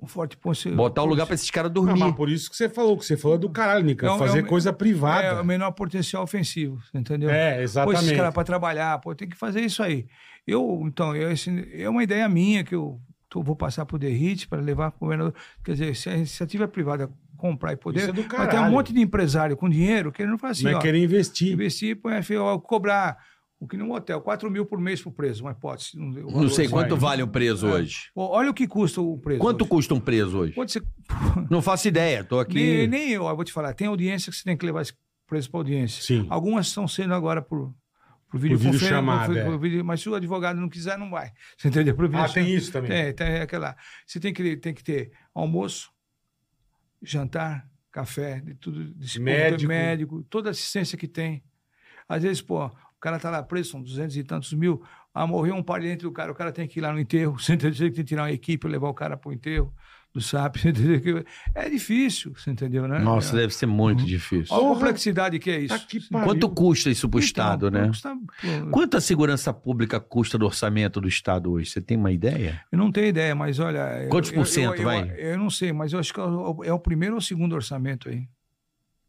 o forte ponto. Botar o lugar pra esses caras Não, dormir. mas por isso que você falou, que você falou do caralho, Nico. É um- fazer é um- coisa privada. É o menor potencial ofensivo, entendeu? É, Pô, esses exatamente. caras para trabalhar, pô, tem que fazer isso aí. Eu, então, eu, esse- é uma ideia minha que eu tô- vou passar pro Derrite para levar pro governador. Quer dizer, se a iniciativa privada comprar e poder, Isso é do vai ter um caralho. monte de empresário com dinheiro que ele não faz assim, Não é ó, querer investir. investir, põe, ó, cobrar o que num hotel, 4 mil por mês pro preso, uma hipótese. um- Não sei quanto vale um preso É. hoje. Pô, olha o que custa o preso. Quanto hoje. custa um preso hoje? Pode ser. Não faço ideia, tô aqui. Nem, nem eu, eu vou te falar. Tem audiência que você tem que levar esse preso para audiência. Sim. Algumas estão sendo agora por, por vídeo por- é. por vídeo- mas se o advogado não quiser, não vai. Você entendeu? Por Ah, vídeo- tem isso também. Tem, tem aquela. Você tem que, tem que ter almoço, jantar, café, de tudo, de Médico. médico, toda assistência que tem. Às vezes, pô, cara tá lá preso, são duzentos e tantos mil. Ah, morreu um parente do cara, o cara tem que ir lá no enterro. Você entendeu? Tem que tirar uma equipe e levar o cara pro enterro do SAP. Você entendeu? É difícil, você entendeu, né? Nossa, é. deve ser muito difícil. Olha a complexidade que é isso. Tá. Quanto custa isso pro Então, Estado, né? custa- Quanto a segurança pública custa do orçamento do Estado hoje? Você tem uma ideia? Eu não tenho ideia, mas olha. eu- Quantos por eu- cento, eu, vai? Eu, eu não sei, mas eu acho que é o, é o primeiro ou segundo orçamento aí.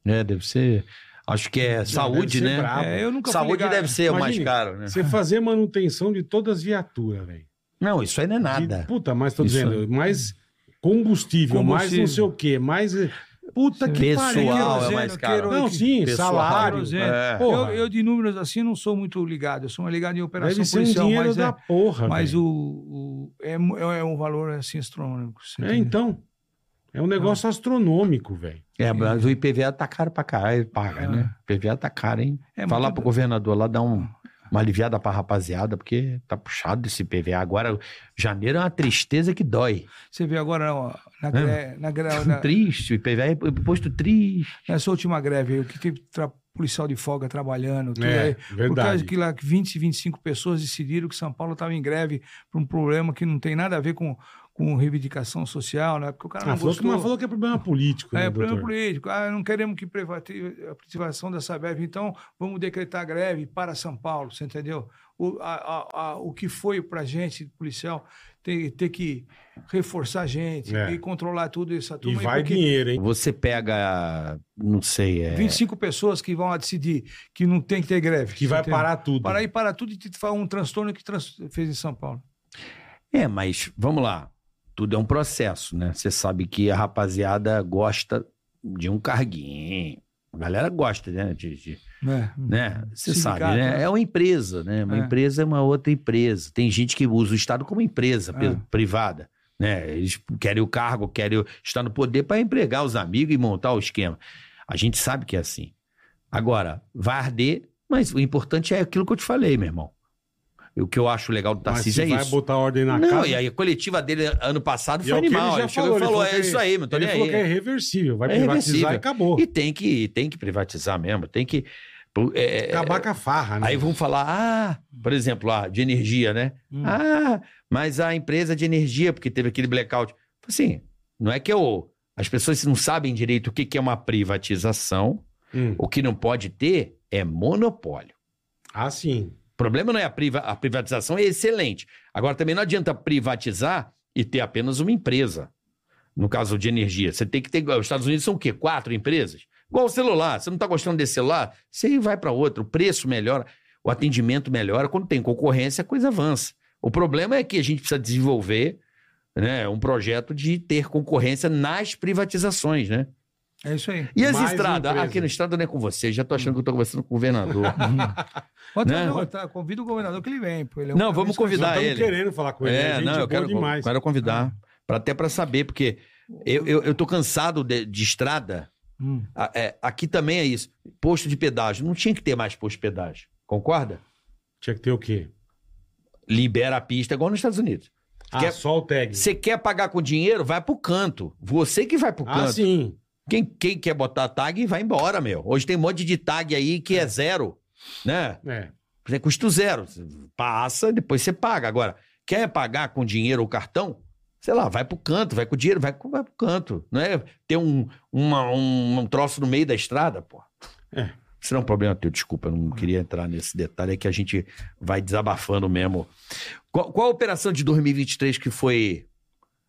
É, deve ser. Acho que é saúde, ser né? É, eu nunca Saúde deve ser o mais Imagine, caro, né? Você fazer manutenção de todas as viaturas, velho. Não, isso aí não é De- nada. Puta, mas tô Isso dizendo, mais combustível, mais Combustível. não sei o quê, mais. Puta que Pessoal pariu. é Querosene, mais caro. quero- Não, sim, Pessoal, salário. Querosene. É. Eu, eu, de números assim, não sou muito ligado. Eu sou mais ligado em operação Deve ser um policial, dinheiro mas, da é, porra, mas o, o- é, é um valor assim astronômico. É, entendeu? então. É um negócio astronômico, velho. É, mas o IPVA tá caro pra caralho, paga, É. né? IPVA tá caro, hein? É Falar muito- pro governador lá dar um, uma aliviada pra rapaziada, porque tá puxado esse IPVA. Agora, janeiro é uma tristeza que dói. Você vê agora ó, na, É. gre- na, gre- na- Triste, o IPVA é imposto triste. nessa última greve aí, o que teve policial de folga trabalhando, tudo É, aí. Por causa verdade. que lá 20, 25 pessoas decidiram que São Paulo estava em greve por um problema que não tem nada a ver com, com reivindicação social, né? Porque o cara Ah, não falou, que, mas falou que é problema político, É, né, problema doutor? político. Ah, não queremos que a privatização dessa greve, então vamos decretar greve para São Paulo, você entendeu? O, a- a- a- o que foi para a gente, policial, ter, ter que reforçar a gente É. e controlar tudo isso. E vai porque dinheiro, hein? Você pega, não sei, é... 25 pessoas que vão decidir que não tem que ter greve. Que vai entendeu? parar tudo. Para aí para tudo e te faz um transtorno que trans- fez em São Paulo. É, mas vamos lá. Tudo é um processo, né? Você sabe que a rapaziada gosta de um carguinho. A galera gosta, né? De, de- né? né? Você sabe, né? né? É uma empresa, né? Uma É. empresa é uma outra empresa. Tem gente que usa o Estado como empresa É. privada. Né? Eles querem o cargo, querem estar no poder para empregar os amigos e montar o esquema. A gente sabe que é assim. Agora, vai arder, mas o importante é aquilo que eu te falei, meu irmão. O que eu acho legal do Tarcísio é vai isso. botar ordem na Não, casa. e aí a coletiva dele ano passado E foi é ele animal. já Ele chegou e falou, falou, ele falou é isso aí, tô Ele nem falou aí. que é reversível, vai É privatizar reversível. e acabou. E tem que, tem que privatizar mesmo, tem que... é, Acabar com a farra, né? Aí vão falar, ah, por exemplo, lá, de energia, né? Hum. Ah, mas a empresa de energia, porque teve aquele blackout. Assim, não é que eu... As pessoas não sabem direito o que que é uma privatização. Hum. O que não pode ter é monopólio. Ah, sim. O problema não é a, priva- a privatização, é excelente. Agora, também não adianta privatizar e ter apenas uma empresa. No caso de energia, você tem que ter. Os Estados Unidos são o quê? Quatro empresas? Igual o celular. Você não está gostando desse celular? Você vai para outro. O preço melhora, o atendimento melhora. Quando tem concorrência, a coisa avança. O problema é que a gente precisa desenvolver né, um projeto de ter concorrência nas privatizações, né? É isso aí. E as Mais estradas? empresa. Aqui no estado não é com você. Já tô achando que eu tô conversando com o governador. Pode Né? tá, convida o governador que ele vem. ele é um Não, vamos convidar ele. estamos querendo falar com ele. É, É, gente não, eu boa quero, demais. quero convidar. Pra, até para saber, porque eu, eu, eu tô cansado de, de estrada. Hum. A- é, aqui também é isso. Posto de pedágio. Não tinha que ter mais posto de pedágio. Concorda? Tinha que ter o quê? Libera a pista, igual nos Estados Unidos. Ah, Quer- só o tag. Você quer pagar com dinheiro? Vai pro canto. Você que vai pro Ah, canto. sim. Quem, quem quer botar tag, vai embora, meu. Hoje tem um monte de tag aí que é zero, né? É. Custo zero. Você Passa, depois você paga. Agora, quer pagar com dinheiro ou cartão? Sei lá, vai pro canto, vai com dinheiro, vai, com- vai pro canto. Não é ter um, uma- um, um troço no meio da estrada, pô. É. Isso não é um problema teu, desculpa, eu não queria entrar nesse detalhe, é que a gente vai desabafando mesmo. Qual, qual a operação de 2023 que foi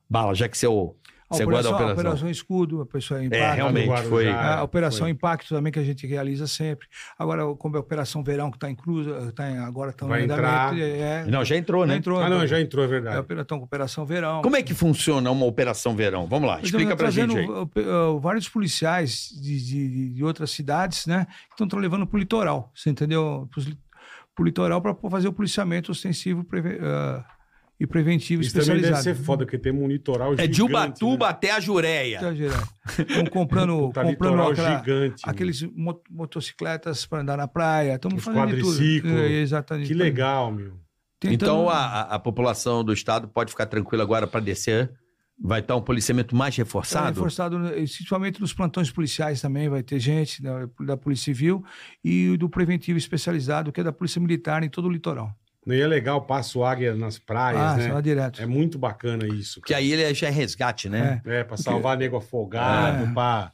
bala, já que você é o. A Você guarda a operação, a operação. operação Escudo, a operação Impacto. É, realmente, Guarujá, foi. é, A Operação foi. Impacto também, que a gente realiza sempre. Agora, como é a Operação Verão, que está em cruz, tá em- agora Vai em entrar. andamento. É, Não, já entrou, né? já entrou. Ah, não, então. já entrou, é É, verdade. Estão com Operação Verão. Como é que funciona uma operação verão? Vamos lá, explica pra gente aí. vários policiais de, de- de outras cidades, né? Que estão levando para o litoral, você entendeu? Para o litoral para fazer o policiamento ostensivo preve- uh, e preventivo Isso também deve especializado. ser foda, porque temos um litoral É gigante. de Ubatuba né? até a Jureia. Tá, geral. Estão comprando, comprando aquela- gigante. aqueles mo- motocicletas para andar na praia. Estamos Os fazendo de tudo. quadriciclos. É, exatamente. Que legal, meu. Tentando- Então a, a- a população do estado pode ficar tranquila agora para descer Vai estar um policiamento mais reforçado? reforçado, né, principalmente nos plantões policiais também, vai ter gente da, da Polícia Civil e do preventivo especializado, que é da Polícia Militar em todo o litoral. E é legal, passo águia nas praias, ah, né? direto. É muito bacana isso. Que aí ele já é resgate, né? É, pra salvar nego afogado, É. pra...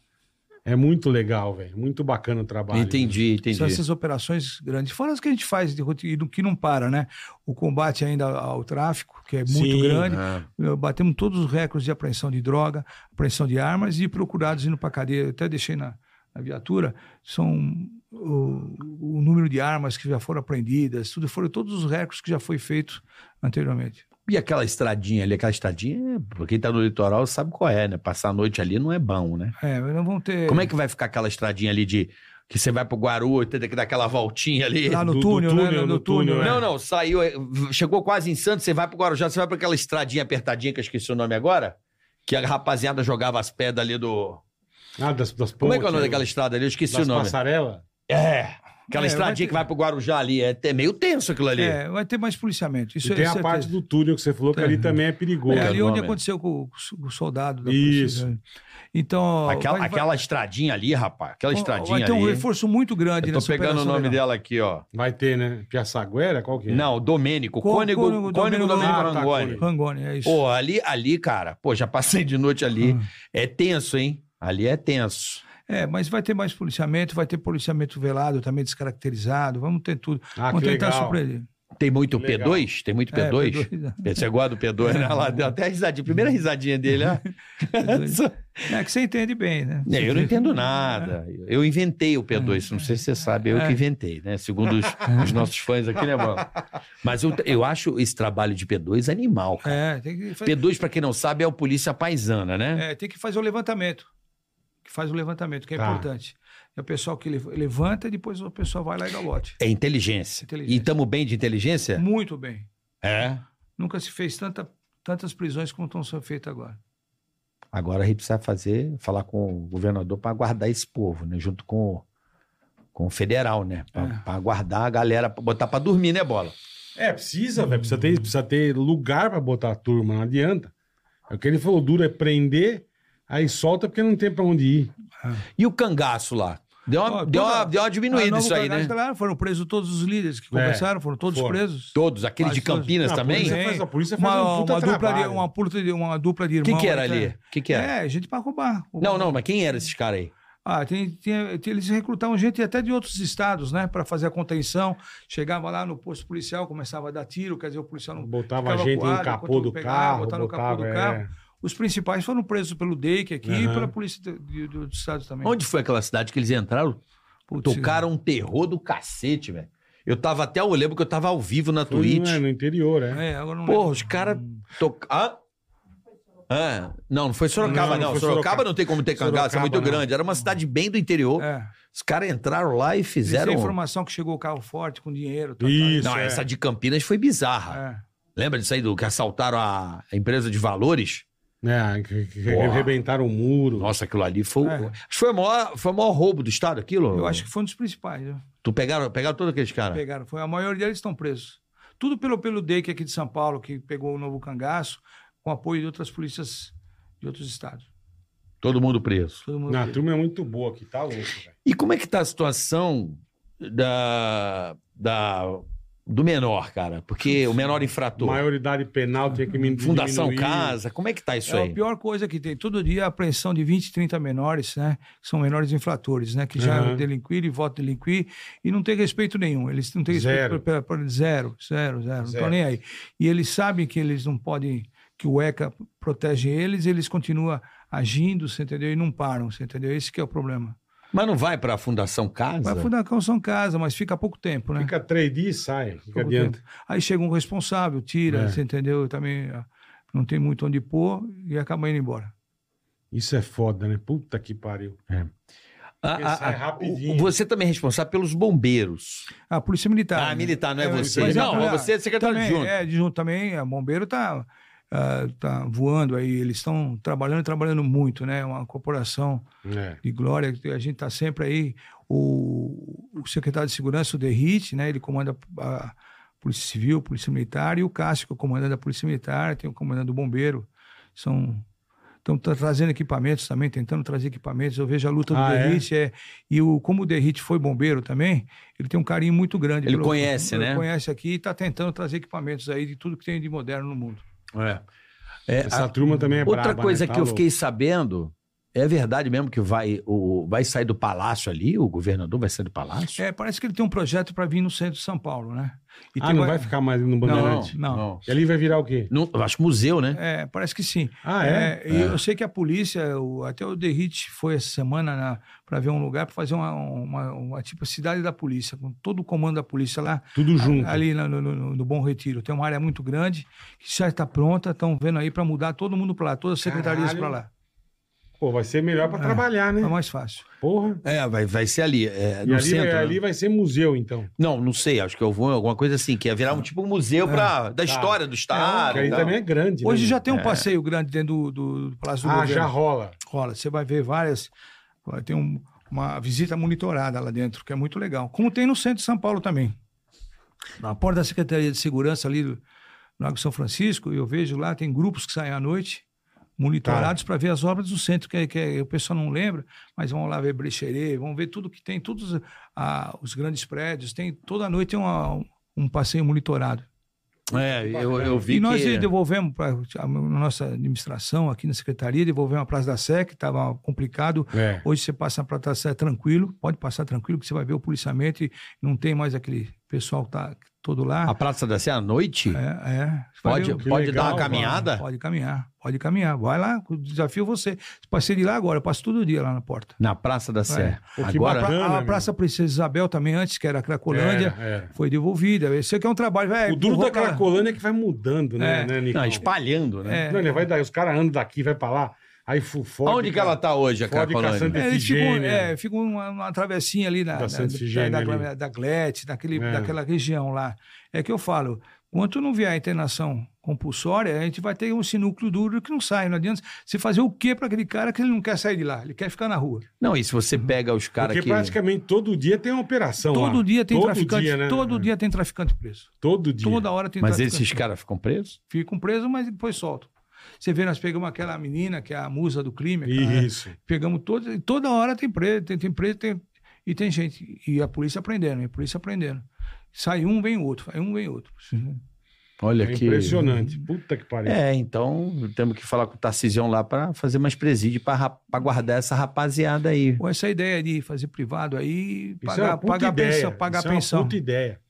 É muito legal, velho. Muito bacana o trabalho. Entendi, entendi. São essas operações grandes. Fora as que a gente faz de rotina, que não para, né? O combate ainda ao tráfico, que é muito Sim. grande. Eh, Batemos todos os recordes de apreensão de droga, apreensão de armas e procurados indo para cadeia. Eu até deixei na, na viatura. São o, o número de armas que já foram apreendidas, tudo foram todos os recordes que já foi feito anteriormente. E aquela estradinha ali, aquela estradinha, pra quem tá no litoral sabe qual é, né? Passar a noite ali não é bom, né? É, mas não vão ter. Como é que vai ficar aquela estradinha ali de que você vai pro Guaru, tem que dar aquela voltinha ali? Lá no Do- do túnel, né? túnel, No, no túnel, túnel. é. Não, não, saiu, é, chegou quase em Santos, você vai pro Guarujá, você vai pra aquela estradinha apertadinha que eu esqueci o nome agora, que a rapaziada jogava as pedras ali do... Ah, das, das Como é que é o pontes, nome daquela estrada ali? Eu esqueci Das o nome. passarela? É, aquela É, estradinha vai ter- que vai pro Guarujá ali, é até meio tenso aquilo ali. É, vai ter mais policiamento. Isso E é tem a certeza. parte do túnel que você falou que É. ali também é perigoso. É ali onde aconteceu com o, com o soldado da Isso. polícia. né? Então. Aquela, vai- vai- aquela estradinha ali, rapaz, aquela estradinha Vai ter um ali. reforço muito grande Eu tô nessa pegando o nome legal. dela aqui, ó. Vai ter, né? Piaçaguera? Qual que é? Não, Domênico, Co- Cônego, Cônego Cônego Domênico Domênico Ah, tá, Rangoni. Rangoni, é isso. Pô, ali, ali, cara, pô, já passei de noite ali. Ah. É tenso, hein? Ali é tenso. É, mas vai ter mais policiamento, vai ter policiamento velado também descaracterizado, vamos ter tudo. Ah, vamos que tentar legal. surpreender. Tem muito Legal. P2? Tem muito É, P2? P2, Você gosta do P2, né? Lá deu até a risadinha. Primeira risadinha dele, ó. É que você entende bem, né? É, eu não entendo nada. Eu inventei o P2, não sei se você sabe, eu que inventei, né? Segundo os, os nossos fãs aqui, né, mano? Mas eu, eu acho esse trabalho de P2 animal, cara. É, tem que, fazer, P2, pra quem não sabe, é o polícia paisana, né? é, tem que fazer o levantamento. Que faz o levantamento, que é Tá. importante. É o pessoal que le- levanta e depois o pessoal vai lá e dá lote. É inteligência. Inteligência. E estamos bem de inteligência? Muito bem. É. Nunca se fez tanta, tantas prisões como estão sendo feitas agora. Agora a gente precisa fazer, falar com o governador para guardar esse povo, né? Junto com, o- com o federal, né? Para É. guardar a galera, pra botar para dormir, né, bola? É, precisa, velho. Precisa ter, precisa ter lugar pra botar a turma, não adianta. É o que ele falou, o duro é prender, aí solta porque não tem pra onde ir. E o cangaço lá? Deu uma, Ó, deu toda- uma, deu uma diminuída Ah, isso aí, né? Claro, foram presos todos os líderes que É, conversaram, foram todos foram. presos. Todos, aquele de todos. Campinas Ah, também? polícia Tem. faz- a polícia faz uma, um puta uma, dupla de, trabalho. uma, dupla de, uma dupla de O que, irmãos. que era aí, ali? O que, que era? É, gente para roubar. Não, não, mas quem eram esses caras aí? Ah, tem, tem- tem- eles recrutavam gente até de outros estados, né? Para fazer a contenção. Chegava lá no posto policial, começava a dar tiro, quer dizer, o policial não. Botava ficava gente no acuado, capô enquanto do pegava, carro, botava no capô do carro. é. Os principais foram presos pelo DEIC aqui e Aham. pela polícia do, do, do estado também. Onde foi aquela cidade que eles entraram? Putz, Tocaram um terror do cacete, velho. Eu tava até, eu lembro que eu tava ao vivo na Foi, Twitch. é, no interior, é. É, agora não Porra, lembro. os caras tocaram. Ah, não, não foi Sorocaba, Não, não. não foi Sorocaba, Sorocaba. não tem como ter cangaço, é muito não. grande. Era uma cidade bem do interior. É. Os caras entraram lá e Fizeram... fizeram. a informação que chegou o carro forte com dinheiro. tal, Isso. Não, é. essa de Campinas foi bizarra. É. Lembra disso aí do que assaltaram a a empresa de valores? É, que, que Porra. arrebentaram o muro. Nossa, aquilo ali foi. É. Acho que foi o maior, foi o maior roubo do Estado, aquilo. Eu acho que foi um dos principais. Né? Tu pegaram, pegaram todos aqueles caras. Pegaram. Foi, a maioria deles estão presos. Tudo pelo, pelo DEIC aqui de São Paulo, que pegou o novo cangaço, com apoio de outras polícias de outros estados. Todo mundo preso. Todo mundo Não, a preso. turma é muito boa aqui, tá louco, velho. E como é que tá a situação da, da, do menor, cara? Porque o menor infrator. Maioridade penal tinha que me Fundação diminuir. Casa, como é que tá isso É aí? a pior coisa que tem. Todo dia a apreensão de 20, 30 menores, né? Que são menores infratores, né? Que já Aham. delinquiram e voltam a delinquir e não tem respeito nenhum. Eles não têm respeito Zero. por, por- por- zero, zero, zero. Não Zero. estão nem aí. E eles sabem que eles não podem, que o ECA protege eles, eles continuam agindo, você entendeu? E não param, você entendeu? Esse que é o problema. Mas não vai pra Fundação Casa? Vai fundar a Calção Casa, mas fica pouco tempo, né? Fica três dias e sai. Fica Pouco adianta. tempo. Aí chega um responsável, tira, É. você entendeu? Também ah, não tem muito onde pôr e acaba indo embora. Isso é foda, né? Puta que pariu. Ah, ah, sai ah, rapidinho. o- você também é responsável pelos bombeiros. A Polícia Militar. Ah, né? militar, não é você. mas Não, a- mas você é secretário também, adjunto. É, adjunto também. A bombeiro tá, ah, tá voando aí. Eles estão trabalhando e trabalhando muito, né? Uma corporação É. de glória. A gente tá sempre aí. O, o secretário de Segurança, o Derrite, né? Ele comanda a Polícia Civil, Polícia Militar. E o Cássio, que é o comandante da Polícia Militar. Tem o comandante do Bombeiro. São estão trazendo equipamentos também, tentando trazer equipamentos. Eu vejo a luta do Ah, é? Derrite. É? e o, como o Derrite foi bombeiro também, ele tem um carinho muito grande. Ele conhece, ele né? conhece aqui e está tentando trazer equipamentos aí de tudo que tem de moderno no mundo. É. É, Essa a- turma também é outra braba, coisa né? Tá que eu louco. fiquei sabendo, é verdade mesmo que vai, o, vai sair do palácio ali? O governador vai sair do palácio? É, parece que ele tem um projeto para vir no centro de São Paulo, né? E Ah, tem não uma- vai ficar mais no Bandeirante? não. E ali vai virar o quê? Não, eu acho que museu, né? É, parece que sim. Ah, é? e eu sei que a polícia, o- até o Derrite foi essa semana para ver um lugar para fazer uma, uma, uma tipo cidade da polícia, com todo o comando da polícia lá, Tudo junto. ali no, no- no Bom Retiro. Tem uma área muito grande que já está pronta, estão vendo aí para mudar todo mundo para lá, todas as secretarias para lá. Pô, vai ser melhor pra É. trabalhar, né? É mais fácil. Porra. É, vai, vai ser ali, é, E no ali, centro. vai, né? ali vai ser museu, então. Não, não sei, acho que eu vou alguma coisa assim, que ia virar um tipo um museu pra, da história do estado. Porque aí também é grande, né? Hoje já tem um passeio grande dentro do, do, do Palácio do Ah, Governo. já rola. Rola, você vai ver várias. vai ter um- uma visita monitorada lá dentro, que é muito legal. Como tem no centro de São Paulo também. Na porta da Secretaria de Segurança ali do no Lago São Francisco, eu vejo lá, tem grupos que saem à noite, monitorados para ver as obras do centro, que, que o pessoal não lembra, mas vão lá ver Brecheret, vão ver tudo que tem, todos ah, os grandes prédios, tem toda noite tem uma- um passeio monitorado. É, eu, eu vi E nós que... devolvemos para a nossa administração aqui na secretaria, devolvemos a Praça da Sé, que estava complicado. É. Hoje você passa para Praça da Sé tranquilo, pode passar tranquilo, que você vai ver o policiamento e não tem mais aquele pessoal que tá todo lá. A Praça da Sé à noite? É, é. Pode, que pode legal, dar uma mano. caminhada? Pode caminhar, pode caminhar. Vai lá, desafio você. Passei de lá agora, eu passo todo dia lá na porta. Na Praça da Sé. Que Agora, bacana. a. Praça Princesa Isabel também, antes, que era a Cracolândia, Era, era. foi devolvida. Esse aqui é um trabalho. velho, O duro da Cracolândia é que vai mudando, né, É. né não, espalhando, né? É. Não, ele vai dar, os caras andam daqui, vai pra lá, aí fode. Onde que ela tá hoje, a Fode Cracolândia? caçando- É, ficam, é, ficam uma, uma travessinha ali na, Da Santa Efigênia da, da, da Glete, daquele, É. daquela região lá. É que eu falo, quanto não vier a internação compulsória, a gente vai ter esse núcleo duro que não sai. Não adianta você fazer o quê para aquele cara que ele não quer sair de lá, ele quer ficar na rua. Não, e se você pega os caras Porque que... praticamente todo dia tem uma operação todo lá. dia tem todo traficante, Dia, né? todo dia tem traficante preso. Todo dia. Toda hora tem Mas traficante. esses caras ficam presos? ficam presos, mas depois soltam. Você vê, nós pegamos aquela menina que é a musa do crime, aquela- Isso. pegamos toda, e toda hora tem preso, tem, tem preso, tem, e tem gente. E a polícia prendendo, e a polícia prendendo. Sai um, vem outro, sai um, vem outro. Olha É que... impressionante. Puta que pariu. É, então temos que falar com o Tarcisião lá para fazer mais presídio para guardar essa rapaziada aí. Com essa ideia de fazer privado aí, Isso é pagar, pagar ideia. pensão, pagar Isso é uma pensão. puta ideia.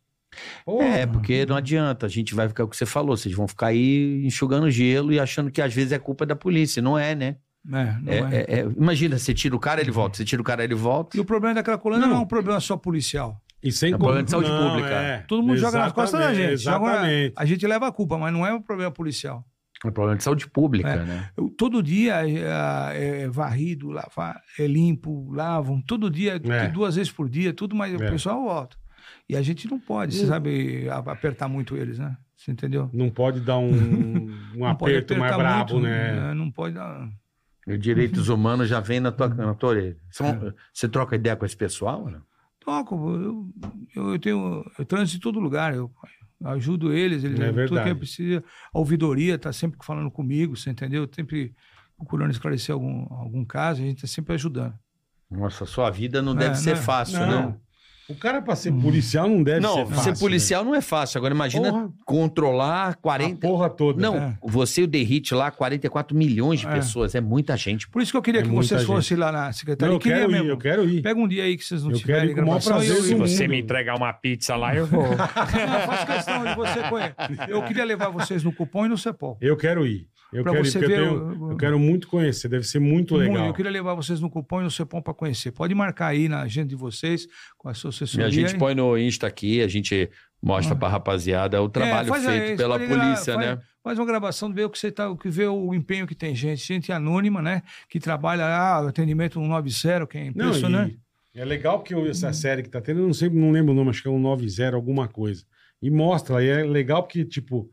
Porra. É, porque não adianta, a gente vai ficar o que você falou, vocês vão ficar aí enxugando gelo e achando que às vezes é culpa da polícia, não é, né? É, não É, é. é- é- imagina, você tira o cara, ele volta, você tira o cara, ele volta. E o problema da Cracolândia não. Não. é um problema só policial. E sem É problema de saúde Não, pública. é. Todo mundo joga nas costas da gente. Joga- Exatamente. a gente leva a culpa, mas não é um problema policial. É problema de saúde pública, É. né? Eu- todo dia é, é varrido, lava, é limpo, lavam, todo dia, É. duas vezes por dia, tudo, mas o É. pessoal volta. E a gente não pode, você Hum. sabe, apertar muito eles, né? Você entendeu? Não pode dar um, um Não pode aperto mais brabo, muito, né? Não pode dar. E os direitos humanos já vem na tua, na tua orelha. São- Você troca ideia com esse pessoal? Né? Toco, eu, eu, eu tenho. Eu transo em todo lugar, eu ajudo eles, eles É tudo verdade. que precisa. A ouvidoria está sempre falando comigo, você entendeu? Sempre procurando esclarecer algum, algum caso, a gente está sempre ajudando. Nossa, sua vida não É, deve ser não é- fácil, Não. né? O cara, pra ser policial, não deve Não, ser fácil. ser policial não é fácil. Agora imagina Porra. controlar né? A 40. porra toda. Não, É. você e o Derrite lá, 44 milhões de É. pessoas. É muita gente. Por isso que eu queria É que vocês fossem lá na secretaria. Não, eu queria quero ir, mesmo. eu quero ir. Pega um dia aí que vocês não Eu quero tiverem ir com o prazer eu, Se eu, você me entregar uma pizza lá, eu vou. eu faço questão de você conhecer. Eu queria levar vocês no cupom e no CEPOL. Eu quero ir. Eu quero você porque eu, ver tenho- o- eu quero muito conhecer. Deve ser muito legal. Eu queria levar vocês no cupom e no CEPOM para conhecer. Pode marcar aí na agenda de vocês, com a sua E assessoria. a gente põe no Insta aqui, a gente mostra pra rapaziada o trabalho É, faz feito aí, pela pode gra- polícia, faz- né? Faz uma gravação, vê o que você tá, o que vê o empenho que tem gente, gente anônima, né? Que trabalha ah, atendimento 190, que é Não, impressionante. e é legal que eu- essa série que tá tendo, eu não sei, não lembro o nome, acho que é um 90 alguma coisa. E mostra, e é legal porque, tipo,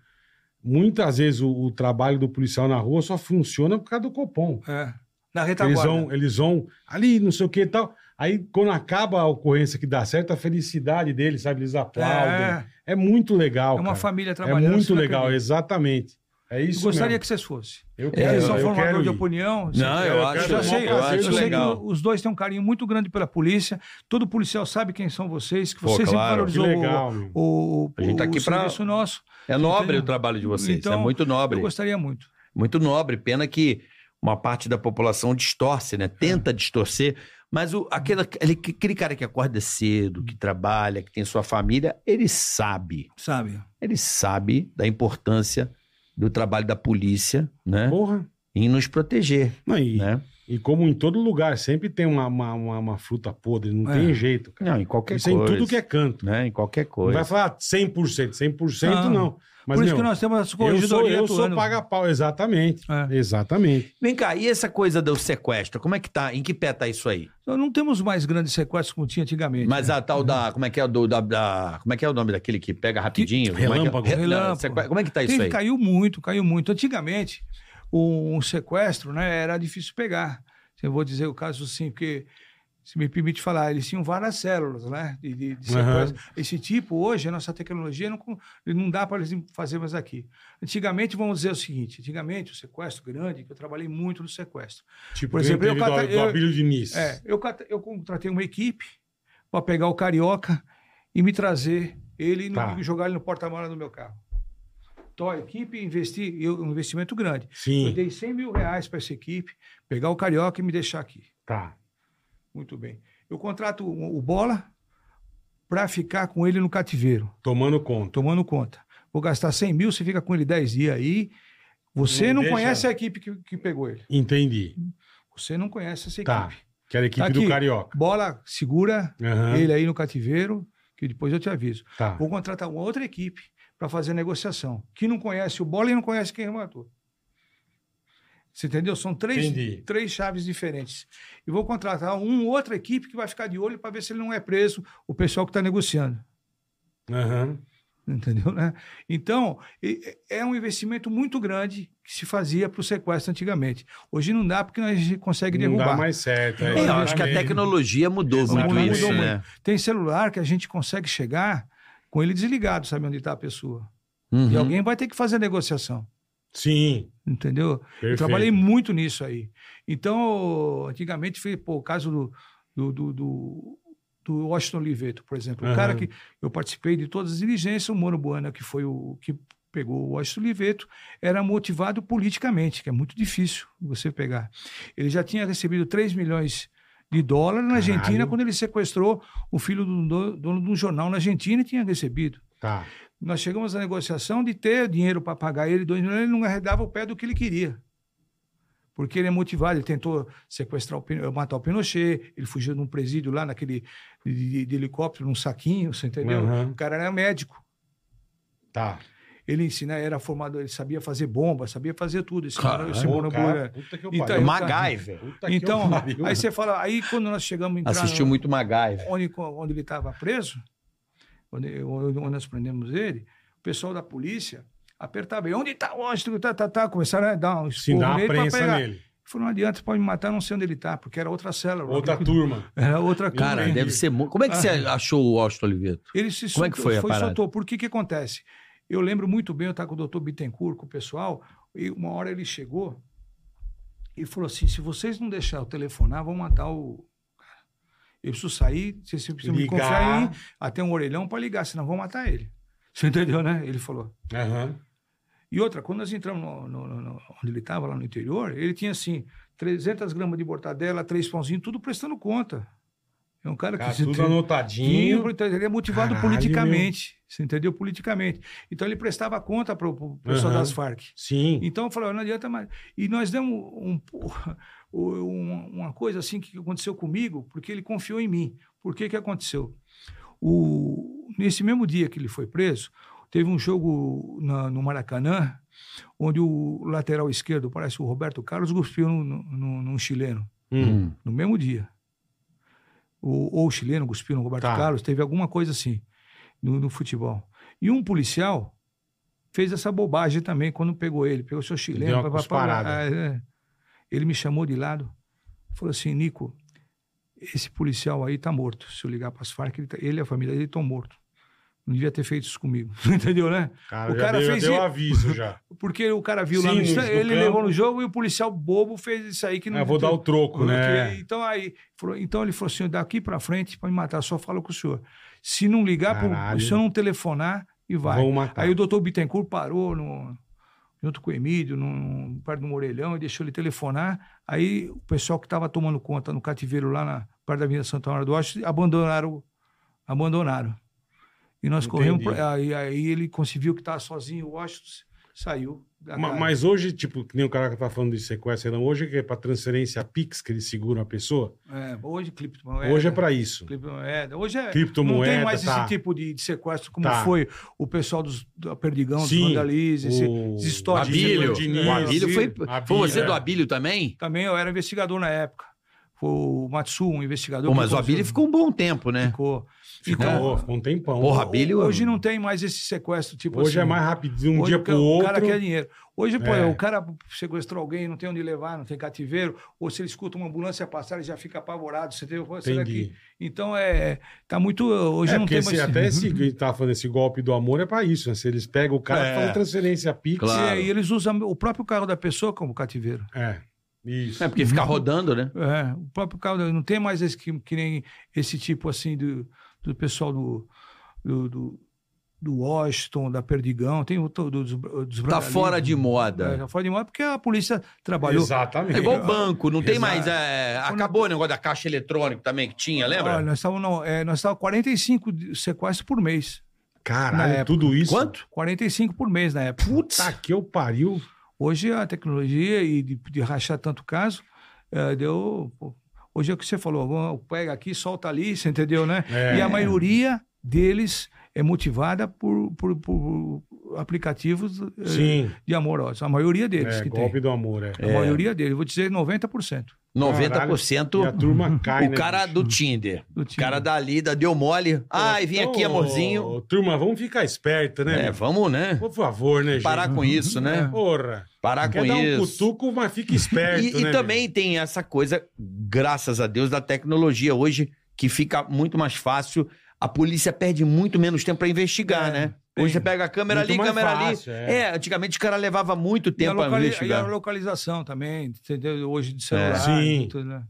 muitas vezes o, o trabalho do policial na rua só funciona por causa do Copom. É. Na Eles retaguarda. vão, eles vão ali, não sei o que e tal. Aí, quando acaba a ocorrência que dá certo, a felicidade deles, sabe? Eles aplaudem. É, É, muito legal. é uma cara. família É trabalhando. muito você não legal, acredita. exatamente. É isso Gostaria mesmo. que vocês fossem. Eu É, quero, eu, são formador de opinião. Não, eu eu acho, Eu o sei, eu, eu que legal. o- os dois têm um carinho muito grande pela polícia. Todo policial sabe quem são vocês, que Pô, vocês claro. sempre Que valorizou legal, o, o, A gente tá o aqui pra- serviço nosso. É nobre Entendeu? o trabalho de vocês, Então, é muito nobre. Eu gostaria muito. Muito nobre. Pena que uma parte da população distorce, né? Tenta distorcer. Mas o, aquele, aquele, aquele cara que acorda cedo, que trabalha, que tem sua família, ele sabe. Sabe? Ele sabe da importância do trabalho da polícia, né? Porra. Em nos proteger, Não, e, né? E como em todo lugar, sempre tem uma, uma, uma, uma fruta podre, não É. tem jeito, cara. Não, em qualquer Isso é coisa. em tudo que é canto. Né? Em qualquer Não coisa. vai falar 100%, 100% não. Não. Mas, Por isso meu, que nós temos eu sou, corregedoria eu sou atuando. paga-pau, exatamente. É. Exatamente. Vem cá, e essa coisa do sequestro? Como é que tá? Em que pé tá isso aí? Nós não temos mais grandes sequestros como tinha antigamente. Mas né? a tal da. Como é que é o do, da, da- Como é que é o nome daquele que pega rapidinho? Como é que é? Relâmpago. Re- não, Relâmpago. sequ- Como é que tá isso Tem- aí? Caiu muito, caiu muito. Antigamente, um sequestro né, era difícil pegar. Eu vou dizer o caso assim, porque, se me permite falar, eles tinham várias células né, de, de- de sequestro. Esse tipo, hoje, a nossa tecnologia não, não dá para eles fazer mais aqui. Antigamente, vamos dizer o seguinte: antigamente, o sequestro grande, que eu trabalhei muito no sequestro. Tipo, Por exemplo, eu do, cata- do eu- Abílio Diniz. É, eu, eu contratei uma equipe para pegar o carioca e me trazer ele e Tá. e jogar ele no porta-malas do meu carro. Então, a equipe investi, eu, um investimento grande. Eu Sim, dei 100 mil reais para essa equipe, pegar o carioca e me deixar aqui. tá. Muito bem. Eu contrato o, Bola para ficar com ele no cativeiro, Tomando conta. tomando conta. Vou gastar 100 mil, você fica com ele 10 dias aí. Você Não não, deixa- conhece a equipe que, que pegou ele. Entendi. Você não conhece essa Tá. equipe. Que era a equipe Tá do aqui. Carioca. Bola, segura Aham. ele aí no cativeiro, que depois eu te aviso. Tá. Vou contratar uma outra equipe para fazer a negociação, que não conhece o bola e não conhece quem rematou. Você entendeu? São três, Entendi. três chaves diferentes. E vou contratar uma outra equipe que vai ficar de olho para ver se ele não é preso, o pessoal que está negociando. Aham. Entendeu? Né? Então, é um investimento muito grande que se fazia para o sequestro antigamente. Hoje não dá porque a gente consegue Não derrubar. dá mais certo. É, é, É, eu acho que a tecnologia mudou Exatamente. muito Mudou isso, muito. né? Tem celular que a gente consegue chegar com ele desligado, sabe onde está a pessoa. Uhum. E alguém vai ter que fazer a negociação. Sim, Entendeu? Eu trabalhei muito nisso aí. Então, antigamente, foi pô, o caso do, do, do, do, do Washington Oliveto, por exemplo. O Aham. cara que eu participei de todas as diligências, o Moro Buana, que foi o que pegou o Washington Oliveto, era motivado politicamente, que é muito difícil você pegar. Ele já tinha recebido 3 milhões de dólares na Caralho. Argentina quando ele sequestrou o filho do do- dono de um jornal na Argentina e tinha recebido. Tá. Nós chegamos à negociação de ter dinheiro para pagar ele, dois milhões, ele não arredava o pé do que ele queria. Porque ele é motivado, ele tentou sequestrar, o, matar o Pinochet, ele fugiu num presídio lá, naquele de, de- de helicóptero, num saquinho, você entendeu? Aham. O cara era médico. Tá. Ele ensina, era formado, ele sabia fazer bomba, sabia fazer tudo. Esse, esse Moro cara, Buana. puta que eu Então, eu- MacGyver. Puta que eu Então, pariu. aí você fala, aí quando nós chegamos a entrar Assistiu no- muito MacGyver. onde, onde ele estava preso, onde, onde nós prendemos ele, o pessoal da polícia apertava ele, onde está o Washington? Tá, tá, tá. Começaram a dar um esporro dá nele pra prensa pegar. nele. Ele falou, não adianta, pode me matar, não sei onde ele está, porque era outra célula. Outra turma. Era outra Cara, turma. deve ser muito. Como é que você achou o Washington Oliveto? Ele se Como é que foi a parada? soltou. Por que que acontece? Eu lembro muito bem, eu estava com o doutor Bittencourt, com o pessoal, e uma hora ele chegou e falou assim, se vocês não deixarem eu telefonar, vão matar o... Eu preciso sair, vocês precisam me Ligar. confiar em mim, até um orelhão para ligar, senão vão matar ele. Você entendeu, né? Ele falou. Aham. E outra, quando nós entramos no- no- no- onde ele estava, lá no interior, ele tinha assim, 300 gramas de mortadela, três pãozinhos, tudo prestando conta. É um cara Cara, que... tudo tem- anotadinho. então, ele é motivado Caralho, politicamente. Você entendeu? Politicamente. Então ele prestava conta para o pessoal Aham. das Farc. Sim. Então eu falei, não adianta mais. E nós demos um- um- uma coisa assim que aconteceu comigo, porque ele confiou em mim. Por que que aconteceu? O, nesse mesmo dia que ele foi preso, teve um jogo na- no Maracanã, onde o lateral esquerdo, parece o Roberto Carlos, cuspiu num, num- num chileno, Hum. no mesmo dia. Ou o chileno cuspiu no Roberto Tá. Carlos, teve alguma coisa assim no, no futebol. E um policial fez essa bobagem também quando pegou ele, pegou seu chileno. Deu cusparada. ah, é. Ele me chamou de lado, falou assim, Nico, esse policial aí tá morto. Se eu ligar para as Farc, ele, tá- ele e a família dele estão mortos. Não devia ter feito isso comigo. Entendeu, né? Cara, O já cara deu, fez deu isso. aviso já. Por Porque o cara viu lá Sim, no no- ele campo. levou no jogo e o policial bobo fez isso aí que não. Ah, vou dar o troco, né? Então aí, falou- então ele falou assim: daqui pra frente, pra me matar, só falo com o senhor. Se não ligar, pro, se eu não telefonar, e vai. Aí o doutor Bittencourt parou no, junto com o Emílio, num, perto do Morelhão, e deixou ele telefonar. Aí o pessoal que estava tomando conta no cativeiro lá na perto da Avenida Santa Maria do Oeste, abandonaram. Abandonaram. E nós corremos. Entendi. pra- aí, aí ele conseguiu que estava sozinho, o Washington saiu. da Ma- casa. Mas hoje, tipo, que nem o cara que tá falando de sequestro, não, hoje que é pra transferência Pix, que eles seguram a pessoa, É, hoje criptomoeda. hoje é pra isso. Criptomoeda. Hoje é, Criptomoeda, não tem mais tá. esse tipo de, de sequestro como Tá. foi o pessoal dos, da Perdigão, Sim, dos Vandalize, esse, o esses histórias. Abílio. O Abílio foi, Abílio, foi você é. do Abílio também? Também eu era investigador na época. Foi o Matsu, um investigador. Pô, que mas o Abílio ficou um bom tempo, né? Ficou. Ficou, Então, ficou um tempão. Porra, Hoje não tem mais esse sequestro, tipo Hoje assim. é mais rápido, de um Hoje dia o pro O outro. cara quer dinheiro. Hoje, pô, É. o cara sequestrou alguém, não tem onde levar, não tem cativeiro, ou se ele escuta uma ambulância passar, ele já fica apavorado. Você entendeu? Pô, será que- Então, é, tá muito. Hoje É, não porque tem esse, mais. até esse tava falando, esse golpe do amor é pra isso, né? Se eles pegam o cara, É. fazem transferência Pix. Claro. É, e eles usam o próprio carro da pessoa como cativeiro. É, isso. É porque fica rodando, né? É, o próprio carro, da- não tem mais esse que, que nem esse tipo assim do, do pessoal do, do, do, do Washington, da Perdigão, tem o to- dos, dos Tá fora de É, moda. tá fora de moda porque a polícia trabalhou. Exatamente. É igual banco, não tem mais. é, acabou o negócio da caixa eletrônica também que tinha, lembra? Olha, nós estávamos não, é, nós estávamos 45 de- sequestros por mês. Caralho, tudo isso. Quanto? 45 por mês na época. Putz. Tá que eu pariu. Hoje a tecnologia e de, de rachar tanto caso, eh, deu. pô, Hoje é o que você falou, pega aqui, solta ali, você entendeu, né? É. E a maioria deles é motivada por, por, por aplicativos eh, Sim. de amorosos. A maioria deles É, que golpe tem. do amor, é. A maioria deles, vou dizer 90%. 90% E a turma cai, o né, cara bicho? do Tinder. Do O cara Tinder. dali, da deu mole. Ai, vem aqui, Ô, amorzinho. Turma, vamos ficar esperto, né? É, vamos, né? Por favor, né, gente? Parar com isso, né? Porra. Parar Quer com dar um isso. cutuco, mas fica esperto, E, e né? também tem essa coisa, graças a Deus, da tecnologia hoje, que fica muito mais fácil. A polícia perde muito menos tempo para investigar, É, né? Hoje você pega a câmera Muito ali, câmera fácil, ali. é. É. antigamente o cara levava muito E a, tempo para locali- e a investigar. localização também, entendeu? Hoje de celular. Sim. e tudo, né?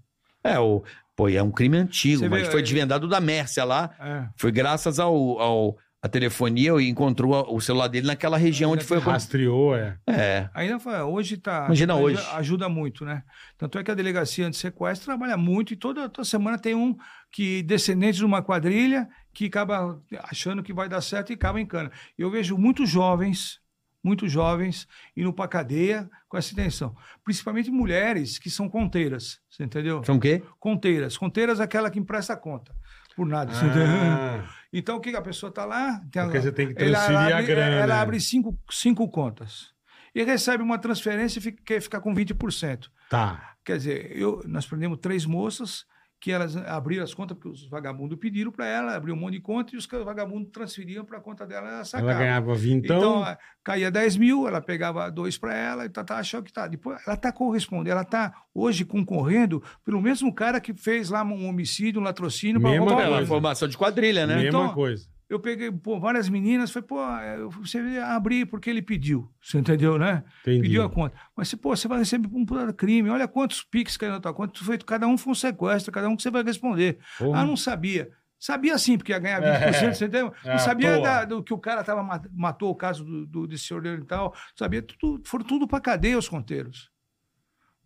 É, o, pô, e é um crime antigo, Você mas vê, foi é- desvendado da Mércia lá. É. Foi graças ao, ao a telefonia e encontrou o celular dele naquela região onde foi. Rastreou, é. É. Ainda foi, hoje tá. Imagina ajuda, hoje. Ajuda muito, né? Tanto é que a delegacia anti-sequestro trabalha muito e toda, toda semana tem um que descendente de uma quadrilha que acaba achando que vai dar certo e acaba em cana. Eu vejo muitos jovens, muitos jovens indo para cadeia com essa intenção. Principalmente mulheres que são conteiras, você entendeu? São o quê? Conteiras. Conteiras é aquela que empresta conta. Por nada. você entendeu? Ah, Então, o que a pessoa está lá? Tem porque a- você tem que ela, transferir ela a abre, grana. ela abre cinco, cinco contas. E recebe uma transferência e fica, quer ficar com 20%. Tá. Quer dizer, eu, nós prendemos três moças que elas abriram as contas porque os vagabundos pediram para ela, abriu um monte de conta e os vagabundos transferiam para a conta dela ela sacava. Ela ganhava vintão. Então, caía 10 mil, ela pegava dois para ela e tá, tá, achou que tá. Depois, ela está correspondendo, ela está hoje concorrendo pelo mesmo cara que fez lá um homicídio, um latrocínio para Mesma roubar coisa. É coisa. formação de quadrilha, né? Mesma então- coisa. Eu peguei pô, várias meninas, falei, pô, eu- você abrir porque ele pediu. Você entendeu, né? Entendi. Pediu a conta. Mas, se, pô, você vai receber um puta crime. Olha quantos piques caíram na tua conta. Foi- Cada um foi um sequestro, cada um que você vai responder. Ah, não sabia. Sabia sim, porque ia ganhar 20%, você entendeu? É, Não sabia da- do que o cara tava, ma- matou o caso do, do, desse e tal. Sabia, tudo, foram tudo pra cadeia os conteiros.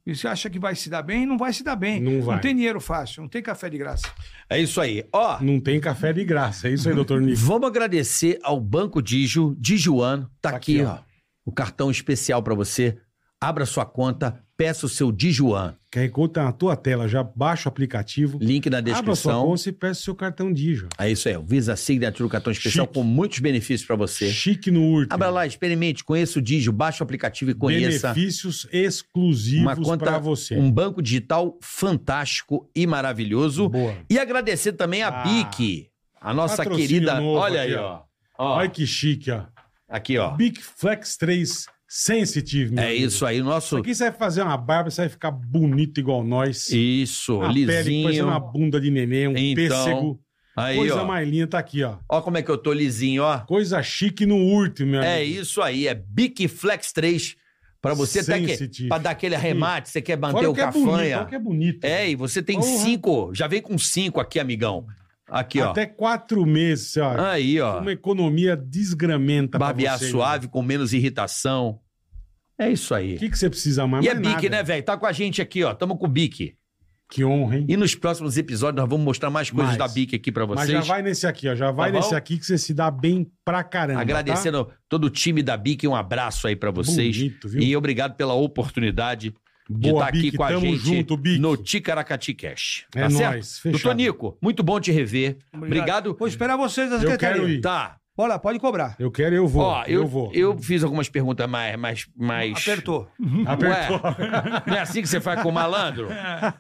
E você acha que vai se dar bem? Não vai se dar bem. Não vai. tem dinheiro fácil, não tem café de graça. É isso aí. Ó, Não tem café de graça. É isso aí, doutor Nico. vamos agradecer ao Banco Digio, Dijuan. Tá, Tá aqui, aqui, ó. O cartão especial para você. Abra sua conta, peça o seu Dijuan. QR Code tá na tua tela. Já baixa o aplicativo. Link na Abra sua descrição. conta e peça o seu cartão Digio. É isso aí. O Visa Signature, o cartão especial Chique. com muitos benefícios para você. Chique no Urte. Abra lá, experimente, conheça o Digio, baixe o aplicativo e conheça. Benefícios exclusivos conta, para você. um banco digital fantástico e maravilhoso. Boa. E agradecer também a Ah. BIC, a nossa Patrocínio querida. Olha aqui, aí, ó. ó. Ó, Olha que chique, ó. Aqui, ó. Big Flex 3 Sensitive, meu É amigo. isso aí, nosso. Aqui você vai fazer uma barba, você vai ficar bonito igual nós. Isso, a pele parecendo lisinho. uma bunda de neném, um Então, pêssego. Aí, Coisa ó. mais linda, tá aqui, ó. Ó como é que eu tô lisinho, ó. Coisa chique no último, meu É amigo. isso aí, é Bic Flex 3. Pra você até que, pra dar aquele arremate, você quer manter Fora o que é bonito, cafanha. que é bonito. É, e você tem cinco, já vem com cinco aqui, amigão. Aqui, ó. Até quatro meses, ó. Aí, ó. Uma economia desgramenta pra Barbear você, suave, com menos irritação. É isso aí. O que, que você precisa mais? E é Bic, nada. né, velho? Tá com a gente aqui, ó. Tamo com o Bic. Que honra, hein? E nos próximos episódios nós vamos mostrar mais coisas Mais. da Bic aqui pra Mas vocês. já vai nesse aqui, ó. Já vai Tá nesse aqui que você se dá bem pra caramba. Agradecendo todo o time da Bic, um abraço aí pra vocês. Bonito, viu? E obrigado pela oportunidade de Boa, estar aqui Bic, com a tamo gente junto, Bic. no Ticaracati Cash. É Tá certo? nóis, fechado. Doutor Nico, muito bom te rever. Obrigado. Vou esperar vocês na Eu secretaria. quero ir. Tá. Bora, pode cobrar. Eu quero, eu vou. Ó, eu, eu vou. eu fiz algumas perguntas mais. mais, mais... Apertou. Apertou. Ué, não é assim que você faz com o malandro?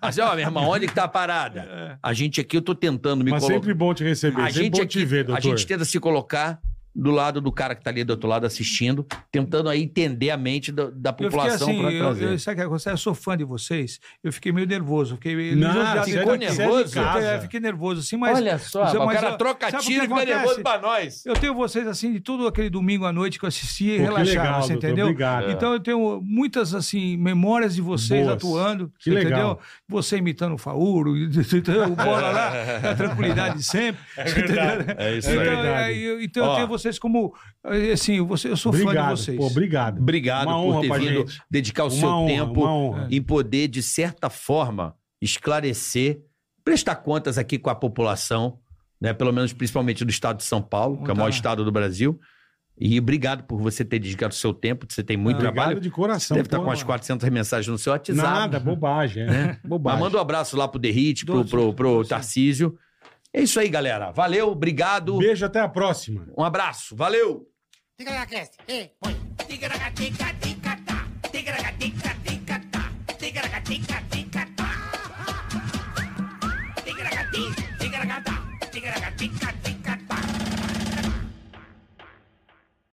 Assim, ó, meu irmão, onde que tá a parada? A gente aqui, eu tô tentando me Mas colocar. sempre bom te receber. A sempre gente, bom aqui, te ver, a doutor. gente tenta se colocar do lado do cara que tá ali do outro lado assistindo, tentando aí entender a mente da, da Eu população assim, pra eu, trazer. eu, sabe o que acontece? Eu sou fã de vocês. Eu fiquei meio nervoso. Fiquei Não, lisonjeado. você ficou é é nervoso? Eu fiquei nervoso, assim, mas. Olha só, mas eu- o mas cara eu- troca tiro e fica nervoso pra nós. Eu tenho vocês assim de todo aquele domingo à noite que eu assisti e relaxava, você entendeu? obrigado. Então eu tenho muitas assim memórias de vocês Boas. atuando, Que legal. entendeu? Você imitando o Fauro, o bola lá, a tranquilidade sempre. É verdade. É isso Então, aí. eu- então Ó. eu tenho vocês como assim, você, eu sou fã Obrigado. de vocês. Pô, obrigado. Obrigado Uma por honra ter vindo gente. dedicar o Uma seu honra, tempo em poder, de certa forma, esclarecer, prestar contas aqui com a população, né? Pelo menos principalmente do estado de São Paulo, que é o maior estado do Brasil. E obrigado por você ter dedicado o seu tempo, você tem muito Obrigado trabalho. de Você coração. deve estar com umas mano. 400 mensagens no seu WhatsApp. Nada, bobagem. É. Mas Bobagem. manda um abraço lá pro Derrite, pro, pro, pro doze. Tarcísio. É isso aí, galera. Valeu, obrigado. Beijo, até a próxima. Um abraço. Valeu. Ticaracast,